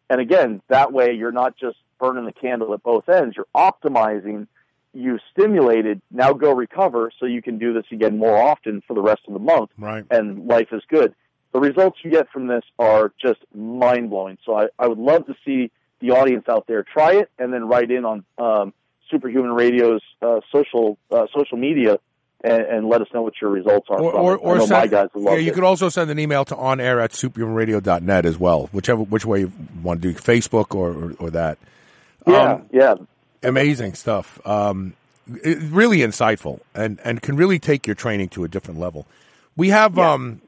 Speaker 2: And again, that way you're not just burning the candle at both ends. You're optimizing. You stimulated. Now go recover so you can do this again more often for the rest of the month.
Speaker 1: Right.
Speaker 2: And life is good. The results you get from this are just mind blowing. So I, I would love to see the audience out there try it and then write in on um, Superhuman Radio's uh, social uh, social media and, and let us know what your results are.
Speaker 1: Or,
Speaker 2: from
Speaker 1: or, or send,
Speaker 2: guys will love
Speaker 1: yeah, you
Speaker 2: it.
Speaker 1: could also send an email to onair at superhumanradio.net as well, whichever which way you want to do, Facebook or, or, or that.
Speaker 2: Yeah,
Speaker 1: Um,
Speaker 2: yeah.
Speaker 1: Amazing stuff. Um, really insightful and, and can really take your training to a different level. We have um,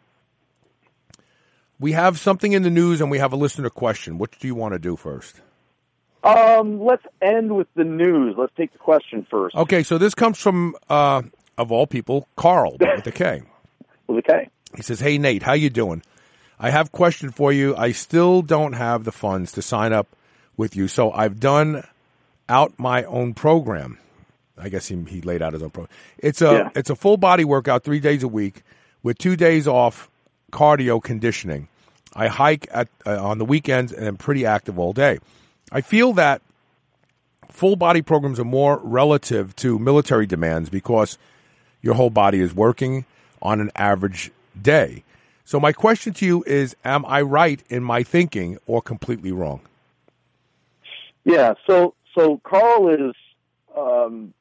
Speaker 1: we have something in the news and we have a listener question. What do you want to do first?
Speaker 2: Um, let's end with the news. Let's take the question first.
Speaker 1: Okay, so this comes from uh, of all people, Carl [laughs] with a K.
Speaker 2: With a K.
Speaker 1: He says, "Hey Nate, how you doing? I have a question for you. I still don't have the funds to sign up with you, so I've done out my own program. I guess he, he laid out his own program. It's a
Speaker 2: Yeah.
Speaker 1: it's a full body workout, three days a week, with two days off cardio conditioning. I hike at uh, on the weekends and am pretty active all day. I feel that full body programs are more relative to military demands because your whole body is working on an average day. So my question to you is am I right in my thinking or completely wrong?
Speaker 2: Yeah. So so Carl is um,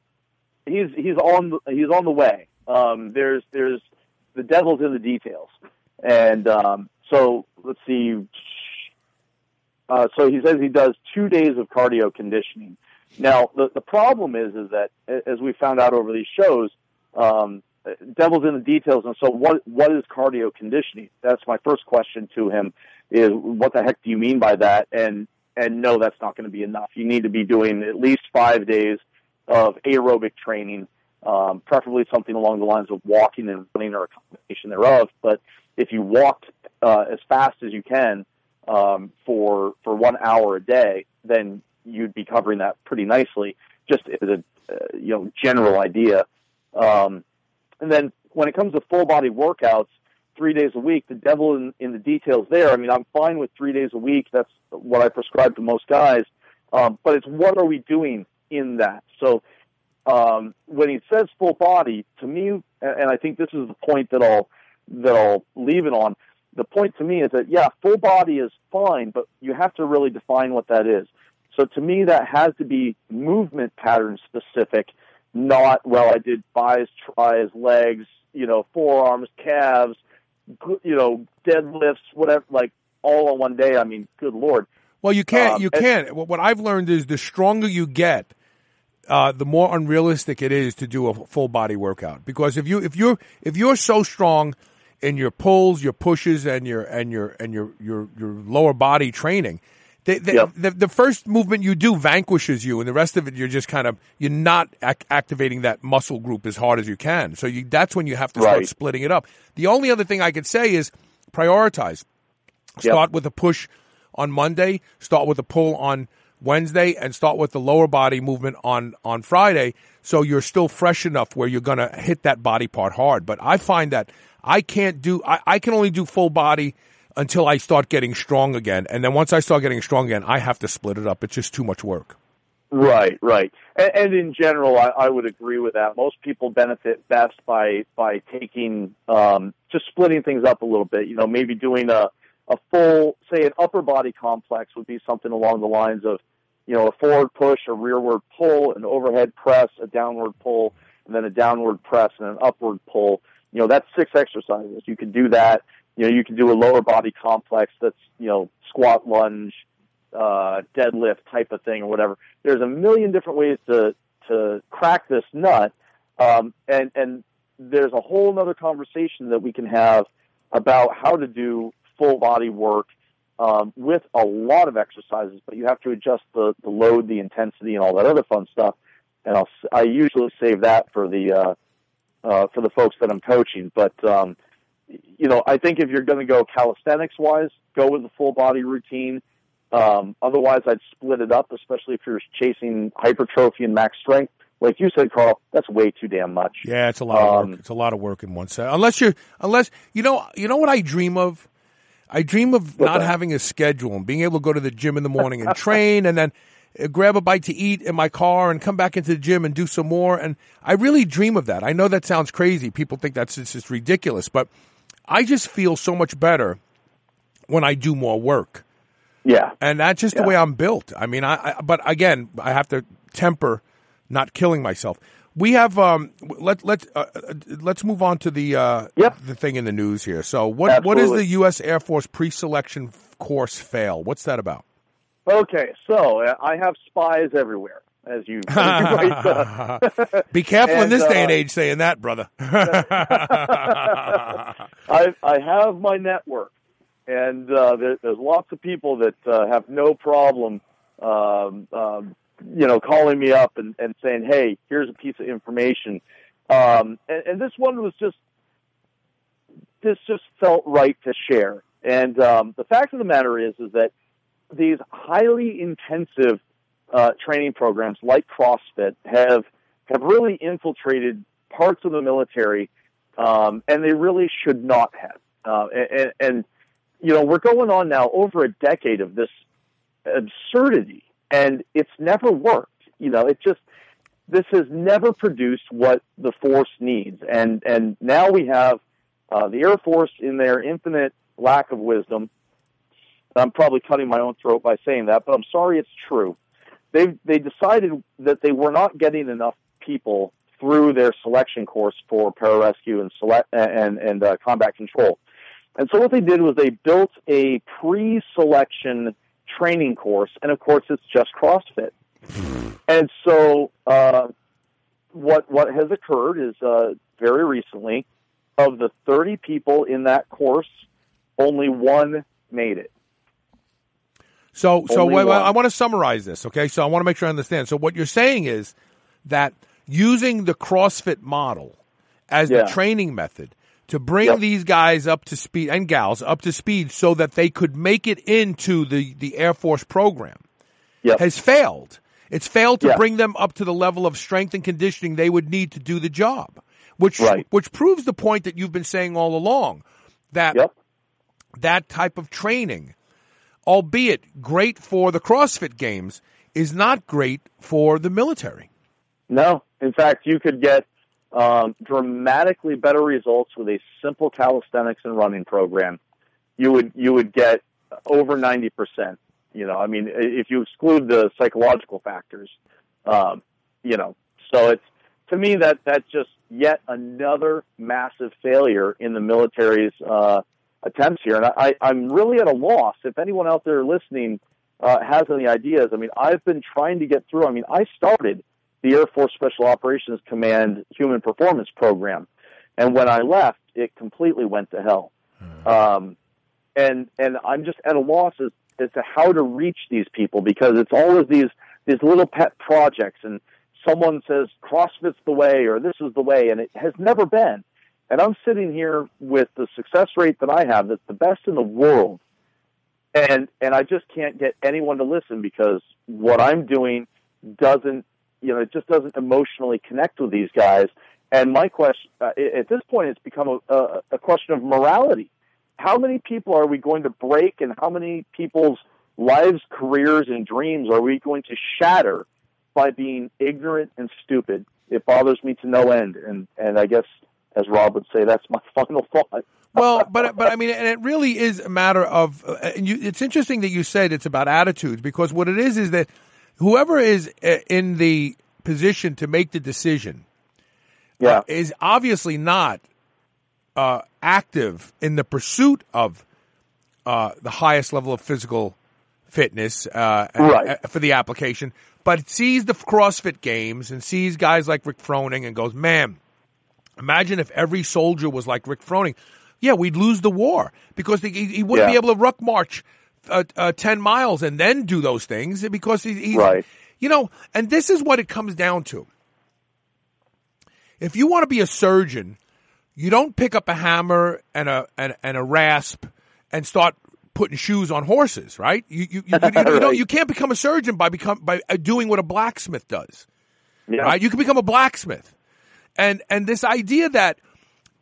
Speaker 2: he's he's on the, he's on the way. Um, there's there's the devil's in the details, and um, so let's see. Uh, so he says he does two days of cardio conditioning. Now the the problem is is that as we found out over these shows, um, devil's in the details. And so what what is cardio conditioning? That's my first question to him. Is what the heck do you mean by that? And and no, that's not going to be enough. You need to be doing at least five days of aerobic training, um, preferably something along the lines of walking and running or a combination thereof. But if you walked uh, as fast as you can um, for for one hour a day, then you'd be covering that pretty nicely. Just as a uh, you know general idea. Um, and then when it comes to full body workouts, three days a week, the devil in, in the details there. I mean, I'm fine with three days a week. That's what I prescribe to most guys. Um, but it's what are we doing in that? So um, when he says full body, to me, and I think this is the point that I'll that I'll leave it on. The point to me is that yeah, full body is fine, but you have to really define what that is. So to me, that has to be movement pattern specific, not well. I did bis, tris, legs, you know, forearms, calves, you know, deadlifts, whatever, like all on one day. I mean, good lord.
Speaker 1: Well, you can't.
Speaker 2: Um,
Speaker 1: you can't. What what I've learned is the stronger you get, uh, the more unrealistic it is to do a full body workout. Because if you if you're if you're so strong in your pulls, your pushes, and your and your and your your your lower body training, the, the, the, the first movement you do vanquishes you, and the rest of it you're just kind of you're not ac- activating that muscle group as hard as you can. So you, that's when you have to start splitting it up. The only other thing I could say is prioritize. Start with a push on Monday, start with a pull on Wednesday, and start with the lower body movement on on Friday. So you're still fresh enough where you're going to hit that body part hard. But I find that I can't do. I, I can only do full body until I start getting strong again, and then once I start getting strong again, I have to split it up. It's just too much work.
Speaker 2: Right, right. And, and in general, I, I would agree with that. Most people benefit best by by taking um, just splitting things up a little bit. You know, maybe doing a a full, say, an upper body complex would be something along the lines of, you know, a forward push, a rearward pull, an overhead press, a downward pull, and then a downward press and an upward pull. You know, that's six exercises. You can do that. You know, you can do a lower body complex that's, you know, squat, lunge, uh, deadlift type of thing or whatever. There's a million different ways to to crack this nut, um, and and there's a whole other conversation that we can have about how to do full body work um, with a lot of exercises, but you have to adjust the, the load, the intensity, and all that other fun stuff. And I'll I usually save that for the uh, uh, for the folks that I'm coaching. But um, you know, I think if you're going to go calisthenics wise, go with the full body routine. Um, otherwise, I'd split it up, especially if you're chasing hypertrophy and max strength. Like you said, Carl, that's way too damn much.
Speaker 1: Yeah, it's a lot of
Speaker 2: Um,
Speaker 1: work. It's a lot of work in one set. Unless you're, unless you know, you know what I dream of. I dream of not having a schedule and being able to go to the gym in the morning and train, and then uh, grab a bite to eat in my car and come back into the gym and do some more. And I really dream of that. I know that sounds crazy. People think that's just ridiculous, but I just feel so much better when I do more work.
Speaker 2: Yeah,
Speaker 1: and that's just the way I'm built. I mean, I, I but again, I have to temper not killing myself. We have um let let uh, uh, let's move on to the uh the thing in the news here. So what what is the US Air Force pre-selection course fail? What's that about?
Speaker 2: Okay, so uh, I have spies everywhere, as you. as you [laughs] uh,
Speaker 1: Be careful in
Speaker 2: and,
Speaker 1: this day and
Speaker 2: uh,
Speaker 1: age saying that, brother. [laughs] [laughs]
Speaker 2: I I have my network, and uh, there, there's lots of people that uh, have no problem, um, um, you know, calling me up and, and saying, "Hey, here's a piece of information," um, and, and this one was just this just felt right to share. And um, the fact of the matter is, is that these highly intensive uh, training programs like CrossFit have have really infiltrated parts of the military, um, and they really should not have. Uh, and, and you know, we're going on now over a decade of this absurdity, and it's never worked. You know, it just this has never produced what the force needs, and and now we have uh, the Air Force in their infinite lack of wisdom. I'm probably cutting my own throat by saying that, but I'm sorry, it's true. They they decided that they were not getting enough people through their selection course for pararescue and select and and uh, combat control. And so what they did was they built a pre-selection training course, and of course it's just CrossFit. And so uh, what what has occurred is uh, very recently, of the 30 people in that course, only one made it.
Speaker 1: So, so wait. I want to summarize this, okay? So I want to make sure I understand. So what you're saying is that using the CrossFit model as
Speaker 2: Yeah.
Speaker 1: the training method to bring these guys up to speed and gals up to speed so that they could make it into the, the Air Force program has failed. It's failed to
Speaker 2: Yeah.
Speaker 1: bring them up to the level of strength and conditioning they would need to do the job, which which proves the point that you've been saying all along that that type of training, albeit great for the CrossFit Games, is not great for the military.
Speaker 2: No, in fact, you could get um, dramatically better results with a simple calisthenics and running program. You would you would get over ninety percent. You know, I mean, if you exclude the psychological factors, um, you know, so it's to me that that's just yet another massive failure in the military's uh, attempts here. And I, I'm really at a loss. If anyone out there listening uh, has any ideas, I mean, I've been trying to get through. I mean, I started the Air Force Special Operations Command Human Performance Program, and when I left, it completely went to hell. Um, and and I'm just at a loss as as to how to reach these people because it's always these these little pet projects and someone says CrossFit's the way or this is the way and it has never been. And I'm sitting here with the success rate that I have that's the best in the world. And and I just can't get anyone to listen because what I'm doing doesn't you know, it just doesn't emotionally connect with these guys. And my question uh, at this point, it's become a, a, question of morality. How many people are we going to break, and how many people's lives, careers, and dreams are we going to shatter by being ignorant and stupid? It bothers me to no end, and and I guess, as Rob would say, that's my [laughs] final thought.
Speaker 1: well, but but I mean, and it really is a matter of. Uh, and you, it's interesting that you said it's about attitudes because what it is is that whoever is uh, in the position to make the decision
Speaker 2: yeah.
Speaker 1: uh, is obviously not uh, active in the pursuit of uh, the highest level of physical fitness uh,
Speaker 2: right.
Speaker 1: for the application, but sees the CrossFit games and sees guys like Rick Froning and goes, man, imagine if every soldier was like Rick Froning. Yeah, we'd lose the war because he, he wouldn't
Speaker 2: Yeah.
Speaker 1: be able to ruck march uh, uh, 10 miles and then do those things because he, he's,
Speaker 2: Right.
Speaker 1: you know, and this is what it comes down to. If you want to be a surgeon, you don't pick up a hammer and a and, and a rasp and start putting shoes on horses, right? You you you, you, you, [laughs] don't, you can't become a surgeon by become by uh, doing what a blacksmith does,
Speaker 2: Yeah.
Speaker 1: right? You can become a blacksmith, and and this idea that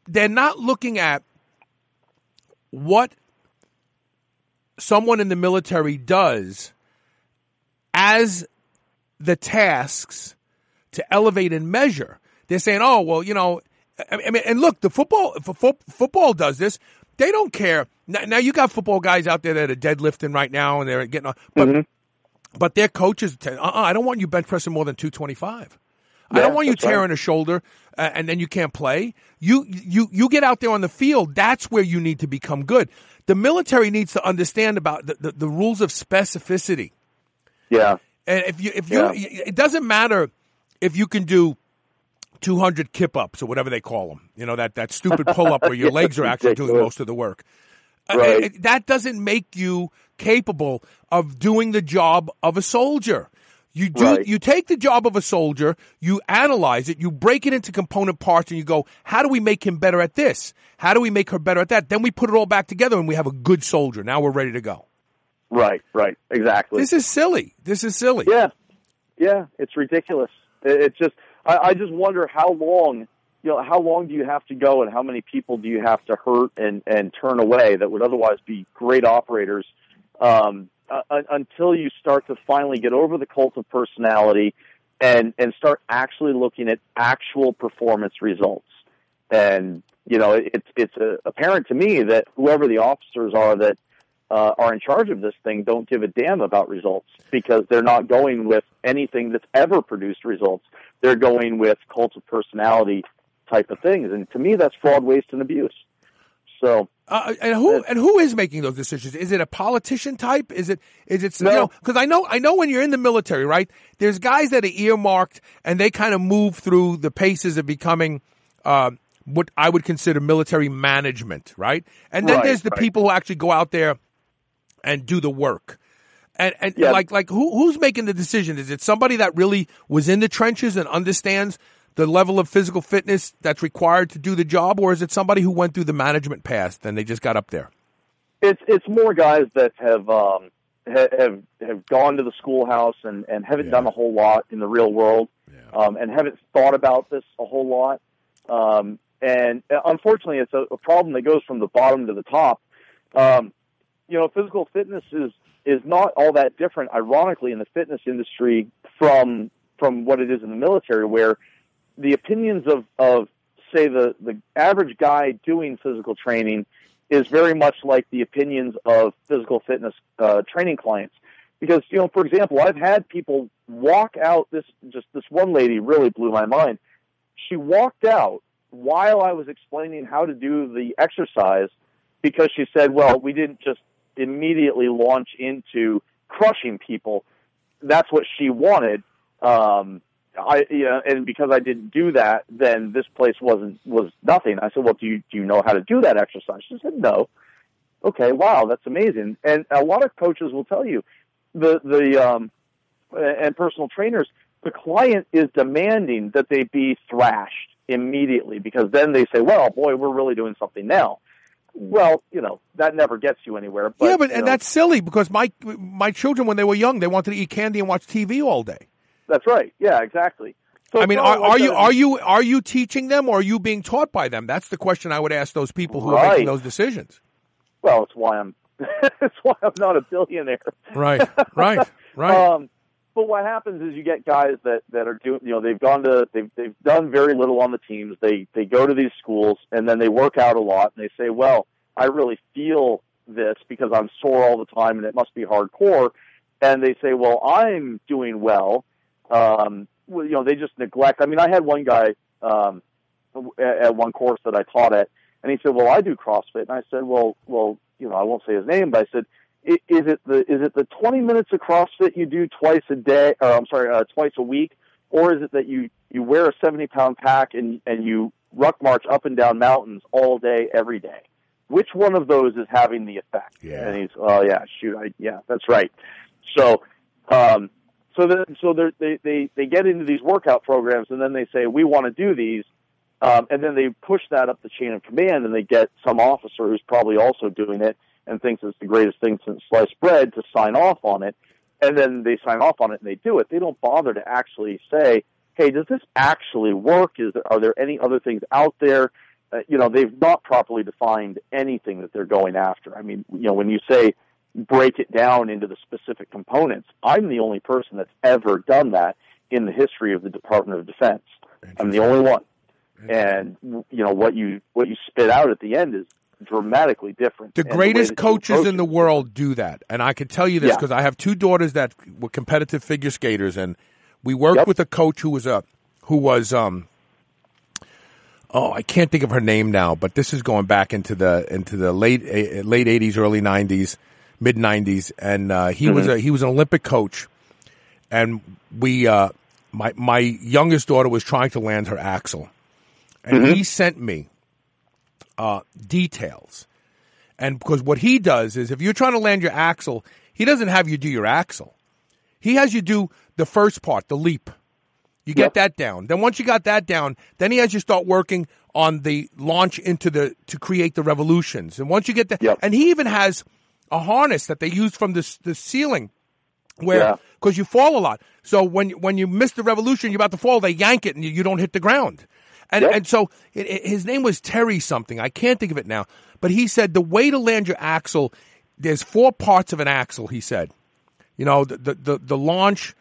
Speaker 1: they're not looking at what someone in the military does as the tasks to elevate and measure. They're saying, "Oh, well, you know, I mean, and look, the football fo- football does this. They don't care. Now, now you got football guys out there that are deadlifting right now, and they're getting, on, but but their coaches, tell, uh-uh, I don't want you bench pressing more than two twenty five. I don't want you
Speaker 2: that's right.
Speaker 1: tearing a shoulder uh, and then you can't play. You you you get out there on the field. That's where you need to become good. The military needs to understand about the, the, the rules of specificity.
Speaker 2: Yeah.
Speaker 1: And if you if you
Speaker 2: Yeah.
Speaker 1: it doesn't matter if you can do 200 kip ups or whatever they call them. You know that that stupid pull up where [laughs] your legs are actually doing most of the work. Uh, it- that doesn't make you capable of doing the job of a soldier. You do
Speaker 2: Right.
Speaker 1: you take the job of a soldier, you analyze it, you break it into component parts and you go, how do we make him better at this? How do we make her better at that? Then we put it all back together and we have a good soldier. Now we're ready to go.
Speaker 2: Right. Right. Exactly.
Speaker 1: This is silly. This is silly.
Speaker 2: Yeah, yeah, it's ridiculous. It- It's just, I, I just wonder how long, you know, how long do you have to go, and how many people do you have to hurt and and turn away that would otherwise be great operators, um, uh, until you start to finally get over the cult of personality, and and start actually looking at actual performance results. And you know, it, it's it's uh, apparent to me that whoever the officers are that uh, are in charge of this thing don't give a damn about results because they're not going with anything that's ever produced results. They're going with cult of personality type of things, and to me, that's fraud, waste, and abuse. So,
Speaker 1: Uh, and who and who is making those decisions? Is it a politician type? Is it is it you know? Because I know I know when you're in the military, right? There's guys that are earmarked and they kind of move through the paces of becoming uh, what I would consider military management, right? And then
Speaker 2: Right,
Speaker 1: there's the
Speaker 2: right.
Speaker 1: people who actually go out there and do the work. And and
Speaker 2: Yeah.
Speaker 1: like like who who's making the decision? Is it somebody that really was in the trenches and understands the level of physical fitness that's required to do the job, or is it somebody who went through the management path and they just got up there?
Speaker 2: it's it's more guys that have um, ha- have have gone to the schoolhouse and and haven't done a whole lot in the real world, um, and haven't thought about this a whole lot. Um, and uh, unfortunately, it's a, a problem that goes from the bottom to the top. Um, you know, physical fitness is is not all that different, ironically, in the fitness industry from from what it is in the military, where the opinions of of say the the average guy doing physical training is very much like the opinions of physical fitness uh, training clients. Because you know, for example, I've had people walk out. This just this one lady really blew my mind. She walked out while I was explaining how to do the exercise because she said, "Well, we didn't just immediately launch into crushing people. That's what she wanted." Um, I, you know, and because I didn't do that, then this place wasn't was nothing. I said, "Well, do you do you know how to do that exercise?" She said, "No." okay, wow, that's amazing. And a lot of coaches will tell you the the um, and personal trainers, the client is demanding that they be thrashed immediately because then they say, well, boy, we're really doing something now. Well, you know that never gets you anywhere. But,
Speaker 1: yeah, but and
Speaker 2: know,
Speaker 1: that's silly because my my children when they were young they wanted to eat candy and watch TV all day.
Speaker 2: That's right. Yeah, exactly. So
Speaker 1: I mean, are,
Speaker 2: like
Speaker 1: are you are you are you teaching them or are you being taught by them? That's the question I would ask those people who are making those decisions.
Speaker 2: Well, it's why I'm. [laughs] it's why I'm not a billionaire.
Speaker 1: Right, right, [laughs] right.
Speaker 2: Um, but what happens is you get guys that that are doing. You know, they've gone to they've they've done very little on the teams. They they go to these schools and then they work out a lot and they say, well, I really feel this because I'm sore all the time and it must be hardcore. And they say, well, I'm doing well. Um, you know, they just neglect. I mean, I had one guy um, at, at one course that I taught at, and he said, "Well, I do CrossFit." And I said, "Well, well, you know, I won't say his name, but I said, "I- is it the is it the 20 minutes of CrossFit you do twice a day, or I'm sorry, uh, twice a week, or is it that you you wear a 70 pound pack and and you ruck march up and down mountains all day every day? Which one of those is having the effect?"
Speaker 1: Yeah.
Speaker 2: And he's, "Oh yeah, shoot, I yeah, that's right." So, um, so then so they they they get into these workout programs and then they say we want to do these um, and then they push that up the chain of command and they get some officer who's probably also doing it and thinks it's the greatest thing since sliced bread to sign off on it. And then they sign off on it and they do it. They don't bother to actually say hey does this actually work? Is there, are there any other things out there? Uh, you know they've not properly defined anything that they're going after. I mean you know when you say break it down into the specific components. I'm the only person that's ever done that in the history of the Department of Defense. I'm the only one. And you know what you what you spit out at the end is dramatically different.
Speaker 1: The greatest
Speaker 2: you
Speaker 1: coaches in the world do that, and I can tell you this
Speaker 2: Yeah.
Speaker 1: because I have two daughters that were competitive figure skaters, and we worked with a coach who was a who was um oh I can't think of her name now, but this is going back into the into the late eh, late eighties, early nineties, mid nineties, and uh, he was
Speaker 2: Mhm.
Speaker 1: a he was an Olympic coach, and we uh, my my youngest daughter was trying to land her Axel, and
Speaker 2: Mhm.
Speaker 1: he sent me uh, details. And because what he does is if you're trying to land your Axel, he doesn't have you do your Axel. He has you do the first part, the leap. You get that down. Then once you got that down, then he has you start working on the launch into the to create the revolutions. And once you get that, and he even has a harness that they use from the the ceiling where
Speaker 2: Yeah.
Speaker 1: because you fall a lot. So when when you miss the revolution, you're about to fall. They yank it and you, you don't hit the ground. And and so it, it- his name was Terry something. I can't think of it now. But he said the way to land your Axel, there's four parts of an Axel. He said, you know, the the the, the launch,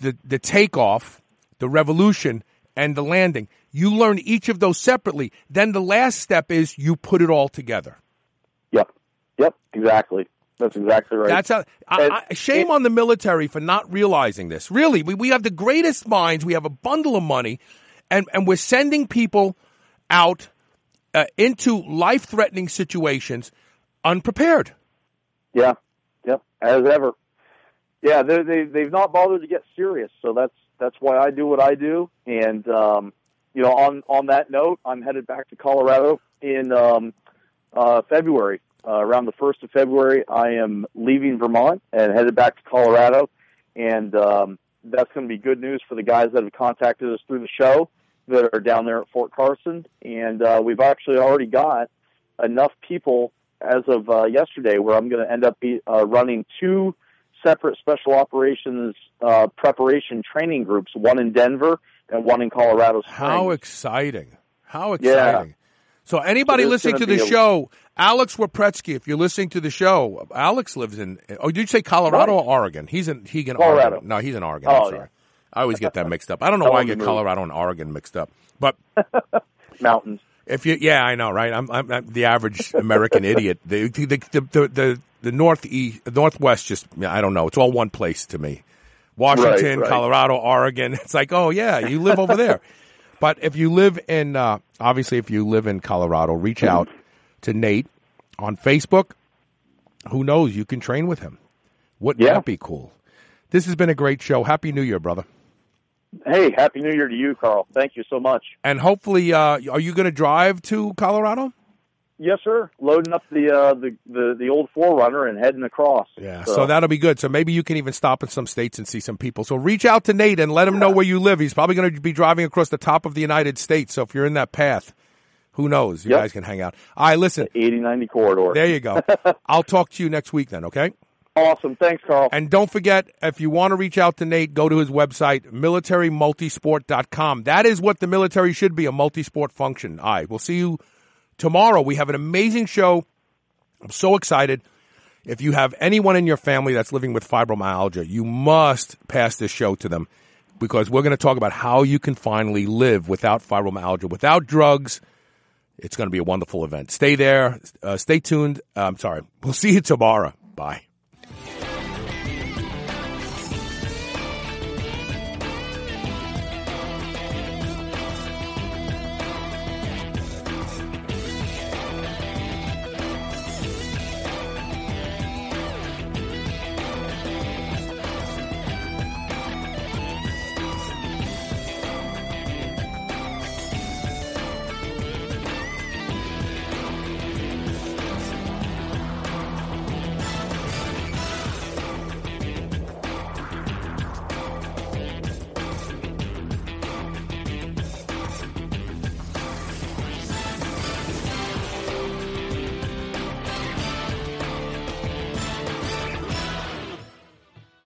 Speaker 1: the the takeoff, the revolution, and the landing. You learn each of those separately. Then the last step is you put it all together.
Speaker 2: Yep. Exactly. That's exactly right.
Speaker 1: That's how. I, I, shame on the military for not realizing this. Really, we, we have the greatest minds. We have a bundle of money, and and we're sending people out uh, into life threatening situations unprepared.
Speaker 2: Yeah, yep, as ever. Yeah, they they they've not bothered to get serious, so that's that's why I do what I do. And um, you know, on on that note, I'm headed back to Colorado in um, uh, February. Uh, around the first of February, I am leaving Vermont and headed back to Colorado, and um, that's going to be good news for the guys that have contacted us through the show that are down there at Fort Carson. And uh, we've actually already got enough people as of uh, yesterday where I'm going to end up be, uh, running two separate special operations uh, preparation training groups, one in Denver and one in Colorado Springs.
Speaker 1: How exciting! How
Speaker 2: Yeah.
Speaker 1: exciting! So anybody
Speaker 2: So
Speaker 1: listening to the
Speaker 2: a-
Speaker 1: show, Alex Wapretsky, if you're listening to the show, Alex lives in. Oh, did you say Colorado or Oregon? He's in. He in
Speaker 2: Colorado.
Speaker 1: Oregon. No, he's in Oregon.
Speaker 2: Oh,
Speaker 1: I'm
Speaker 2: yeah.
Speaker 1: I always get that mixed up. I don't know why I get
Speaker 2: moved.
Speaker 1: Colorado and Oregon mixed up. But [laughs]
Speaker 2: mountains.
Speaker 1: If you, yeah, I know, right? I'm, I'm, I'm the average American [laughs] idiot. The the the the the, the northeast, northwest, just I don't know. It's all one place to me. Washington,
Speaker 2: Right, right.
Speaker 1: Colorado, Oregon. [laughs] It's like, oh yeah, you live over there. But if you live in, uh, obviously, if you live in Colorado, reach out [clears throat] to Nate on Facebook. Who knows? You can train with him. Wouldn't
Speaker 2: Yeah.
Speaker 1: that be cool? This has been a great show. Happy New Year, brother.
Speaker 2: Hey, happy New Year to you, Carl. Thank you so much.
Speaker 1: And hopefully, uh, are you going to drive to Colorado?
Speaker 2: Yes, sir. Loading up the uh, the, the the old 4Runner and heading across.
Speaker 1: Yeah, so that'll be good. So maybe you can even stop in some states and see some people. So reach out to Nate and let him know where you live. He's probably going to be driving across the top of the United States. So if you're in that path, who knows? You
Speaker 2: Yep.
Speaker 1: guys can hang out. All right, listen.
Speaker 2: 80-90 corridor.
Speaker 1: There you go. [laughs] I'll talk to you next week then, okay?
Speaker 2: Awesome. Thanks, Carl.
Speaker 1: And don't forget, if you want to reach out to Nate, go to his website, militarymultisport.com. That is what the military should be, a multisport function. All right, we'll see you tomorrow. We have an amazing show. I'm so excited. If you have anyone in your family that's living with fibromyalgia, you must pass this show to them because we're going to talk about how you can finally live without fibromyalgia, without drugs. It's going to be a wonderful event. Stay there. Uh, stay tuned. Uh, I'm sorry. We'll see you tomorrow. Bye.